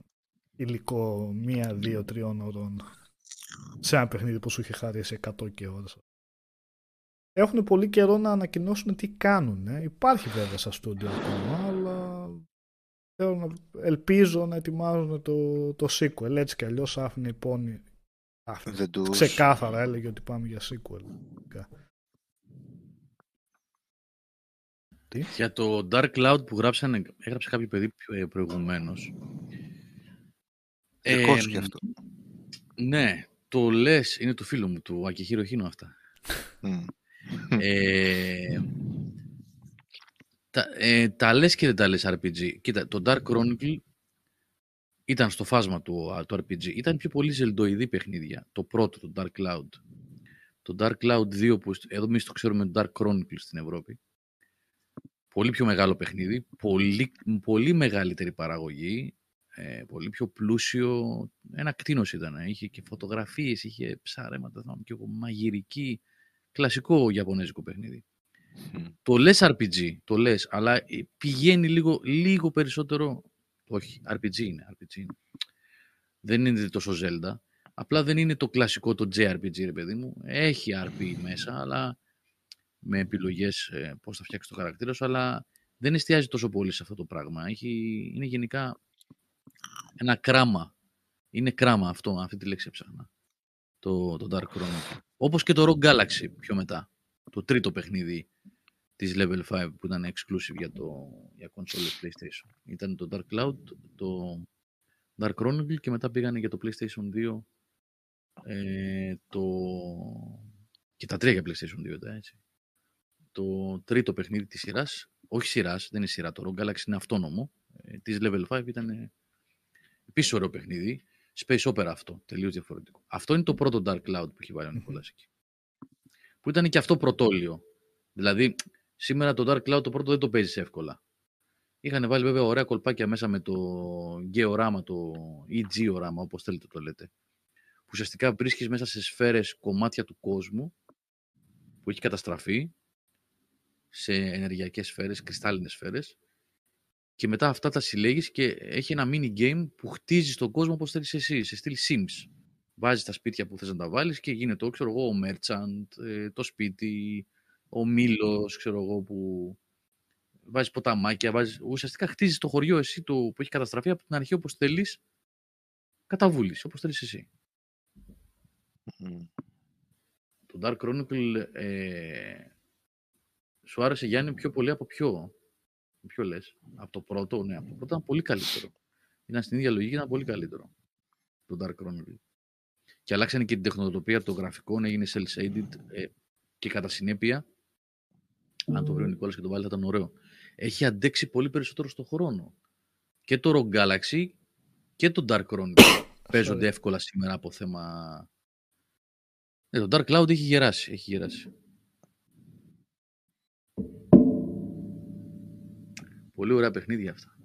υλικό μία, δύο, τριών ώρων σε ένα παιχνίδι που σου είχε χαρίσει 100 και ώρες. Έχουν πολύ καιρό να ανακοινώσουν τι κάνουν. Ε. Υπάρχει βέβαια στα στούντιο ακόμα, αλλά ελπίζω να ετοιμάζουν το, το sequel. Έτσι κι αλλιώς άφηνε η πόνη. Ξεκάθαρα έλεγε ότι πάμε για sequel. Για το Dark Cloud που γράψανε, έγραψε κάποιο παιδί ε, προηγουμένως. Ε, και αυτό. Ναι, το λες, είναι το φίλο μου, του Ακεχείρο Χίνο αυτά. ε, τα, ε, τα λες και δεν τα λες RPG. Κοίτα, το Dark Chronicle ήταν στο φάσμα του, του RPG. Ήταν πιο πολύ ζελντοειδή παιχνίδια. Το πρώτο, το Dark Cloud. Το Dark Cloud 2, που εδώ εμείς το ξέρουμε το Dark Chronicle στην Ευρώπη πολύ πιο μεγάλο παιχνίδι, πολύ, πολύ μεγαλύτερη παραγωγή, ε, πολύ πιο πλούσιο. Ένα κτίνος ήταν. Είχε και φωτογραφίες, είχε ψάρεματα, και εγώ, μαγειρική, κλασικό Ιαπωνέζικο παιχνίδι. Το λες RPG, το λες, αλλά ε, πηγαίνει λίγο, λίγο περισσότερο... Όχι, RPG είναι, RPG είναι. Δεν είναι τόσο Zelda. Απλά δεν είναι το κλασικό το JRPG, ρε παιδί μου. Έχει RP μέσα, αλλά με επιλογές ε, πώς θα φτιάξει το χαρακτήρας σου, αλλά δεν εστιάζει τόσο πολύ σε αυτό το πράγμα. Έχει, είναι γενικά ένα κράμα. Είναι κράμα αυτό, αυτή τη λέξη έψαχνα. Το, το Dark Chrome. Όπως και το Rogue Galaxy πιο μετά. Το τρίτο παιχνίδι της Level 5 που ήταν exclusive για, το, για console PlayStation. Ήταν το Dark Cloud, το Dark Chronicle και μετά πήγανε για το PlayStation 2 ε, το... και τα τρία για PlayStation 2 έτσι το τρίτο παιχνίδι της σειράς, όχι σειράς, δεν είναι σειρά το Rogue Galaxy, είναι αυτόνομο, ε, της Level 5 ήταν ε, επίσης ωραίο παιχνίδι, Space Opera αυτό, τελείως διαφορετικό. Αυτό είναι το πρώτο Dark Cloud που έχει βάλει ο Νικόλας εκεί. Που ήταν και αυτό πρωτόλιο. Δηλαδή, Σήμερα το Dark Cloud το πρώτο δεν το παίζεις εύκολα. Είχαν βάλει βέβαια ωραία κολπάκια μέσα με το γεωράμα, το EG οράμα, όπως θέλετε το λέτε. Που ουσιαστικά βρίσκεις μέσα σε σφαίρες κομμάτια του κόσμου που έχει καταστραφεί σε ενεργειακές σφαίρες, κρυστάλλινες σφαίρες και μετά αυτά τα συλλέγεις και έχει ένα mini game που χτίζει τον κόσμο όπως θέλεις εσύ, σε στυλ Sims. Βάζεις τα σπίτια που θες να τα βάλεις και γίνεται, ξέρω εγώ, ο merchant, ε, το σπίτι, ο μήλος, ξέρω εγώ, που βάζεις ποταμάκια, βάζεις... ουσιαστικά χτίζεις το χωριό εσύ το, που έχει καταστραφεί από την αρχή όπως θέλεις, κατά βούληση, όπως θέλεις εσύ. Το Dark Chronicle ε, σου άρεσε Γιάννη πιο πολύ από ποιο, ποιο λες, από το πρώτο, ναι, από το πρώτο ήταν πολύ καλύτερο. Ήταν στην ίδια λογική, ήταν πολύ καλύτερο το Dark Chronicle. Και αλλάξανε και την τεχνοτοπία των γραφικών, έγινε cel-shaded ε, και κατά συνέπεια, αν το βρει ο Νικόλας και το βάλει θα ήταν ωραίο, έχει αντέξει πολύ περισσότερο στον χρόνο. Και το Rogue Galaxy και το Dark Chronicle παίζονται εύκολα σήμερα από θέμα... Ε, το Dark Cloud έχει γεράσει, έχει γεράσει. Πολύ ωραία παιχνίδια αυτά.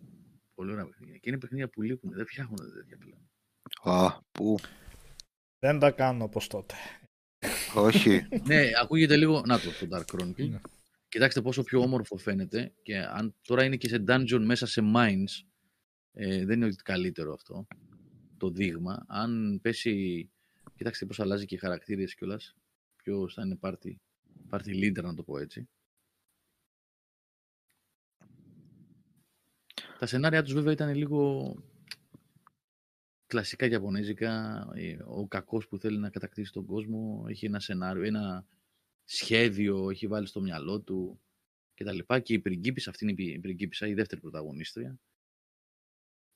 Πολύ ωραία παιχνίδια. Και είναι παιχνίδια που λείπουν. Δεν φτιάχνουν τέτοια πλέον. Α, πού; Δεν τα κάνω όπως τότε. Όχι. ναι, ακούγεται λίγο... Να το, το Dark Chronicle. Ναι. Κοιτάξτε πόσο πιο όμορφο φαίνεται και αν τώρα είναι και σε dungeon μέσα σε mines, ε, δεν είναι ότι καλύτερο αυτό το δείγμα. Αν πέσει, κοιτάξτε πώς αλλάζει και οι χαρακτήρες κιόλας. Ποιος θα είναι party, party leader να το πω έτσι. Τα σενάρια τους βέβαια ήταν λίγο κλασικά Ιαπωνέζικα. Ε, ο κακός που θέλει να κατακτήσει τον κόσμο έχει ένα σενάριο, ένα σχέδιο έχει βάλει στο μυαλό του και τα λοιπά. Και η πριγκίπισσα, αυτή είναι η πριγκίπισσα, η δεύτερη πρωταγωνίστρια,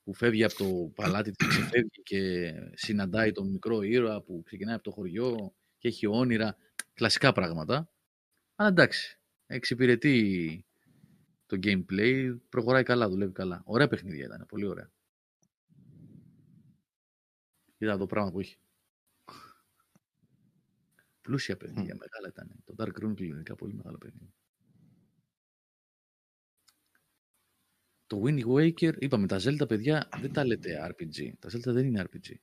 που φεύγει από το παλάτι της, ξεφεύγει και συναντάει τον μικρό ήρωα που ξεκινάει από το χωριό και έχει όνειρα, κλασικά πράγματα. Αλλά εντάξει, εξυπηρετεί το gameplay, προχωράει καλά, δουλεύει καλά. Ωραία παιχνίδια ήταν, πολύ ωραία. Είδα το πράγμα που έχει. Πλούσια παιχνίδια, μεγάλα ήταν. Το Dark Room κλινικά πολύ μεγάλο παιχνίδι. Το Wind Waker, είπαμε, τα Zelda, παιδιά, δεν τα λέτε RPG. Τα Zelda δεν είναι RPG.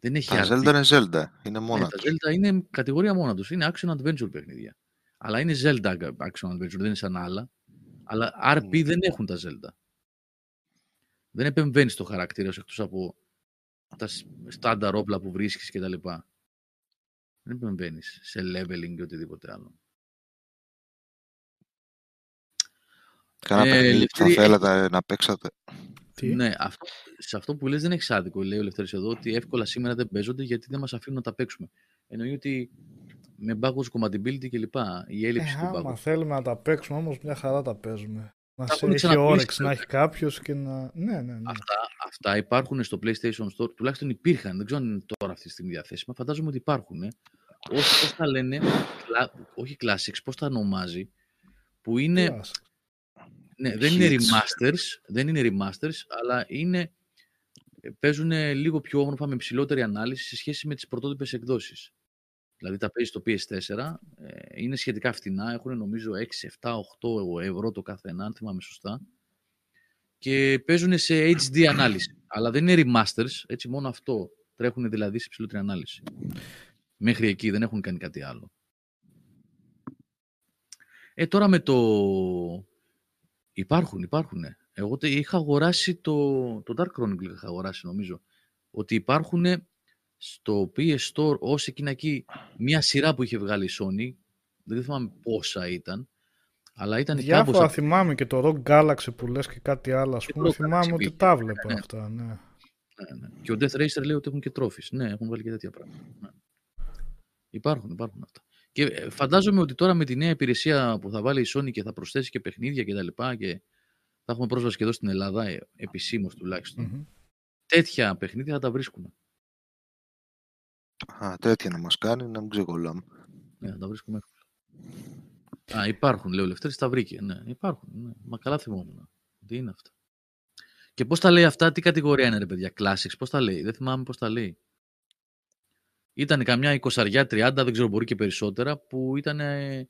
Δεν έχει Τα RPG. Zelda είναι Zelda. Είναι Ναι, μόνα τα τους. Zelda είναι κατηγορία μόνα τους. Είναι action adventure παιχνίδια. Αλλά είναι Zelda action adventure, δεν είναι σαν άλλα. Αλλά RP δεν έχουν τα Zelda. Δεν επεμβαίνεις στο χαρακτήρα σου εκτός από τα στάνταρ όπλα που βρίσκεις και τα λοιπά. Δεν επεμβαίνεις σε leveling και οτιδήποτε άλλο. Κάνα Ε, παιχνίδι που θα Λευτέρη, θέλατε να παίξατε. Τι; Ναι, αυτό, σε αυτό που λες δεν έχεις άδικο, λέει ο Λευτέρης εδώ, ότι εύκολα σήμερα δεν παίζονται γιατί δεν μας αφήνουν να τα παίξουμε. Εννοεί ότι με backwards compatibility κλπ. Η έλλειψη Ε, του άμα backwards. θέλουμε να τα παίξουμε όμως μια χαρά τα παίζουμε. Να Τα σε έχουν έχει ξαναπεί, όρεξη να βέβαια. έχει κάποιος και να... Ναι, ναι, ναι. Αυτά, αυτά υπάρχουν στο PlayStation Store, τουλάχιστον υπήρχαν, δεν ξέρω αν είναι τώρα αυτή τη στιγμή διαθέσιμα, φαντάζομαι ότι υπάρχουν. Όχι, πώς τα λένε, κλα- όχι classics, πώς τα ονομάζει, που είναι, Κλάσ. ναι, δεν είναι Hits. remasters, δεν είναι remasters, αλλά είναι, παίζουν λίγο πιο όμορφα με ψηλότερη ανάλυση σε σχέση με τις πρωτότυπες εκδόσεις. Δηλαδή τα παίζει στο PS4, ες, είναι σχετικά φτηνά, έχουν νομίζω 6, 7, 8 ευρώ το κάθε ένα, αν θυμάμαι σωστά. Και παίζουν σε HD ανάλυση. Αλλά δεν είναι remasters, έτσι μόνο αυτό. Τρέχουν δηλαδή σε ψηλότερη ανάλυση. Μέχρι εκεί δεν έχουν κάνει κάτι άλλο. Ε, τώρα με το... Υπάρχουν, υπάρχουν. Εγώ τε- είχα αγοράσει το, το Dark Chronicle, είχα αγοράσει νομίζω. Ότι υπάρχουν στο PS Store ως εκείνα εκεί μια σειρά που είχε βγάλει η Sony. Δεν θυμάμαι πόσα ήταν. Αλλά ήταν Διάφορα κάμποσα. θυμάμαι και το Rock Galaxy που λες και κάτι άλλο, ας Και πούμε. το Rogue Θυμάμαι Galaxy ότι πήγε. τα βλέπω Ναι. αυτά, ναι. Ναι, ναι. Και ο Death Racer λέει ότι έχουν και τρόφις. Ναι, έχουν βάλει και τέτοια πράγματα. Ναι. Υπάρχουν, υπάρχουν αυτά. Και ε, φαντάζομαι ότι τώρα με τη νέα υπηρεσία που θα βάλει η Sony και θα προσθέσει και παιχνίδια και τα λοιπά και θα έχουμε πρόσβαση και εδώ στην Ελλάδα, ε, επισήμως τουλάχιστον, Μμμ. τέτοια παιχνίδια θα τα βρίσκουμε. Α, τέτοια να μας κάνει, να μην ξεκολλάμε. Ναι, θα τα βρίσκουμε εύκολα. Α, υπάρχουν, λέει ο Λευτέρης, τα βρήκε. Ναι, υπάρχουν. Ναι. Μα καλά θυμόμουν. Τι είναι αυτά. Και πώς τα λέει αυτά, τι κατηγορία είναι ρε παιδιά, classics, πώς τα λέει, δεν θυμάμαι πώς τα λέει. Ήταν καμιά 20-30, δεν ξέρω μπορεί και περισσότερα, που ήταν ε,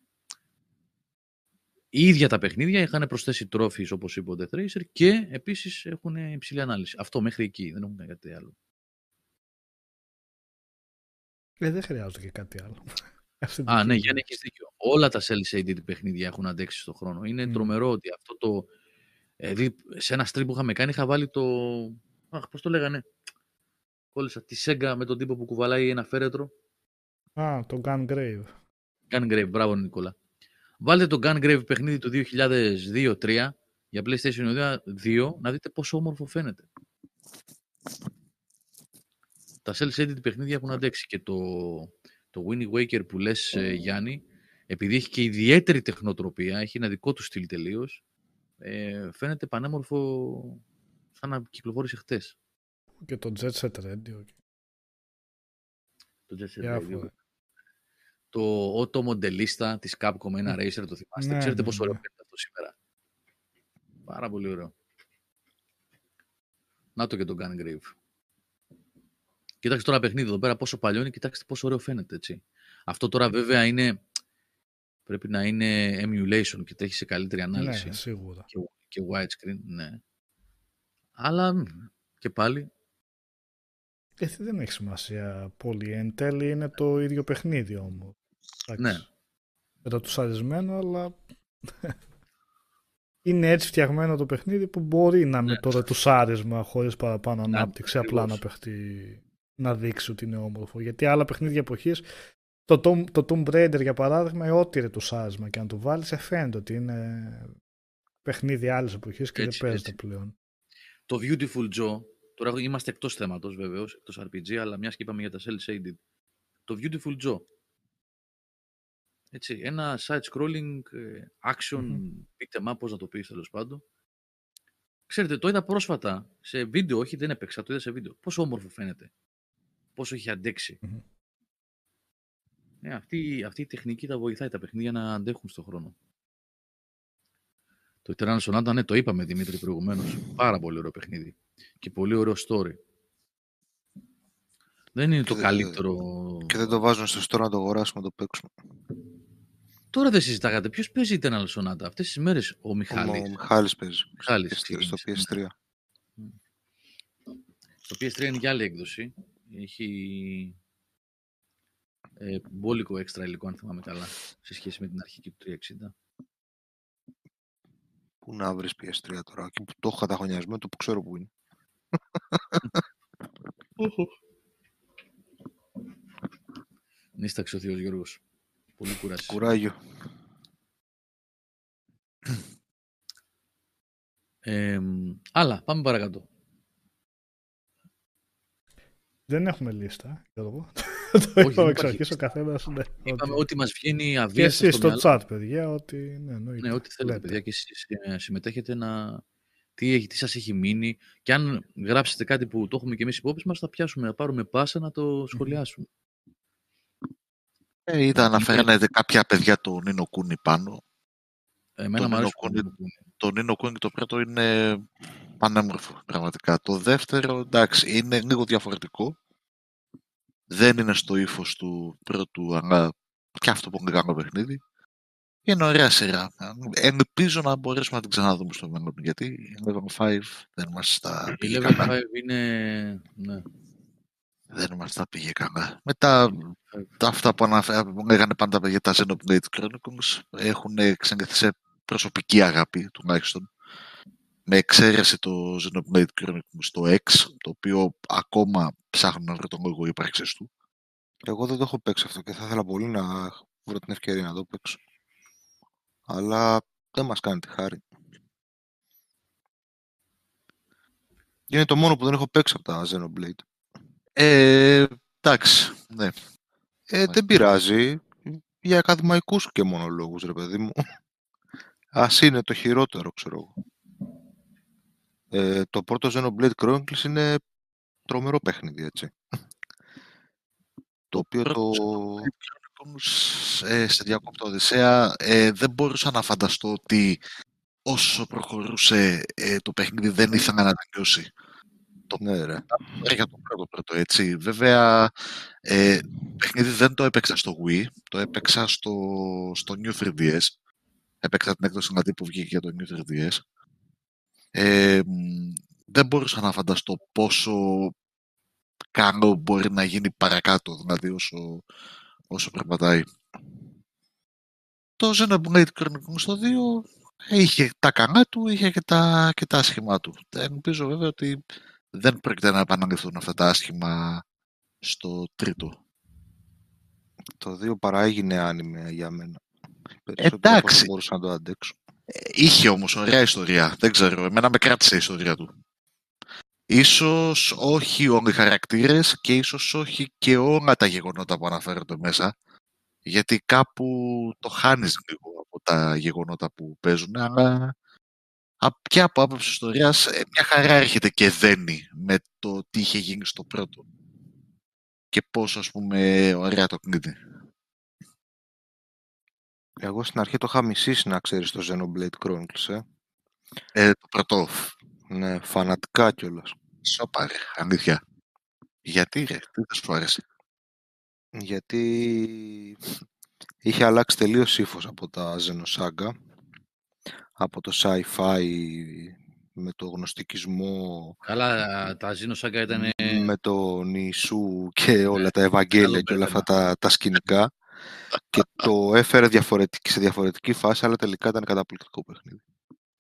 οι ίδια τα παιχνίδια είχαν προσθέσει τρόφις όπως είπε ο Death Racer και επίσης έχουν υψηλή ανάλυση. Αυτό μέχρι εκεί, δεν έχουν κάνει κάτι άλλο. Ε, δεν χρειάζεται και κάτι άλλο. Α, ναι, Γιάννη, έχεις δίκιο. Όλα τα Cell shaded παιχνίδια έχουν αντέξει στον χρόνο. Είναι mm. τρομερό ότι αυτό το... Ε, σε ένα stream που είχαμε κάνει είχα βάλει το... Αχ, πώς το λέγανε. Κόλλησα τη Sega με τον τύπο που κουβαλάει ένα φέρετρο. Α, το Gungrave. Gungrave, μπράβο Νικόλα. Βάλτε το Gungrave παιχνίδι του 2002-2003 για PlayStation 2 να δείτε πόσο όμορφο φαίνεται. Τα Cell shaded παιχνίδια έχουν αντέξει και το, το Winnie Waker που λες ε, Γιάννη επειδή έχει και ιδιαίτερη τεχνοτροπία, έχει ένα δικό του στυλ τελείως. Ε, φαίνεται πανέμορφο σαν να κυκλοφόρησε χτες. Και το Jet Set Radio. Το Jet Set Radio. Το Auto Modelista της Capcom, ένα racer, το θυμάστε; Ναι, Ξέρετε ναι, πόσο ωραίο ναι. φαίνεται αυτό σήμερα. Πάρα πολύ ωραίο. Να το και το Gungrave. Κοιτάξτε τώρα παιχνίδι εδώ πέρα πόσο παλιό είναι, κοιτάξτε πόσο ωραίο φαίνεται έτσι. Αυτό τώρα βέβαια είναι, πρέπει να είναι emulation και τρέχει σε καλύτερη ανάλυση. Ναι, σίγουρα. Και, και widescreen, ναι. Αλλά και πάλι ε, δεν έχει σημασία πολύ. Εν τέλει είναι το ίδιο παιχνίδι όμως. Ναι. Με το τουσαρισμένο, αλλά είναι έτσι φτιαγμένο το παιχνίδι που μπορεί να είναι ναι. το ρετουσάρισμα χωρίς παραπάνω ναι, ανάπτυξη, απλά να παιχτεί, να δείξει ότι είναι όμορφο. Γιατί άλλα παιχνίδια εποχής, το, Tomb, το Tomb Raider για παράδειγμα, ε, ό,τι ρετουσάρισμα και αν το βάλεις, φαίνεται ότι είναι παιχνίδι άλλης εποχής και δεν παίζεται πλέον. Το Beautiful Joe Τώρα είμαστε εκτός θέματος βεβαίως, εκτός RPG, αλλά μιας και είπαμε για τα Cell Shaded. Το Beautiful Joe. Έτσι, ένα side-scrolling ε, action, mm-hmm. πείτε μα πώς να το πεις τέλος πάντων. Ξέρετε, το είδα πρόσφατα σε βίντεο, όχι δεν έπαιξα, το είδα σε βίντεο. Πόσο όμορφο φαίνεται. Πόσο έχει αντέξει. Mm-hmm. Ε, αυτή, αυτή η τεχνική τα βοηθάει τα παιχνίδια να αντέχουν στον χρόνο. Το Eternal Sonata, ναι, το είπαμε Δημήτρη προηγουμένως. Πάρα πολύ ωραίο παιχνίδι. Και πολύ ωραίο story. Δεν είναι το καλύτερο. Και δεν το βάζουν στο store να το αγοράσουμε να το παίξουμε. Τώρα δεν συζητάγατε. Ποιος παίζει Eternal Sonata; Αυτές τις μέρες, ο Μιχάλης. Ο, ο Μιχάλης παίζει. Μιχάλης, στο PS3. Το PS3 είναι για άλλη έκδοση. Έχει ε, μπόλικο έξτρα υλικό, αν θυμάμαι καλά, σε σχέση με την αρχική του 360. Πού να βρεις PS3 τώρα, και που το έχω καταχωνιασμένο, το που ξέρω που είναι. Νίσταξε ο Θείος Γιώργος. Πολύ κουράση. Κουράγιο. Ε, άλλα, πάμε παρακάτω. Δεν έχουμε λίστα, Γιώργο. το είπαμε εξ αρχής ο καθένας. Ναι, Είπαμε ότι μας βγαίνει αβίαστα. Και εσεί στο, chat, παιδιά, ότι. Ναι, ναι ό,τι θέλετε, παιδιά, και εσείς ε, συμμετέχετε να. Τι, έχει, τι σας έχει μείνει και αν γράψετε κάτι που το έχουμε και εμείς υπόψη μας θα πιάσουμε, να πάρουμε πάσα να το σχολιάσουμε. Ε, είδα να φέρνετε κάποια παιδιά του Νίνο Κούνι πάνω. Εμένα μου αρέσει το Νίνο Κούνι το πρώτο είναι πανέμορφο πραγματικά. Το δεύτερο εντάξει είναι λίγο διαφορετικό δεν είναι στο ύφος του πρώτου, αλλά και αυτό που είναι καλό παιχνίδι. Είναι ωραία σειρά. Ελπίζω να μπορέσουμε να την ξαναδούμε στο μέλλον, γιατί η Level 5 δεν μας τα πήγε Η Level 5 είναι... Ναι. Δεν μας τα πήγε καλά. Μετά τα αυτά που λέγανε πάντα για τα Xenoblade Chronicles έχουν ξενιθεί σε προσωπική αγάπη τουλάχιστον με εξαίρεση το Xenoblade Chronicles στο X, το οποίο ακόμα ψάχνω να βρω τον λόγο ύπαρξης του. Εγώ δεν το έχω παίξει αυτό και θα ήθελα πολύ να βρω την ευκαιρία να το παίξω. Αλλά δεν μας κάνει τη χάρη. Είναι το μόνο που δεν έχω παίξει από τα Xenoblade. Ε, εντάξει, ναι. Ε, δεν πειράζει. Για ακαδημαϊκούς και μόνο λόγους, ρε παιδί μου. Ας είναι το χειρότερο, ξέρω εγώ. Ε, το πρώτο Xenoblade Chronicles είναι τρομερό παιχνίδι, έτσι. Το οποίο το... Ε, σε διακόπτω Οδυσσέα, ε, δεν μπορούσα να φανταστώ ότι όσο προχωρούσε ε, το παιχνίδι δεν ήθελα να τελειώσει. Το ναι, ρε. Για το πρώτο πρώτο, έτσι. Βέβαια, ε, το παιχνίδι δεν το έπαιξα στο Wii, το έπαιξα στο, στο New 3DS. έπαιξα την έκδοση δηλαδή που βγήκε για το New 3DS. Ε, δεν μπορούσα να φανταστώ πόσο καλό μπορεί να γίνει παρακάτω, δηλαδή όσο, όσο περπατάει. Το Xenoblade Chronicles στο 2 είχε τα καλά του, είχε και τα, και τα άσχημά του. Ελπίζω βέβαια ότι δεν πρόκειται να επαναληφθούν αυτά τα άσχημα στο τρίτο. Το 2 παρά έγινε άνιμε για μένα. Εντάξει. Δεν μπορούσα να το αντέξω. Ε, είχε όμως ωραία ιστορία. Δεν ξέρω, εμένα με κράτησε η ιστορία του. Ίσως όχι όλοι οι χαρακτήρες και ίσως όχι και όλα τα γεγονότα που αναφέρονται μέσα. Γιατί κάπου το χάνεις λίγο από τα γεγονότα που παίζουν, αλλά πια από άποψη ιστορίας ε, μια χαρά έρχεται και δένει με το τι είχε γίνει στο πρώτο. Και πώς, ας πούμε, ωραία το κλείνει. Εγώ στην αρχή το είχα μισήσει να ξέρεις το Xenoblade Chronicles, ε. ε το πρώτο. Ναι, φανατικά κιόλας. Σοπα, ρε, αλήθεια. Γιατί, ρε, τι δεν σου άρεσε. Γιατί είχε αλλάξει τελείως ύφος από τα Xenosaga, από το sci-fi με το γνωστικισμό. Καλά, τα Xenosaga ήταν... Με το Νησού και όλα ναι, τα Ευαγγέλια και όλα αυτά τα, τα σκηνικά. Και το έφερε διαφορετική, σε διαφορετική φάση, αλλά τελικά ήταν καταπληκτικό παιχνίδι.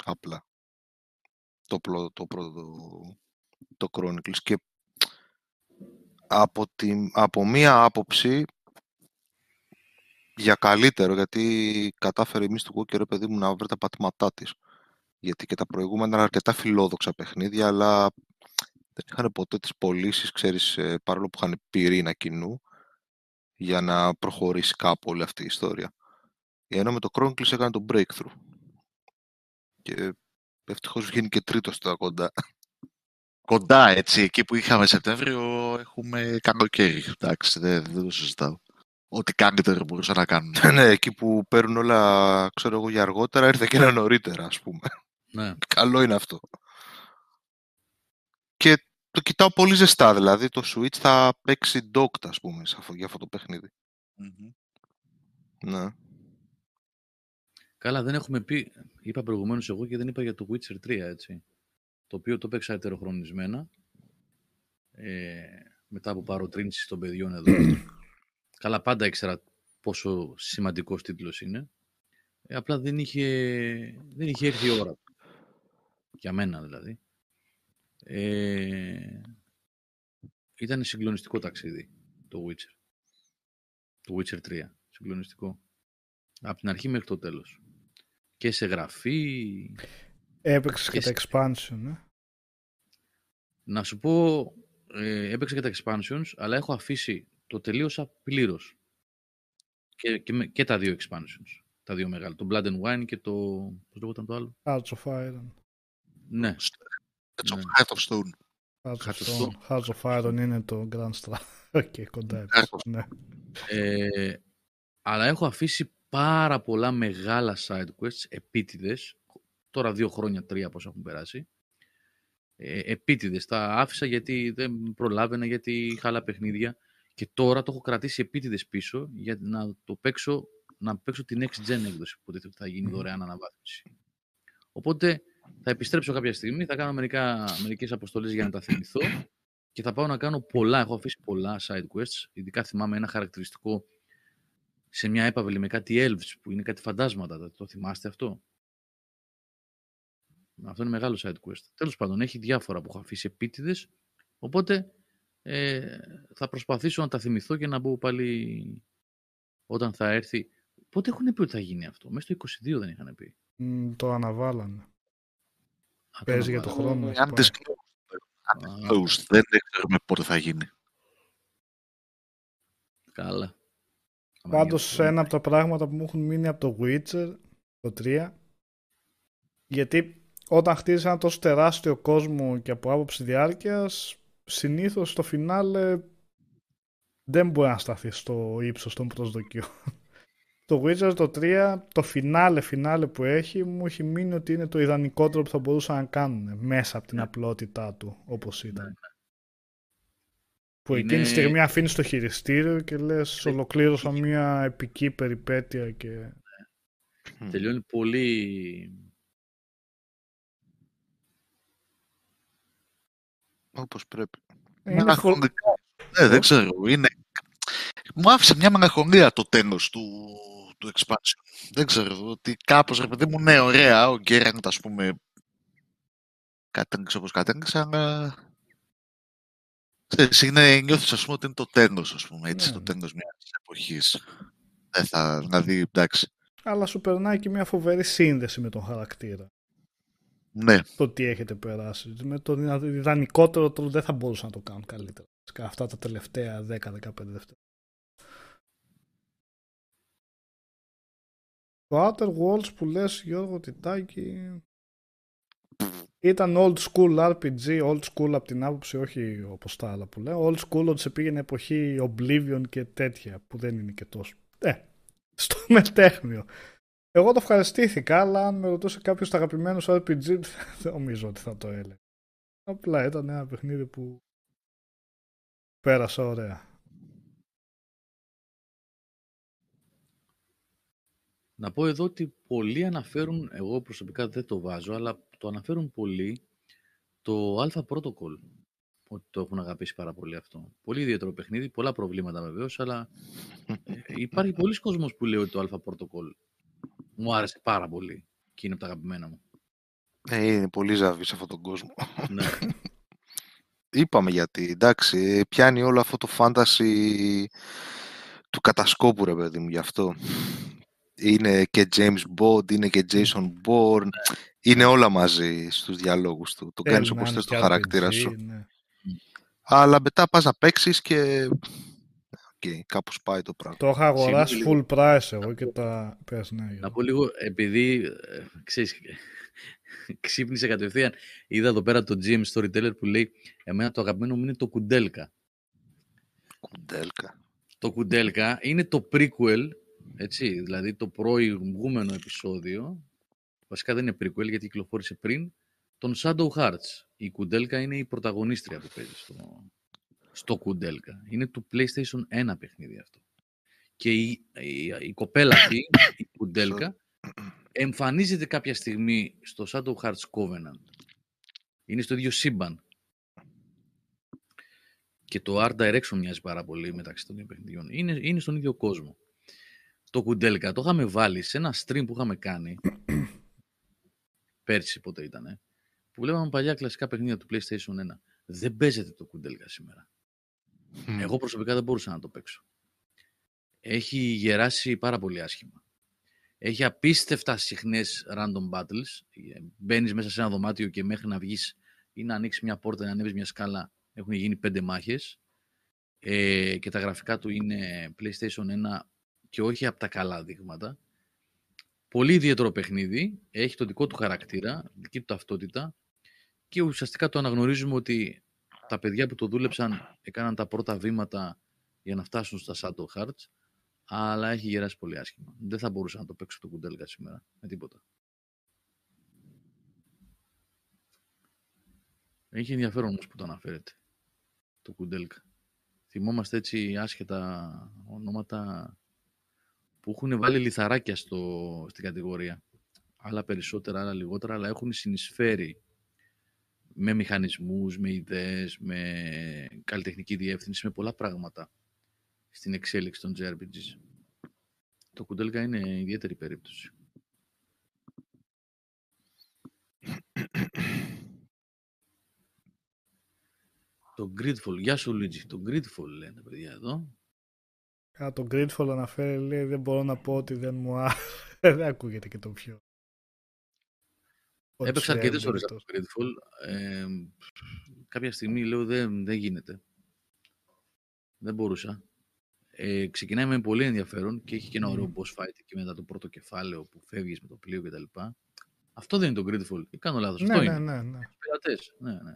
Απλά. Το, το πρώτο το Chronicles και από, τη, από μία άποψη για καλύτερο, γιατί κατάφερε εμείς του καιρό παιδί μου να βρει τα πατήματά της. Γιατί και τα προηγούμενα ήταν αρκετά φιλόδοξα παιχνίδια, αλλά δεν είχαν ποτέ τις πωλήσεις, ξέρεις, ε, παρόλο που είχαν πυρήνα κοινού, για να προχωρήσει κάπου όλη αυτή η ιστορία. Ενώ με το Chronicles έκανε το breakthrough. Και ευτυχώς βγαίνει και τρίτος στα κοντά κοντά έτσι, εκεί που είχαμε Σεπτέμβριο έχουμε καλοκαίρι. Εντάξει, δεν, δεν το συζητάω. Ό,τι καλύτερο μπορούσα να κάνουν. ναι, εκεί που παίρνουν όλα, ξέρω εγώ, για αργότερα, ήρθε και ένα νωρίτερα, ας πούμε. Ναι. Καλό είναι αυτό. Και το κοιτάω πολύ ζεστά, δηλαδή το Switch θα παίξει docked, ας πούμε, για αυτό το παιχνιδι Ναι. Καλά, δεν έχουμε πει, είπα προηγουμένως εγώ και δεν είπα για το Witcher 3, έτσι το οποίο το παίξα ετεροχρονισμένα, ε, μετά από παροτρύνσεις των παιδιών εδώ. Καλά, πάντα ήξερα πόσο σημαντικός τίτλος είναι. Ε, απλά δεν είχε, δεν είχε έρθει η ώρα Για μένα δηλαδή. Ε, ήταν συγκλονιστικό ταξίδι το Witcher. Το Witcher 3. Συγκλονιστικό. Από την αρχή μέχρι το τέλος. Και σε γραφή, Έπαιξες και, τα expansion, ε; Να σου πω, ε, έπαιξε και τα expansions, αλλά έχω αφήσει, το τελείωσα πλήρως. Και, και, και, τα δύο expansions. Τα δύο μεγάλα. Το Blood and Wine και το... Πώς λέγονταν το άλλο; Hearts of Iron. Ναι. Hearts of, Heart of Stone. Hearts of Stone. Hearts of Iron είναι το Grand Strategy. Οκ, κοντά ναι. ε, αλλά έχω αφήσει πάρα πολλά μεγάλα side quests επίτηδες τώρα δύο χρόνια, τρία πώς έχουν περάσει. Ε, επίτηδες τα άφησα γιατί δεν προλάβαινα, γιατί είχα άλλα παιχνίδια και τώρα το έχω κρατήσει επίτηδες πίσω για να το παίξω, να παίξω την next gen έκδοση που θα γίνει δωρεάν αναβάθμιση. Οπότε θα επιστρέψω κάποια στιγμή, θα κάνω μερικά, μερικές αποστολές για να τα θυμηθώ και θα πάω να κάνω πολλά, έχω αφήσει πολλά side quests, ειδικά θυμάμαι ένα χαρακτηριστικό σε μια έπαυλη με κάτι elves που είναι κάτι φαντάσματα, το θυμάστε αυτό; Αυτό είναι μεγάλο side quest. Τέλος πάντων, έχει διάφορα που έχω αφήσει επίτηδες. οπότε ε, θα προσπαθήσω να τα θυμηθώ και να μπω πάλι όταν θα έρθει. Πότε έχουν πει ότι θα γίνει αυτό, μέσα στο 22 δεν είχαν πει. Mm, το αναβάλανε. Α, Παίζει για το χρόνο. Αν τις δεν ξέρουμε πότε θα γίνει. Καλά. Πάντως ένα από τα πράγματα που μου έχουν μείνει από το Witcher, το 3, γιατί όταν χτίζεις ένα τόσο τεράστιο κόσμο και από άποψη διάρκειας, συνήθως στο φινάλε δεν μπορεί να σταθεί στο ύψος των προσδοκιών. Το Witcher το 3, το φινάλε φινάλε που έχει, μου έχει μείνει ότι είναι το ιδανικότερο που θα μπορούσαν να κάνουν μέσα από την ναι. απλότητά του, όπως ήταν. Ναι. Που είναι... εκείνη τη στιγμή αφήνεις το χειριστήριο και λες ολοκλήρωσα μια επική περιπέτεια και... Μμ. Τελειώνει πολύ... Όπως πρέπει. Είναι φο- Μελαγχολικά. Ναι, δεν ξέρω. Είναι... Μου άφησε μια μελαγχολία το τέλος του, του expansion. Δεν ξέρω. Ότι κάπως, ρε παιδί μου, ναι, ωραία. Ο Γκέραντ, ας πούμε, κατέληξε όπως κατέληξε, αλλά... Ξέρεις, είναι, νιώθεις, ας πούμε, ότι είναι το τέλος, ας πούμε, έτσι, Ναι. το τέλος μιας εποχής. Δεν θα, δηλαδή, εντάξει. Αλλά σου περνάει και μια φοβερή σύνδεση με τον χαρακτήρα. Ναι, Το τι έχετε περάσει. Με τον ιδανικότερο τρόπο δεν θα μπορούσαν να το κάνουν καλύτερα. Βασικά, Αυτά τα τελευταία 10-15 δευτερόλεπτα. Το Outer Worlds που λες Γιώργο Τιτάκη ήταν old school RPG, old school από την άποψη όχι όπως τα άλλα που λέω, old school ότι σε πήγαινε εποχή Oblivion και τέτοια που δεν είναι και τόσο. Ε, στο μετέχνιο. Εγώ το ευχαριστήθηκα, αλλά αν με ρωτούσε κάποιος τα αγαπημένους σου RPG, δεν νομίζω ότι θα το έλεγε. Απλά ήταν ένα παιχνίδι που πέρασα ωραία. Να πω εδώ ότι πολλοί αναφέρουν, εγώ προσωπικά δεν το βάζω, αλλά το αναφέρουν πολλοί το Alpha Protocol. Ότι το έχουν αγαπήσει πάρα πολύ αυτό. Πολύ ιδιαίτερο παιχνίδι, πολλά προβλήματα βεβαίως, αλλά ε, υπάρχει πολλοί κόσμος που λέει ότι το Alpha Protocol μου άρεσε πάρα πολύ και είναι από τα αγαπημένα μου. Ε, είναι πολύ ζαβή σε αυτόν τον κόσμο. ναι. Είπαμε γιατί, εντάξει, πιάνει όλο αυτό το φάνταση του κατασκόπου, ρε παιδί μου, γι' αυτό. Είναι και James Bond, είναι και Jason Bourne, είναι όλα μαζί στους διαλόγους του. Το κάνεις Θέλει να όπως είναι θες το και χαρακτήρα RPG, σου. ναι. Αλλά μετά πας να παίξεις και... Okay, κάπως πάει το πράγμα. Το είχα αγοράσει Συγγνώμη full price εγώ και τα πες ναι. Να Γιώργο. πω λίγο, επειδή ε, ξέρεις, ξύπνησε κατευθείαν, είδα εδώ πέρα το GM Storyteller που λέει εμένα το αγαπημένο μου είναι το Κουντέλκα. Κουντέλκα. Το Κουντέλκα είναι το prequel, έτσι, δηλαδή το προηγούμενο επεισόδιο, βασικά δεν είναι prequel γιατί κυκλοφόρησε πριν, τον Shadow Hearts. Η Κουντέλκα είναι η πρωταγωνίστρια που παίζει στο, στο Κουντέλκα. Είναι του PlayStation 1 παιχνίδι αυτό. Και η, η, η κοπέλα αυτή, η Κουντέλκα, εμφανίζεται κάποια στιγμή στο Shadow Hearts Covenant. Είναι στο ίδιο σύμπαν. Και το Art Direction μοιάζει πάρα πολύ μεταξύ των δύο παιχνιδιών. Είναι, είναι στον ίδιο κόσμο. Το Κουντέλκα το είχαμε βάλει σε ένα stream που είχαμε κάνει πέρσι πότε ήταν, που βλέπαμε παλιά κλασικά παιχνίδια του PlayStation 1. Δεν παίζεται το Κουντέλκα σήμερα. Μμ. Εγώ προσωπικά δεν μπορούσα να το παίξω. Έχει γεράσει πάρα πολύ άσχημα. Έχει απίστευτα συχνές random battles. Μπαίνεις μέσα σε ένα δωμάτιο και μέχρι να βγεις ή να ανοίξεις μια πόρτα, να ανέβεις μια σκάλα, έχουν γίνει πέντε μάχες. Ε, και τα γραφικά του είναι PlayStation 1 και όχι από τα καλά δείγματα. Πολύ ιδιαίτερο παιχνίδι. Έχει το δικό του χαρακτήρα, δική του ταυτότητα και ουσιαστικά το αναγνωρίζουμε ότι τα παιδιά που το δούλεψαν έκαναν τα πρώτα βήματα για να φτάσουν στα Shadow Hearts, αλλά έχει γεράσει πολύ άσχημα. Δεν θα μπορούσα να το παίξω το κουντέλκα σήμερα με τίποτα. Έχει ενδιαφέρον όμως που το αναφέρετε, το κουντέλκα. Θυμόμαστε έτσι άσχετα ονόματα που έχουν βάλει λιθαράκια στο, στην κατηγορία. Άλλα περισσότερα, άλλα λιγότερα, αλλά έχουν συνεισφέρει με μηχανισμούς, με ιδέες, με καλλιτεχνική διεύθυνση, με πολλά πράγματα στην εξέλιξη των JRPGs. Το Κουντέλκα είναι ιδιαίτερη περίπτωση. Το Gridfall. Γεια σου, Λίτζι. Το Gridfall λένε, παιδιά, εδώ. Α, το Gridfall αναφέρει, λέει, δεν μπορώ να πω ότι δεν μου άρεσε. δεν ακούγεται και το πιο. Έπαιξα Ότι αρκετές σου ώρες έβγαινε από το Gridfall. Ε, κάποια στιγμή λέω δεν, δεν γίνεται. Δεν μπορούσα. Ε, ξεκινάει με πολύ ενδιαφέρον και έχει και ένα ωραίο boss fight εκεί μετά το πρώτο κεφάλαιο που φεύγεις με το πλοίο κτλ. Αυτό δεν είναι το Gridfall. Ή κάνω λάθος. Ναι, Αυτό ναι, είναι. ναι, ναι. Πειρατές. Ναι, ναι.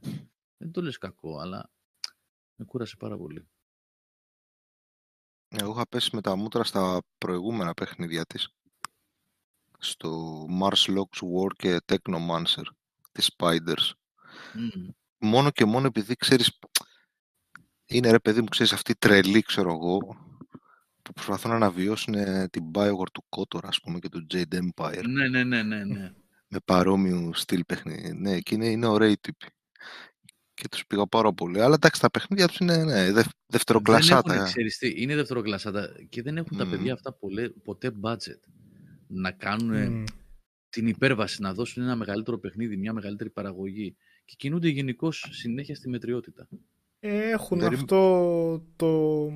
Δεν το λες κακό, αλλά με κούρασε πάρα πολύ. Εγώ είχα πέσει με τα μούτρα στα προηγούμενα παιχνίδια της. Στο Mars Locks War και Technomancer της Spiders. Μμμ. Μόνο και μόνο επειδή ξέρεις είναι ρε παιδί μου ξέρεις αυτή η τρελή ξέρω εγώ που προσπαθούν να αναβιώσουν την Bioware του Kotor, ας πούμε, και του Jade Empire. Ναι, ναι, ναι, ναι, ναι. με παρόμοιου στυλ παιχνίδι. Ναι, και είναι, είναι ωραίοι τύποι. Και τους πήγα πάρα πολύ. Αλλά εντάξει, τα παιχνίδια τους είναι ναι, δε, δευτεροκλασσάτα. Δεν έχουν, ξέρεις τι, είναι δευτεροκλασσάτα και δεν έχουν τα Μμμ. παιδιά αυτά πολλέ, ποτέ budget να κάνουν Μμ. την υπέρβαση, να δώσουν ένα μεγαλύτερο παιχνίδι, μια μεγαλύτερη παραγωγή και κινούνται γενικώ συνέχεια στη μετριότητα. Έχουν Περίμ- αυτό το,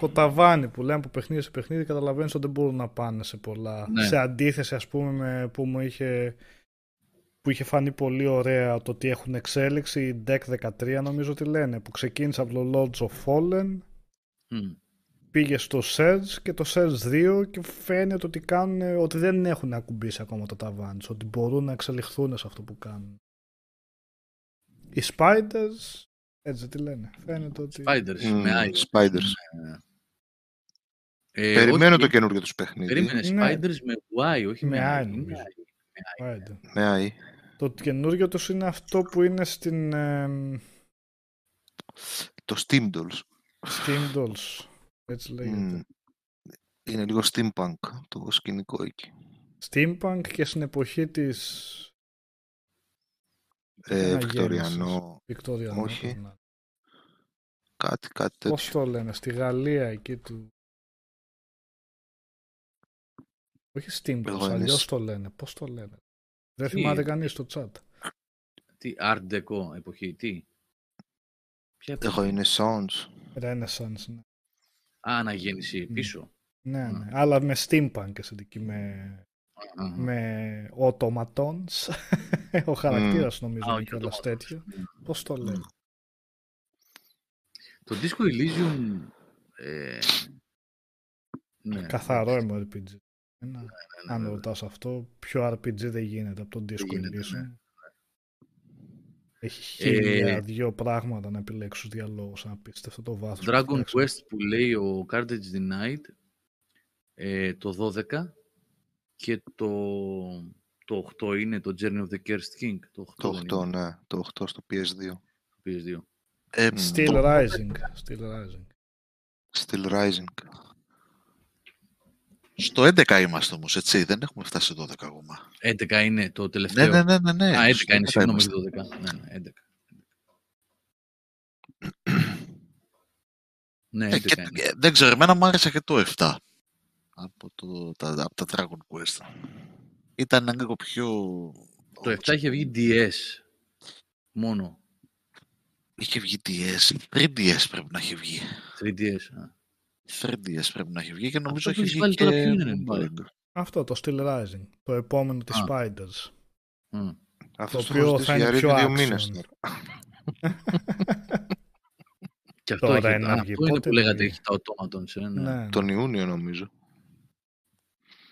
το ταβάνι που λέμε από παιχνίδι σε παιχνίδι καταλαβαίνεις ότι δεν μπορούν να πάνε σε πολλά. Ναι. Σε αντίθεση ας πούμε με που μου είχε που είχε φανεί πολύ ωραία το ότι έχουν εξέλιξη η Deck 13 νομίζω ότι λένε που ξεκίνησε από το Lords of Fallen Μμ. πήγε στο Surge και το Surge 2 και φαίνεται ότι, κάνουν, ότι δεν έχουν ακουμπήσει ακόμα το ταβάνι τους, ότι μπορούν να εξελιχθούν σε αυτό που κάνουν. Οι Spiders, έτσι τι λένε, φαίνεται ότι... Spiders, Μμ, με Άι. Spiders. Ε, Περιμένω όχι, το καινούργιο τους παιχνίδι. Περίμενε, Ναι. Spiders με Y, όχι με, Με I. I, Είναι νομίζω. I. Άντε. Ναι, αι. Το καινούριο τους είναι αυτό που είναι στην εμ, Το Steam Dolls. Steam Dolls, έτσι λέγεται. Μμ. Είναι λίγο steampunk το σκηνικό εκεί. Steampunk και στην εποχή της Ε, Ένα Βικτοριανό, Βικτόρια. Όχι. κάτι, κάτι τέτοιο. Πώς το λένε, στη Γαλλία εκεί του... Όχι Steam Εγώ Dolls, είναι αλλιώς σ- το λένε. Πώς το λένε. Δεν Τι; θυμάται κανείς στο chat. Τι, Art Deco εποχή, τι; Ποια εποχή; Εγώ είναι Sounds. Renaissance, ναι. Α, αναγέννηση Μμ. πίσω. Ναι, Α. ναι. Αλλά με steampunk εσεντική, με, Αχα. με automatons. Ο χαρακτήρας νομίζω Α, είναι όχι, κιόλας automatons. τέτοιο. Πώς το λένε; Το Disco Elysium... Ε, ναι, Καθαρό MMORPG. Ένα, ναι, αν ναι, ρωτάς αυτό, πιο RPG δεν γίνεται από τον Disco γίνεται, Elysium; ναι. Έχει Ε, χίλια δυο πράγματα να επιλέξεις στους διαλόγους, απίστευτο το βάθος. που Dragon φτιάξαμε. Quest που λέει ο Cartage Denied ε, το 12 και το, το 8 είναι το Journey of the Cursed King. Το 8, Το δεν 8, είναι, ναι. Το 8 στο PS2. το PS2. Ε, Still το- Rising. Still Rising. Still Rising. Στο 11 είμαστε όμως, έτσι. Δεν έχουμε φτάσει στο 12 ακόμα. 11 είναι το Ναι, τελευταίο. ναι, ναι, ναι. ναι. Α, 11 Στο είναι, 11 συγγνώμη, είμαστε. το 12. Ναι, ναι, 11. Ναι, Ε, 11 και- είναι. και δεν ξέρω, εμένα μου άρεσε και το 7 από, το, τα, από τα Dragon Quest. Ήταν λίγο πιο... Το 7 είχε βγει DS μόνο. Είχε βγει DS. 3DS πρέπει να έχει βγει. 3DS. α. 3DS πρέπει να έχει βγει και νομίζω Αυτό που έχει έχεις βγει βάλει και... τώρα ποιο είναι, τώρα; mobile. Αυτό το Still Rising. Το επόμενο της Α. Spiders. Μμ. Αυτός το οποίο έχω θα ζητήσει είναι για πιο ήδη δύο action. μήνες τώρα. Και αυτό, Τώρα έχει, είναι α, να βγει. αυτό είναι Πότε που να λέγατε βγει; έχει τα automatons. Ε, ναι. Ναι. Τον Ιούνιο νομίζω.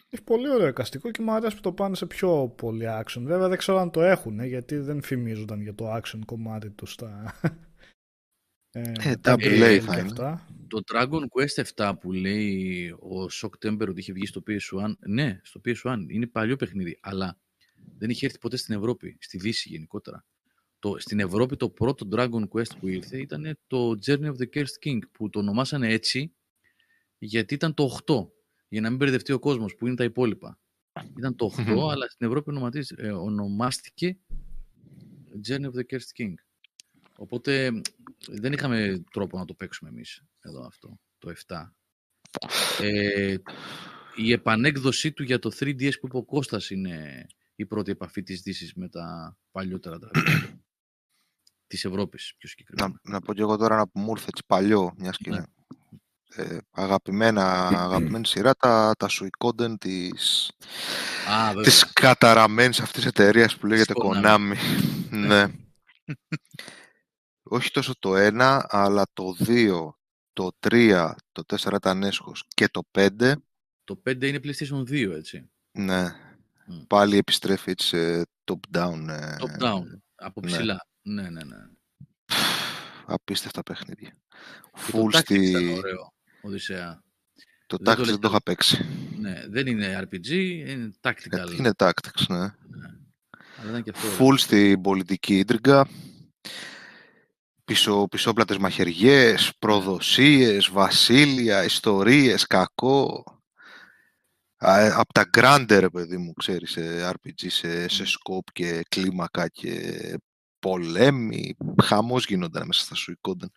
Έχει πολύ ωραίο εικαστικό και μου αρέσει που το πάνε σε πιο πολύ action. Βέβαια δεν ξέρω αν το έχουν γιατί δεν φημίζονταν για το action κομμάτι τους στα. Ε, Ε, τα double gameplay A και θα είναι. αυτά. Το Dragon Quest 7 που λέει ο Shock Temper ότι είχε βγει στο PS1, ναι, στο PS1 είναι παλιό παιχνίδι, αλλά δεν είχε έρθει ποτέ στην Ευρώπη, στη Δύση γενικότερα. Το, στην Ευρώπη το πρώτο Dragon Quest που ήρθε ήταν το Journey of the Cursed King, που το ονομάσανε έτσι γιατί ήταν το 8, για να μην μπερδευτεί ο κόσμος που είναι τα υπόλοιπα. Ήταν το 8, Μμμ. αλλά στην Ευρώπη ονοματίζ- ε, ονομάστηκε Journey of the Cursed King. Οπότε δεν είχαμε τρόπο να το παίξουμε εμείς εδώ αυτό, το 7. Ε, η επανέκδοσή του για το 3DS που είπε ο Κώστας είναι η πρώτη επαφή της Δύσης με τα παλιότερα τραγούδια. της Ευρώπης πιο συγκεκριμένα. Να, να πω και εγώ τώρα να που μου ήρθε έτσι παλιό, μιας και Ναι. είναι ε, αγαπημένα, αγαπημένη σειρά, τα, τα Suicoden της, Α, βέβαια. της καταραμένης αυτής εταιρείας που λέγεται Konami. Konami. ναι. Όχι τόσο το ένα, αλλά το 2, το 3, το 4 ήταν έσχος και το 5, Το 5 είναι PlayStation 2, έτσι. ναι. Μμ. Πάλι επιστρέφει έτσι σε top-down. ε, Top down, από ναι. ψηλά. Ναι, ναι, ναι. Απίστευτα παιχνίδια. Και το Full Tactics στη... ήταν ωραίο, Οδυσσέα. Το Δεν το Tactics λες δεν το είχα παίξει. Ναι, δεν είναι RPG, είναι tactical. Ε, Είναι Tactics, ναι. Αλλά ήταν και αυτό. ωραίο. Full στην πολιτική ίντριγκα. Πισω, πισόπλατες μαχαιριές, προδοσίες, βασίλεια, ιστορίες, κακό. Από τα γκράντερ, παιδί μου, ξέρεις, σε RPG, σε, σε scope και κλίμακα και πολέμοι. Χαμός γίνονταν μέσα στα Suicoden.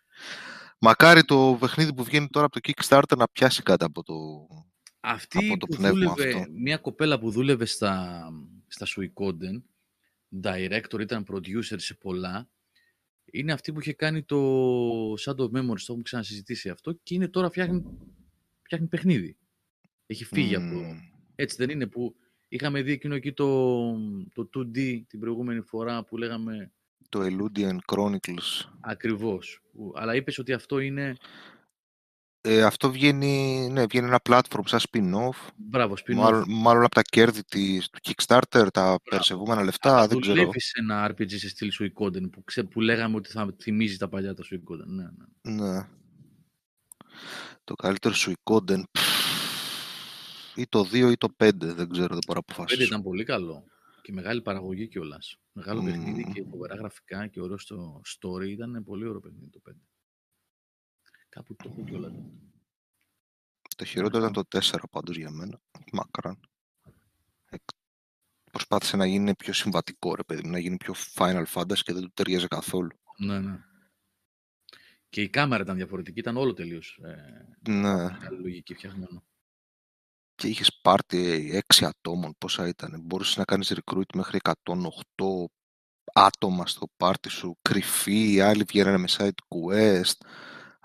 Μακάρι το παιχνίδι που βγαίνει τώρα από το Kickstarter να πιάσει κάτι από το, Αυτή από το που πνεύμα δούλευε, αυτό. μια κοπέλα που δούλευε στα, στα Suicoden, director, ήταν producer σε πολλά, είναι αυτή που είχε κάνει το Shadow of Memories, το έχουμε ξανασυζητήσει αυτό, και είναι τώρα φτιάχνει, φτιάχνει παιχνίδι. Έχει φύγει από το... Μμμ. Έτσι δεν είναι που είχαμε δει εκείνο εκεί το, το 2D την προηγούμενη φορά που λέγαμε Το Eludian Chronicles. ακριβώς. Που- Αλλά είπες ότι αυτό είναι, Ε, αυτό βγαίνει, ναι, βγαίνει ένα platform σαν spin-off. μπράβο, spin-off. Μάλλον, μάλλον από τα κέρδη της, του Kickstarter, τα περσεβούμενα λεφτά, Αλλά δεν ξέρω. δουλεύει σε ένα RPG σε στυλ Suicoden που, ξε, που λέγαμε ότι θα θυμίζει τα παλιά τα Suicoden. Ναι, ναι. Ναι. Το καλύτερο Suicoden ή το 2 ή το 5, δεν ξέρω, δεν μπορώ να Το 5 αποφασίσω. ήταν πολύ καλό και μεγάλη παραγωγή κιόλας. Μεγάλο Μμμ. παιχνίδι και φοβερά γραφικά και ωραίο στο story. Ήταν πολύ ωραίο παιχνίδι το 5. Κάπου το έχω κιόλας. Το χειρότερο ήταν το 4 πάντως για μένα, μακράν. Εκ- Προσπάθησε να γίνει πιο συμβατικό, ρε παιδί μου, να γίνει πιο Final Fantasy και δεν του ταιριάζει καθόλου. Ναι, ναι. Και η κάμερα ήταν διαφορετική, ήταν όλο τελείως. Ε, Ναι. άλλη λογική φτιαγμένο. Και είχες πάρτι 6 ατόμων, πόσα ήταν. Μπορούσες να κάνεις recruit μέχρι 108 άτομα στο πάρτι σου, κρυφοί, άλλοι βγαίνανε με side quest,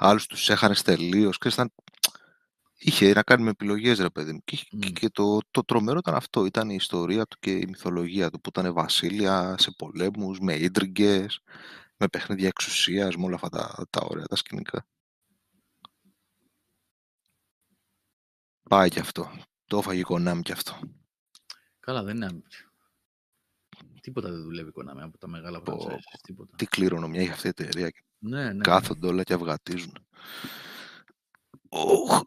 άλλους τους έχανες τελείως. Ξέρεις, ήταν... Είχε να κάνει με επιλογές, ρε παιδί μου. Και, είχε- Μμ. και το, το τρομερό ήταν αυτό. Ήταν η ιστορία του και η μυθολογία του, που ήταν βασίλεια σε πολέμους, με ίντριγκες, με παιχνίδια εξουσίας, με όλα αυτά τα, τα ωραία τα σκηνικά. Πάει κι αυτό. Το έφαγε η Konami κι αυτό. Καλά, δεν είναι. Τίποτα δεν δουλεύει η Konami από τα μεγάλα Πω, franchises. Τίποτα. Τι κληρονομιά έχει αυτή η εταιρεία. Ναι, ναι. Κάθονται όλα και αυγατίζουν. Οχ.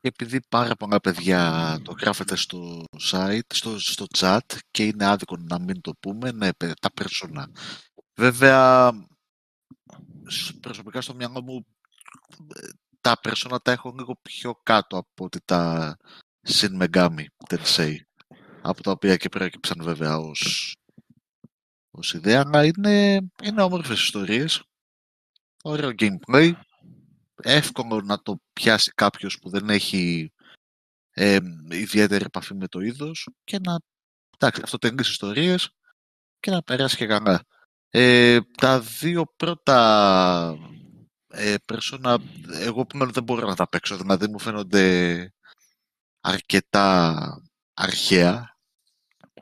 Και επειδή πάρα πολλά παιδιά το γράφετε στο site, στο, στο chat και είναι άδικο να μην το πούμε, ναι, παι- τα περσόνα. Βέβαια, σ- προσωπικά στο μυαλό μου ε, τα περσόνα τα έχω λίγο πιο κάτω από ότι τα Shin Megami Tensei, από τα οποία και προέκυψαν βέβαια ως, ως ιδέα, αλλά είναι, είναι όμορφες ιστορίες, ωραίο gameplay, εύκολο να το πιάσει κάποιος που δεν έχει ε, ιδιαίτερη επαφή με το είδος και να, εντάξει, αυτοτελείς ιστορίες και να περάσει και καλά. Ε, τα δύο πρώτα ε, persona, εγώ πλέον δεν μπορώ να τα παίξω, δηλαδή μου φαίνονται αρκετά αρχαία.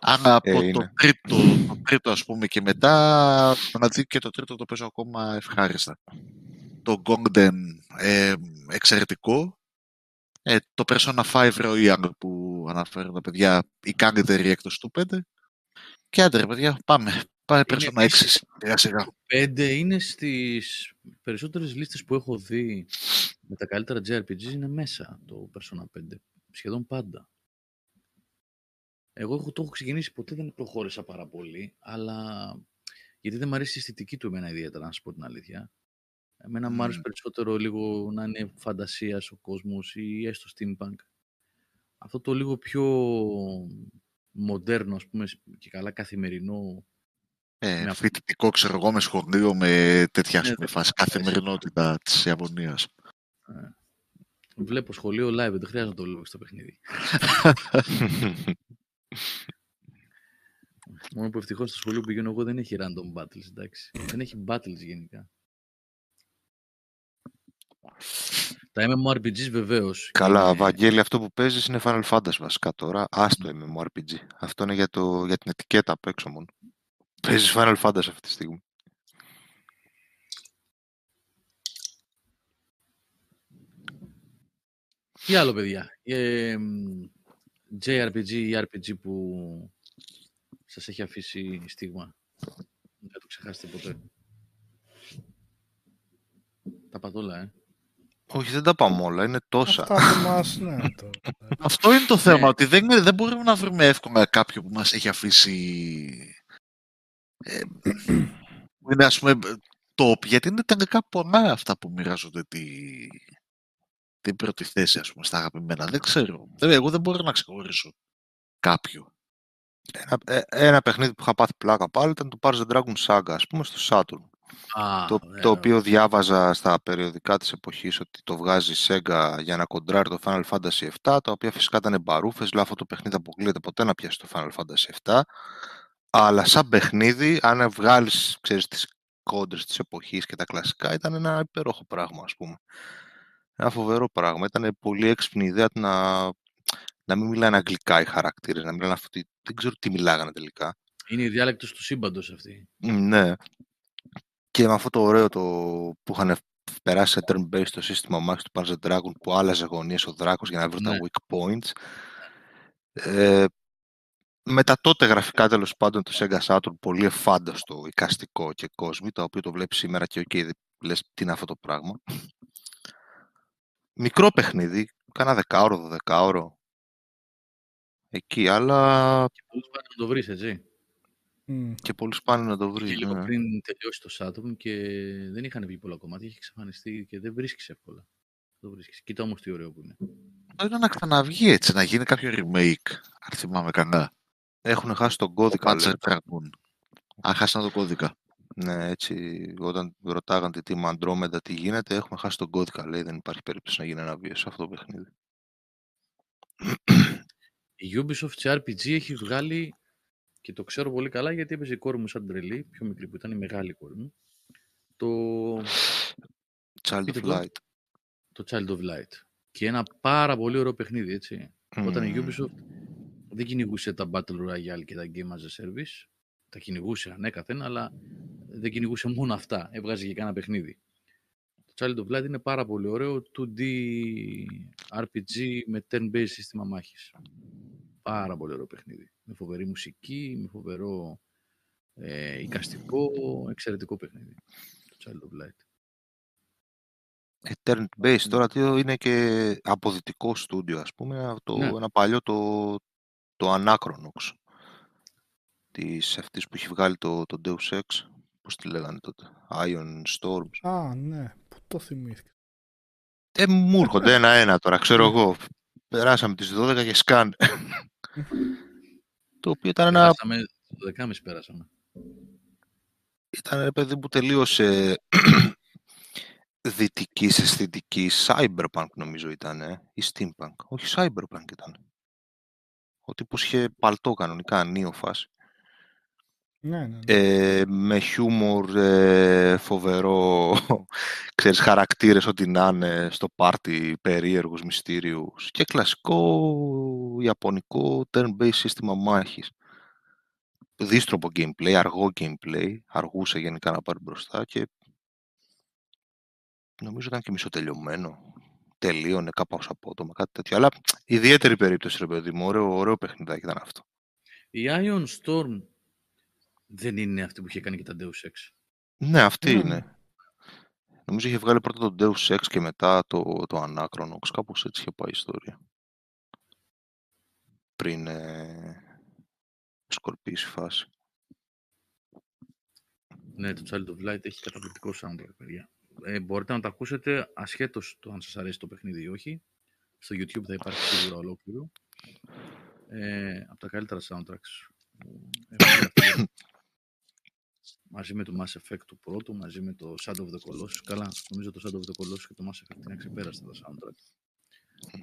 Αλλά από Ε, το, είναι. τρίτο, το τρίτο ας πούμε και μετά, δηλαδή και το τρίτο το παίζω ακόμα ευχάριστα. Το Gongden ε, εξαιρετικό. Ε, το Persona 5 Royal που αναφέρω τα παιδιά, η καλύτερη έκδοση του 5. Και άντε ρε παιδιά, πάμε. Πάμε Είναι Persona 6 επίσης- σιγά σιγά. 5 είναι στις περισσότερες λίστες που έχω δει με τα καλύτερα JRPGs είναι μέσα το Persona 5. Σχεδόν πάντα. Εγώ έχω, το έχω ξεκινήσει, ποτέ δεν προχώρησα πάρα πολύ, αλλά γιατί δεν μου αρέσει η αισθητική του εμένα ιδιαίτερα, να σου πω την αλήθεια. Εμένα μου άρεσε Μμμ. περισσότερο λίγο να είναι φαντασίας ο κόσμος ή έστω steampunk. Αυτό το λίγο πιο μοντέρνο, ας πούμε, και καλά καθημερινό. Ε, με αυτό. φοιτητικό, ξέρω εγώ, με σχολείο, με τέτοια ας Ναι, πούμε, δεν φάση, μου αρέσει. καθημερινότητα της Ιαπωνίας. Βλέπω σχολείο live, δεν χρειάζεται να το λέω στο παιχνίδι. Μόνο που ευτυχώς στο σχολείο που πηγαίνω εγώ δεν έχει random battles, εντάξει. Δεν έχει battles γενικά. Τα MMORPGs βεβαίως. Καλά, είναι- Βαγγέλη, αυτό που παίζεις είναι Final Fantasy βασικά τώρα. Άστο MMORPG. Αυτό είναι για, το, για την ετικέτα απ' έξω μόνο. Παίζεις Final Fantasy αυτή τη στιγμή. Τι άλλο, παιδιά. Ε, μ, JRPG ή RPG που σας έχει αφήσει στίγμα. Δεν το ξεχάσετε ποτέ. Τα πάτε όλα, ε. Όχι, δεν τα πάμε όλα. Είναι τόσα. Αυτά που μας, ναι, το, Αυτό είναι το θέμα, Ναι. ότι δεν, δεν μπορούμε να βρούμε εύκολα κάποιον που μας έχει αφήσει Ε, είναι ας πούμε top, γιατί είναι τελικά πολλά αυτά που μοιράζονται τη, την πρώτη θέση, ας πούμε, στα αγαπημένα. Δεν ξέρω. Εγώ δεν μπορώ να ξεχωρίσω κάποιο. Ένα, ε, ένα παιχνίδι που είχα πάθει πλάκα πάλι ήταν το Paris the Dragon Saga, ας πούμε, στο Saturn. Α, το, ναι, το οποίο διάβαζα στα περιοδικά της εποχής ότι το βγάζει η Sega για να κοντράρει το Final Fantasy VII, τα οποία φυσικά ήταν μπαρούφες, λέω αυτό το παιχνίδι αποκλείεται ποτέ να πιάσει το Final Fantasy VII, αλλά σαν παιχνίδι, αν βγάλεις, ξέρεις, τις κόντρες της εποχής και τα κλασικά, ήταν ένα υπέροχο πράγμα, ας πούμε. Ένα φοβερό πράγμα. Ήταν πολύ έξυπνη ιδέα να, να μην μιλάνε αγγλικά οι χαρακτήρες, να μιλάνε αυτή, δεν ξέρω τι μιλάγανε τελικά. Είναι η διάλεκτος του σύμπαντος αυτή. Ναι. Και με αυτό το ωραίο το που είχαν περάσει σε turn-based το σύστημα μάχης του Panzer Dragon που άλλαζε γωνίες ο δράκος για να βρει τα Ναι. weak points. Ε, με τα τότε γραφικά τέλος πάντων του Sega Saturn πολύ εφάνταστο, εικαστικό και κόσμι, το οποίο το βλέπεις σήμερα και ok, λες τι είναι αυτό το πράγμα. Μικρό παιχνίδι, κάνα δεκάωρο, δωδεκάωρο. Εκεί, αλλά Και πολύ σπάνιο να το βρεις, έτσι. Μμ. και πολύ σπάνιο να το Και βρεις. λίγο Ναι. πριν τελειώσει το Saturn και δεν είχαν βγει πολλά κομμάτια, είχε εξαφανιστεί και δεν βρίσκεις εύκολα. Δεν το βρίσκεις. Κοίτα όμως τι ωραίο που είναι. Είναι να ξαναβγεί έτσι, να γίνει κάποιο remake, αν θυμάμαι καλά. Έχουν χάσει τον κώδικα. Panzer λέει. Dragoon. Αν χάσανε το κώδικα. Ναι, έτσι, όταν ρωτάγαν τη team Andromeda τι γίνεται, έχουμε χάσει τον κώδικα, λέει, δεν υπάρχει περίπτωση να γίνει ένα βίαιο σε αυτό το παιχνίδι. Η Ubisoft σε RPG έχει βγάλει και το ξέρω πολύ καλά γιατί έπαιζε η κόρη μου σαν τρελή, πιο μικρή που ήταν η μεγάλη κόρη μου, το, Child Πείτε of το. Light. το Child of Light. Και ένα πάρα πολύ ωραίο παιχνίδι, έτσι. Όταν η Μμμ. Ubisoft δεν κυνηγούσε τα Battle Royale και τα Game as a Service, τα κυνηγούσε ανέκαθεν, αλλά δεν κυνηγούσε μόνο αυτά. Έβγαζε και κάνα παιχνίδι. Το Child of Light είναι πάρα πολύ ωραίο 2D RPG με turn-based σύστημα μάχης. Πάρα πολύ ωραίο παιχνίδι. Με φοβερή μουσική, με φοβερό ε, εικαστικό, εξαιρετικό παιχνίδι. Το Child of Light. Ε, turn based τώρα τι είναι και αποδυτικό στούντιο ας πούμε το, Ναι. ένα παλιό το, το Anachronox της αυτής που έχει βγάλει το, το Deus Ex. Πώς τη λέγανε τότε Ion Storms. Α, ναι. Πού το θυμήθηκα. ε, μου έρχονται ένα-ένα τώρα ξέρω εγώ. Περάσαμε τις 12 και σκάν. Το οποίο ήταν ένα Περάσαμε, το 12.30 πέρασαμε. ήταν ένα παιδί που τελείωσε δυτικής αισθητικής. Cyberpunk νομίζω ήταν ε, ή steampunk. Όχι cyberpunk ήταν ο τύπος είχε παλτό κανονικά νέο φάση Ναι, ναι. ναι. ε, με χιούμορ ε, φοβερό ξέρεις χαρακτήρες ό,τι να είναι στο πάρτι περίεργους μυστήριους και κλασικό ιαπωνικό turn-based σύστημα μάχης δύστροπο gameplay, αργό gameplay αργούσε γενικά να πάρει μπροστά και νομίζω ήταν και μισοτελειωμένο τελείωνε κάπως απότομα κάτι τέτοιο αλλά ιδιαίτερη περίπτωση ρε παιδί μου ωραίο, ωραίο παιχνιδάκι ήταν αυτό Η Ion Storm δεν είναι αυτή που είχε κάνει και τα Deus Ex. Ναι, αυτή Ναι. είναι. Νομίζω είχε βγάλει πρώτα το Deus Ex και μετά το, το Anachronox. Κάπως έτσι είχε πάει η ιστορία. Πριν ε, σκορπίσει η φάση. Ναι, το Child of Light έχει καταπληκτικό soundtrack, παιδιά. Ε, μπορείτε να το ακούσετε ασχέτως το αν σας αρέσει το παιχνίδι ή όχι. Στο YouTube θα υπάρχει σίγουρα ολόκληρο. Ε, από τα καλύτερα soundtracks που έχω γραφτεί. Μαζί με το Mass Effect του πρώτου, μαζί με το Shadow of the Colossus. Καλά, νομίζω το Shadow of the Colossus και το Mass Effect είναι ξεπέραστα τα soundtrack.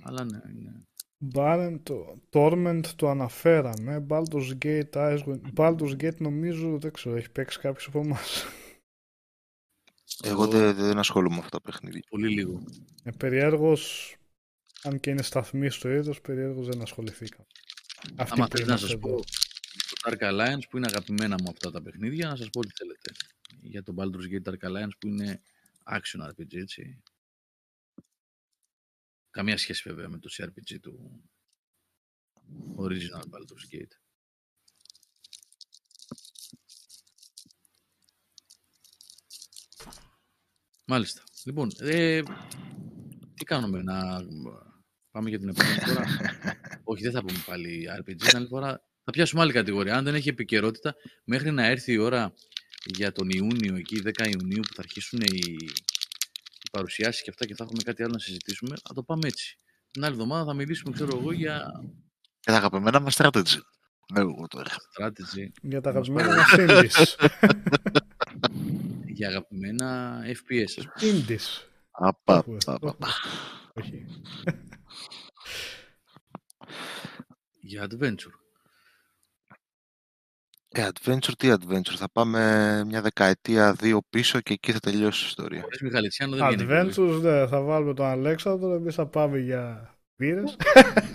Αλλά ναι, είναι... Barren, το Torment το αναφέραμε. Baldur's Gate, Icewind. Baldur's Gate νομίζω, δεν ξέρω, έχει παίξει κάποιος από εμάς. Εγώ δεν, δεν ασχολούμαι με αυτά τα παιχνίδια. Πολύ λίγο. Ε, περιέργως, αν και είναι σταθμής στο είδος, περιέργως δεν ασχοληθήκα. Αυτή Άμα που θέλετε να είμαστε σας εδώ. πω το Dark Alliance που είναι αγαπημένα μου αυτά τα παιχνίδια, να σας πω τι θέλετε. Για το Baldur's Gate Dark Alliance που είναι action RPG, έτσι. Καμία σχέση βέβαια με το CRPG του original Baldur's Gate. Μάλιστα. Λοιπόν, ε, τι κάνουμε, να πάμε για την επόμενη φορά; Όχι, δεν θα πούμε πάλι RPG. Την άλλη φορά Θα πιάσουμε άλλη κατηγορία. Αν δεν έχει επικαιρότητα, μέχρι να έρθει η ώρα για τον Ιούνιο, εκεί 10 Ιουνίου, που θα αρχίσουν οι, οι παρουσιάσεις και αυτά και θα έχουμε κάτι άλλο να συζητήσουμε, θα το πάμε έτσι. Την άλλη εβδομάδα θα μιλήσουμε, ξέρω εγώ, για Και τα αγαπημένα μας strategy. Εγώ τώρα. strategy, Για τα αγαπημένα μας indies. για αγαπημένα FPS. ας πούμε. indies. Απα, Έχουμε, πα, πα, έχουμε. πα. Όχι. Για adventure. Ε, adventure, τι adventure; Θα πάμε μια δεκαετία, δύο πίσω και εκεί θα τελειώσει η ιστορία. Χωρίς Μιχαλητσιάνο δεν βγαίνει πολύ. Adventures, ναι, θα βάλουμε τον Αλέξανδρο, εμείς θα πάμε για πύρες.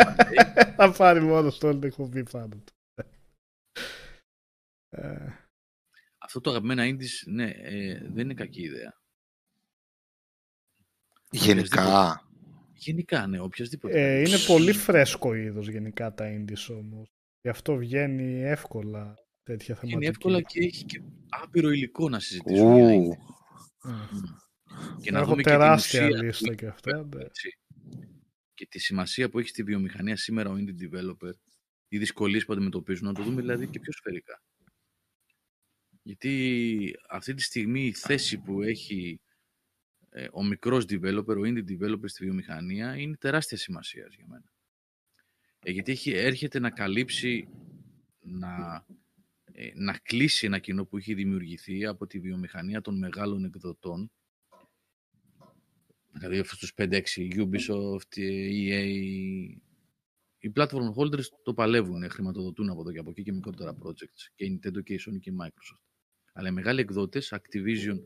θα πάρει μόνος στο όλη την εκπομπή πάνω του. Ε, Αυτό το αγαπημένα indies, ναι, ε, δεν είναι κακή ιδέα. Γενικά, Γενικά, ναι, οποιασδήποτε. ε, είναι πολύ φρέσκο είδος γενικά τα indies όμως. Γι' αυτό βγαίνει εύκολα τέτοια θεματική. Είναι εύκολα και έχει και άπειρο υλικό να συζητήσουμε. για ου, indie. Ε, Και να Έχω δούμε τεράστια και την ουσία λίστα που- και αυτά. ναι. έτσι. Και τη σημασία που έχει στη βιομηχανία σήμερα ο indie developer, οι δυσκολίες που αντιμετωπίζουν, να το δούμε δηλαδή και πιο σφαιρικά. Γιατί αυτή τη στιγμή η θέση που έχει ε, ο μικρός developer, ο indie developer στη βιομηχανία είναι τεράστια σημασίας για μένα. Ε, γιατί έχει, έρχεται να καλύψει, να, ε, να κλείσει ένα κοινό που έχει δημιουργηθεί από τη βιομηχανία των μεγάλων εκδοτών Δηλαδή αυτούς τους 5-6, Ubisoft, EA, οι platform holders το παλεύουν, χρηματοδοτούν από εδώ και από εκεί και μικρότερα projects. Και η Nintendo και η Sony και η Microsoft. Αλλά οι μεγάλοι εκδότες, Activision,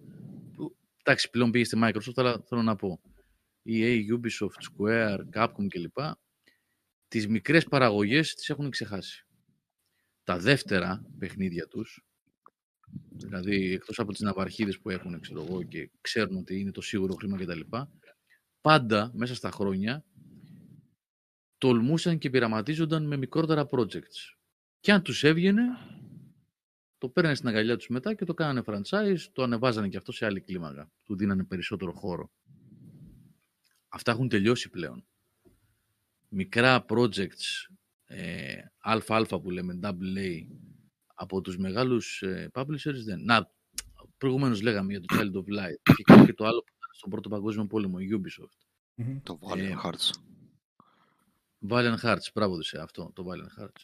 που, εντάξει πλέον πήγε στη Microsoft, αλλά θέλω να πω, EA, Ubisoft, Square, Capcom κλπ. Τις μικρές παραγωγές τις έχουν ξεχάσει. Τα δεύτερα παιχνίδια τους, δηλαδή εκτός από τις ναυαρχίδες που έχουν ξέρω εγώ, και ξέρουν ότι είναι το σίγουρο χρήμα κτλ. Πάντα μέσα στα χρόνια τολμούσαν και πειραματίζονταν με μικρότερα projects. Και αν τους έβγαινε, το παίρνανε στην αγκαλιά τους μετά και το κάνανε franchise, το ανεβάζανε και αυτό σε άλλη κλίμακα. Του δίνανε περισσότερο χώρο. Αυτά έχουν τελειώσει πλέον. Μικρά projects ε, αλφα-αλφα που λέμε, double A, από τους μεγάλους ε, publishers δεν. Να, προηγουμένως λέγαμε για το Child of Light. Και είχαμε και το άλλο που ήταν στον Πρώτο Παγκόσμιο Πόλεμο, η Ubisoft. Μμμ. το Valiant Ε, Hearts. Valiant Hearts, μπράβο του σε αυτό, το Valiant Hearts.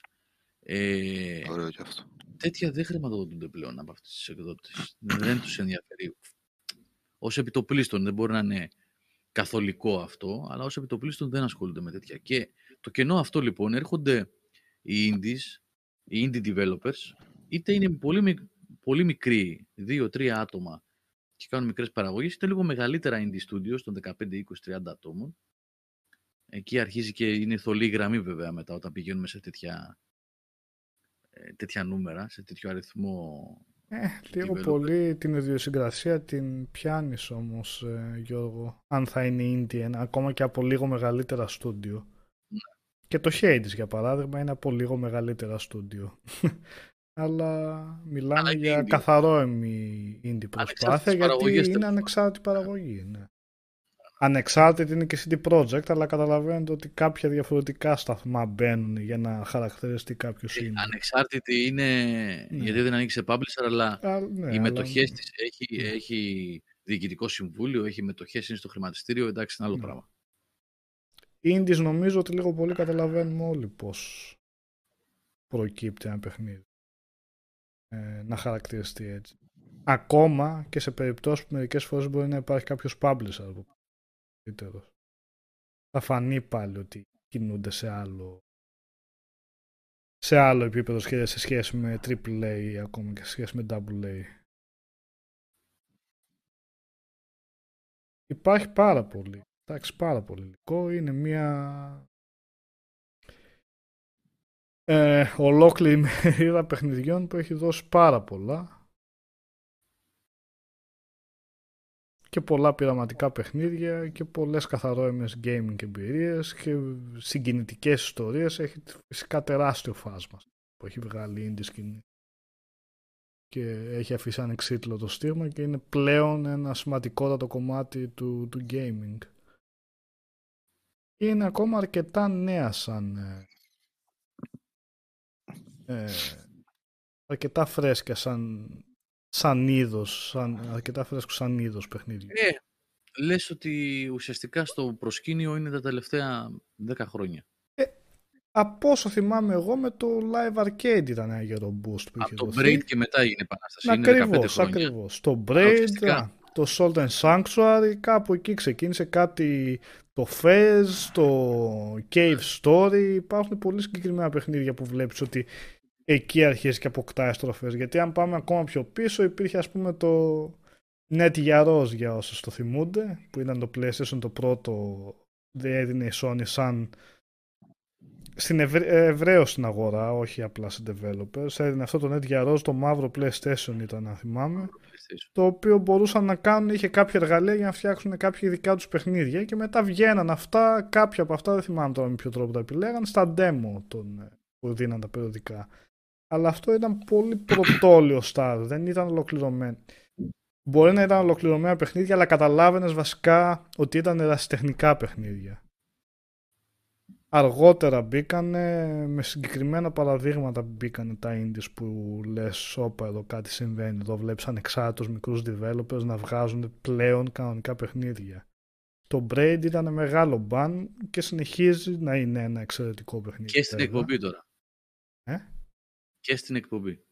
Ε, Ωραίο και αυτό. τέτοια δεν χρηματοδοτούνται πλέον από αυτές τις εκδότες. δεν τους ενδιαφέρει. Ως επιτοπλίστων δεν μπορεί να είναι καθολικό αυτό, αλλά ως επιτοπλίστων δεν ασχολούνται με τέτοια. Και το κενό αυτό λοιπόν έρχονται οι indies, οι indie developers, είτε είναι πολύ, μικ- πολύ μικροί, δύο-τρία άτομα και κάνουν μικρές παραγωγές, είτε λίγο μεγαλύτερα indie studios των 15, 20, 30 ατόμων. Εκεί αρχίζει και είναι θολή γραμμή βέβαια μετά όταν πηγαίνουμε σε τέτοια, ε, τέτοια νούμερα, σε τέτοιο αριθμό Ε, λίγο developer. πολύ την ιδιοσυγκρασία την πιάνεις όμως, ε, Γιώργο, αν θα είναι indie, ένα, ακόμα και από λίγο μεγαλύτερα στούντιο. Και το Hades, για παράδειγμα, είναι από λίγο μεγαλύτερα στούντιο. Αλλά μιλάμε Αλλά και για indie. καθαρό εμι indie προσπάθεια, γιατί παραγωγές, είναι τέλος ανεξάρτητη παραγωγή. Ναι. Ανεξάρτητη είναι και CD Projekt, αλλά καταλαβαίνετε ότι κάποια διαφορετικά σταθμά μπαίνουν για να χαρακτηριστεί κάποιος Ε, indie. Ανεξάρτητη είναι γιατί δεν ανοίξει σε publisher, αλλά Α, ναι, οι αλλά- μετοχές της έχει, Ναι. έχει διοικητικό συμβούλιο, έχει μετοχές, είναι στο χρηματιστήριο, εντάξει, είναι άλλο Ναι. πράγμα. Indies νομίζω ότι λίγο πολύ καταλαβαίνουμε όλοι πώς προκύπτει ένα παιχνίδι. Ε, να χαρακτηριστεί έτσι. Ακόμα και σε περιπτώσεις που μερικές φορές μπορεί να υπάρχει κάποιος publisher που καλύτερος. Θα φανεί πάλι ότι κινούνται σε άλλο σε άλλο επίπεδο σχέ- σε σχέση με AAA ή ακόμα και σε σχέση με AA. Υπάρχει πάρα πολύ. Εντάξει, πάρα πολύ υλικό. Είναι μια ε, ολόκληρη μερίδα παιχνιδιών που έχει δώσει πάρα πολλά. Και πολλά πειραματικά παιχνίδια και πολλές καθαρόιμες gaming εμπειρίες και συγκινητικές ιστορίες. Έχει φυσικά τεράστιο φάσμα που έχει βγάλει η indie σκηνή. Και έχει αφήσει ανεξίτηλο το στίγμα και είναι πλέον ένα σημαντικότατο κομμάτι του, του gaming είναι ακόμα αρκετά νέα σαν, ε, ε, αρκετά φρέσκα σαν, σαν είδος, σαν, αρκετά φρέσκο σαν είδος παιχνίδι. Ε, λες ότι ουσιαστικά στο προσκήνιο είναι τα τελευταία 10 χρόνια. Από όσο θυμάμαι εγώ με το Live Arcade ήταν ένα γερό boost που Από είχε το δοθεί. Braid και μετά έγινε επανάσταση. είναι 15 Ακριβώς, χρόνια. ακριβώς. Το Braid, ουσιαστικά. α, το Salt and Sanctuary, κάπου εκεί ξεκίνησε κάτι, το Fez, το Cave Story, υπάρχουν πολύ συγκεκριμένα παιχνίδια που βλέπεις ότι εκεί αρχίζει και αποκτάει στροφές. Γιατί αν πάμε ακόμα πιο πίσω υπήρχε ας πούμε το Net Yaros για όσους το θυμούνται, που ήταν το PlayStation το πρώτο, δεν έδινε η Sony σαν στην ευρε... ευρέως στην αγορά, όχι απλά σε developers. Έδινε αυτό το Net Yaros, το μαύρο PlayStation ήταν να θυμάμαι PlayStation. το οποίο μπορούσαν να κάνουν, είχε κάποια εργαλεία για να φτιάξουν κάποια δικά τους παιχνίδια και μετά βγαίναν αυτά, κάποια από αυτά δεν θυμάμαι τώρα με ποιο τρόπο τα επιλέγαν, στα demo των, ε, που δίναν τα περιοδικά. Αλλά αυτό ήταν πολύ πρωτόλιο στάδιο, δεν ήταν ολοκληρωμένο. Μπορεί να ήταν ολοκληρωμένα παιχνίδια, αλλά καταλάβαινες βασικά ότι ήταν ερασιτεχνικά παιχνίδια. Αργότερα μπήκανε με συγκεκριμένα παραδείγματα μπήκανε τα indies που λες όπα εδώ κάτι συμβαίνει εδώ βλέπεις ανεξάρτητους μικρούς developers να βγάζουν πλέον κανονικά παιχνίδια το Braid ήταν μεγάλο μπαν και συνεχίζει να είναι ένα εξαιρετικό παιχνίδι Και στην βέβαια. εκπομπή τώρα. Ε; Και στην εκπομπή.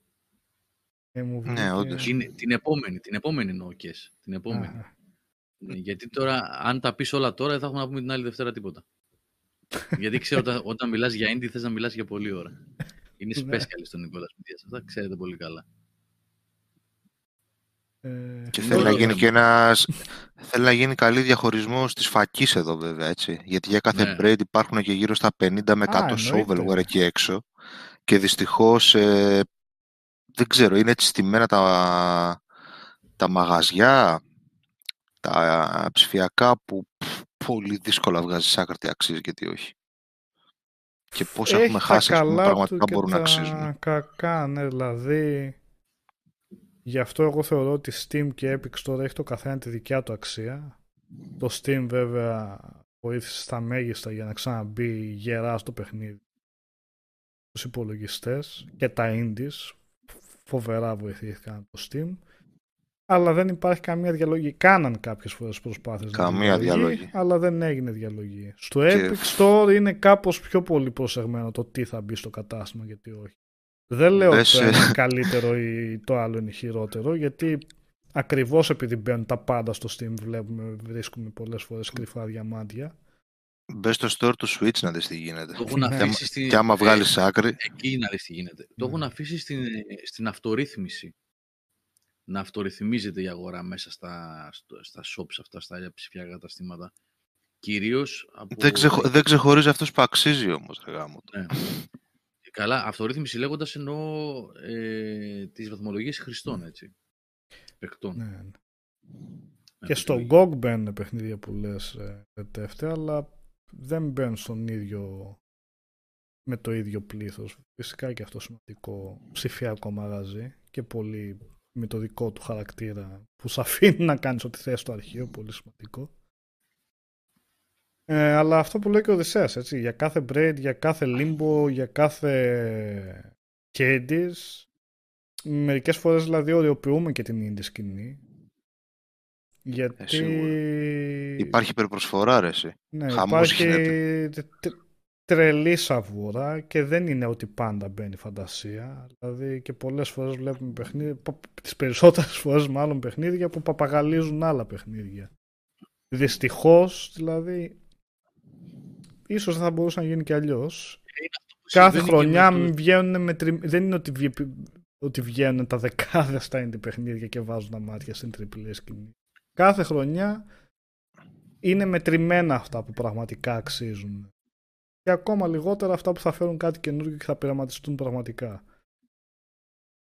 Ε, μου Ναι, βγήκε- όντως. Την, την επόμενη, την επόμενη εννοώ και εσύ, Την επόμενη. Α, Ναι, Γιατί τώρα, αν τα πεις όλα τώρα, δεν θα έχουμε να πούμε την άλλη Δευτέρα τίποτα. Γιατί ξέρω όταν, όταν μιλάς για indie θες να μιλάς για πολλή ώρα. Είναι Ναι. special στον Νικόλας Μητίας. Αυτά ξέρετε πολύ καλά. ε, Και Είναι θέλει να όλο γίνει θέμα. και ένας... Θέλει να γίνει καλή διαχωρισμός της φακής εδώ βέβαια, έτσι. Γιατί για κάθε Ναι. braid υπάρχουν και γύρω στα 50 με 100 Α, εννοείται. shovelware εκεί έξω. Και δυστυχώς, ε, δεν ξέρω, είναι έτσι στημένα τα, τα μαγαζιά, τα ψηφιακά που πφ, πολύ δύσκολα βγάζεις άκρη τι αξίζει και τι όχι. Και πώς έχει έχουμε τα χάσει, ας πούμε, καλά πραγματικά του και μπορούν να τα αξίζουν. κακά, ναι, δηλαδή γι' αυτό εγώ θεωρώ ότι Steam και Epic τώρα έχει το καθένα τη δικιά του αξία. Το Steam βέβαια βοήθησε στα μέγιστα για να ξαναμπεί γερά στο παιχνίδι τους υπολογιστές και τα indies φοβερά βοηθήθηκαν από το Steam αλλά δεν υπάρχει καμία διαλογή. Κάναν κάποιες φορές προσπάθειες για Καμία διαλογή. αλλά δεν έγινε διαλογή. Στο Και- Epic Store είναι κάπως πιο πολύ προσεγμένο το τι θα μπει στο κατάστημα γιατί όχι. Δεν λέω ότι Μπες, το ε, ένα είναι καλύτερο ή το άλλο είναι χειρότερο γιατί ακριβώς επειδή μπαίνουν τα πάντα στο Steam βλέπουμε, βρίσκουμε πολλές φορές κρυφά διαμάντια. Μπες στο store του Switch να δεις τι γίνεται. Το έχουν Ναι. αφήσει στην... Και άμα ε, βγάλεις άκρη, Εκεί να δεις τι γίνεται. Το Ναι. έχουν αφήσει στην, στην αυτορύθμιση. Να αυτορυθμίζεται η αγορά μέσα στα, στο- στα shops αυτά, στα ψηφιακά καταστήματα. Κυρίως από... δεν, ξεχω- δεν ξεχωρίζει αυτός που αξίζει όμως, ρε γάμο. του. Ναι. Καλά, αυτορύθμιση λέγοντας εννοώ ε, τις βαθμολογίες χρηστών, έτσι. Παικτών. Ναι. Με Και στο επιλογή. GOG μπαίνουν παιχνίδια που λες ε, τελευταία, αλλά δεν μπαίνουν στον ίδιο με το ίδιο πλήθος. Φυσικά και αυτό σημαντικό ψηφιακό μαγαζί και πολύ με το δικό του χαρακτήρα που σε αφήνει να κάνεις ό,τι θες στο αρχείο, πολύ σημαντικό. Ε, αλλά αυτό που λέει και ο Οδυσσέας, έτσι, για κάθε Braid, για κάθε Limbo, για κάθε Hades, μερικές φορές δηλαδή οριοποιούμε και την indie σκηνή. Γιατί... σίγουρα. Υπάρχει υπερπροσφορά, ρε εσύ. Ναι, Χαμός υπάρχει γίνεται. Τε- τε- τρελή σαβούρα και δεν είναι ότι πάντα μπαίνει φαντασία. Δηλαδή και πολλές φορές βλέπουμε παιχνίδια, πα- τις περισσότερες φορές μάλλον παιχνίδια που παπαγαλίζουν άλλα παιχνίδια. Δυστυχώς, δηλαδή, ίσως θα μπορούσε να γίνει και αλλιώς. Κάθε Συμβαίνει και χρονιά με το- μην βγαίνουν μετρη... δεν είναι ότι, βγει- ότι βγαίνουν τα δεκάδες στα indie παιχνίδια και βάζουν τα μάτια στην τριπλή σκηνή. Κάθε χρονιά είναι μετρημένα αυτά που πραγματικά αξίζουν. Και ακόμα λιγότερα αυτά που θα φέρουν κάτι καινούργιο και θα πειραματιστούν πραγματικά.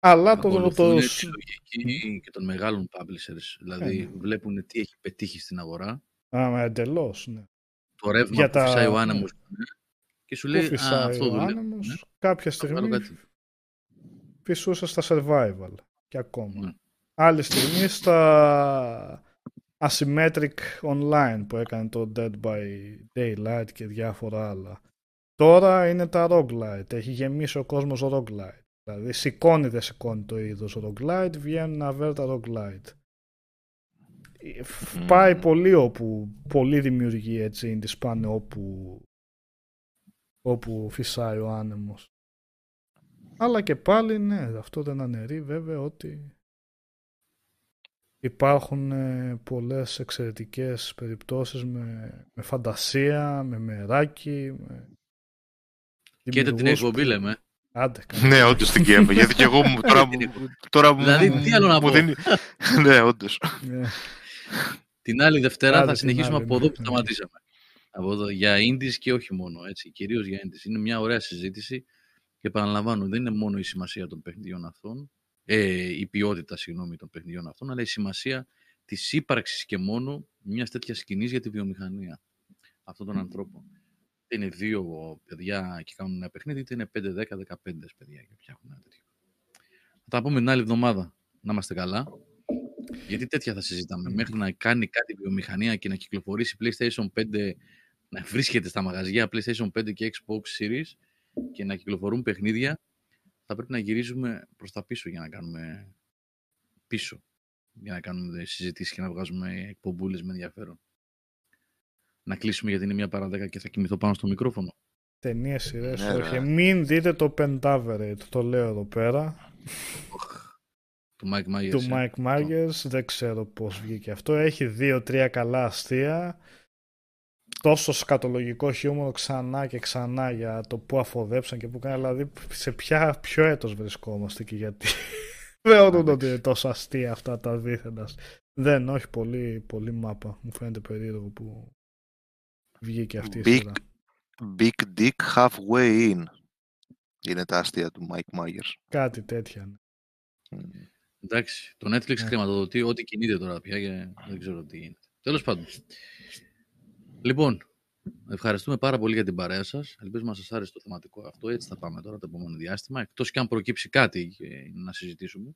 Αλλά το, το, Ακολουθούν το, τη λογική και των μεγάλων publishers. Δηλαδή Ε, ναι. βλέπουν τι έχει πετύχει στην αγορά, Α, εντελώς, ναι. το ρεύμα Για που τα- φυσάει ο ναι. άνεμος και σου Πού λέει «Α, φυσάει αυτό ο δουλεύει». άνεμος, Ναι. κάποια Θα βγάλω στιγμή κάτι. φυσούσε στα survival και ακόμα. Ναι. Άλλη στιγμή στα asymmetric online που έκανε το Dead by Daylight και διάφορα άλλα. Τώρα είναι τα roguelite. Έχει γεμίσει ο κόσμος roguelite. Δηλαδή σηκώνει δεν σηκώνει το είδος roguelite, βγαίνουν να βρει τα roguelite. Mm. Πάει πολύ όπου, πολύ δημιουργεί έτσι, είναι πάνε όπου, όπου φυσάει ο άνεμος. Αλλά και πάλι ναι, αυτό δεν αναιρεί βέβαια ότι υπάρχουν ε, πολλές εξαιρετικές περιπτώσεις με, με φαντασία, με μεράκι. Με... Και την εκπομπή λέμε. Άντε, ναι, όντως την Κίεβα. Γιατί και εγώ τώρα, τώρα δηλαδή, τι άλλο να πω; Δίνει... ναι, όντως. Ναι. Την άλλη Δευτέρα θα συνεχίσουμε από εδώ που σταματήσαμε. Από εδώ, για indies και όχι μόνο, έτσι, κυρίως για indies. Είναι μια ωραία συζήτηση και επαναλαμβάνω, δεν είναι μόνο η σημασία των παιχνιδιών αυτών, ε, η ποιότητα συγγνώμη, των παιχνιδιών αυτών, αλλά η σημασία της ύπαρξης και μόνο μιας τέτοιας σκηνής για τη βιομηχανία αυτών των ανθρώπων. Είτε είναι δύο παιδιά και κάνουν ένα παιχνίδι, είτε είναι 5, 10, 15 παιδιά και φτιάχνουν ένα τέτοιο. Θα τα πούμε την άλλη εβδομάδα. Να είμαστε καλά. Γιατί τέτοια θα συζητάμε. Μέχρι να κάνει κάτι βιομηχανία και να κυκλοφορήσει PlayStation 5, να βρίσκεται στα μαγαζιά PlayStation 5 και Xbox Series και να κυκλοφορούν παιχνίδια, θα πρέπει να γυρίζουμε προς τα πίσω για να κάνουμε πίσω. Για να κάνουμε συζητήσεις και να βγάζουμε εκπομπούλες με ενδιαφέρον. Να κλείσουμε γιατί είναι μια παραδέκα και θα κοιμηθώ πάνω στο μικρόφωνο. Ταινίες, σειρές, ναι, όχι. Μην δείτε το Pentaverate, το λέω εδώ πέρα. Του Mike Myers. Του ε. Mike Myers, δεν ξέρω πώς βγήκε αυτό. Έχει δύο-τρία καλά αστεία. Τόσο σκατολογικό χιούμορ ξανά και ξανά για το που αφοδέψαν και που κάνει. Δηλαδή, σε ποια, ποιο έτος βρισκόμαστε και γιατί. Θεωρούν ότι είναι τόσο αστεία αυτά τα δίθεντα. Δεν, όχι πολύ, πολύ μάπα. Μου φαίνεται περίεργο που βγήκε αυτή η big, σειρά. Big Dick Halfway In. Είναι τα αστεία του Mike Myers. Κάτι τέτοια. Ναι. Εντάξει, το Netflix yeah. Ναι. χρηματοδοτεί ό,τι κινείται τώρα πια και δεν ξέρω τι γίνεται. Τέλος πάντων. Λοιπόν, ευχαριστούμε πάρα πολύ για την παρέα σας. Ελπίζω να σας άρεσε το θεματικό αυτό. Έτσι θα πάμε τώρα το επόμενο διάστημα. Εκτός και αν προκύψει κάτι να συζητήσουμε.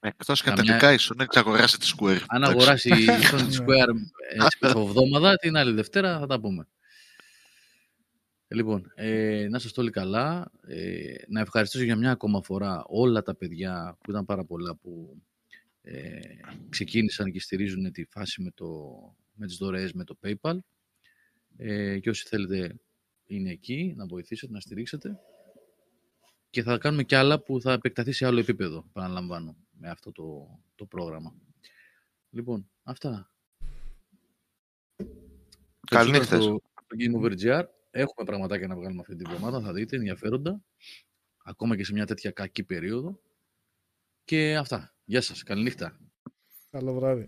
Εκτός και αν τελικά η Sony αγοράσει τη Square. Αν αγοράσει η Sony τη Square έτσι εβδομάδα, την άλλη Δευτέρα θα τα πούμε. Λοιπόν, ε, να σας το όλοι καλά. Ε, να ευχαριστήσω για μια ακόμα φορά όλα τα παιδιά που ήταν πάρα πολλά που ε, ξεκίνησαν και στηρίζουν τη φάση με, το, με τις δωρεές με το PayPal. Ε, και όσοι θέλετε είναι εκεί να βοηθήσετε, να στηρίξετε. Και θα κάνουμε κι άλλα που θα επεκταθεί σε άλλο επίπεδο, παραλαμβάνω, με αυτό το, το πρόγραμμα. Λοιπόν, αυτά. Καλή νύχτα. Το Game Over GR. Έχουμε πραγματάκια να βγάλουμε αυτή την εβδομάδα, θα δείτε, ενδιαφέροντα. Ακόμα και σε μια τέτοια κακή περίοδο. Και αυτά. Γεια σας. Καλή νύχτα. Καλό βράδυ.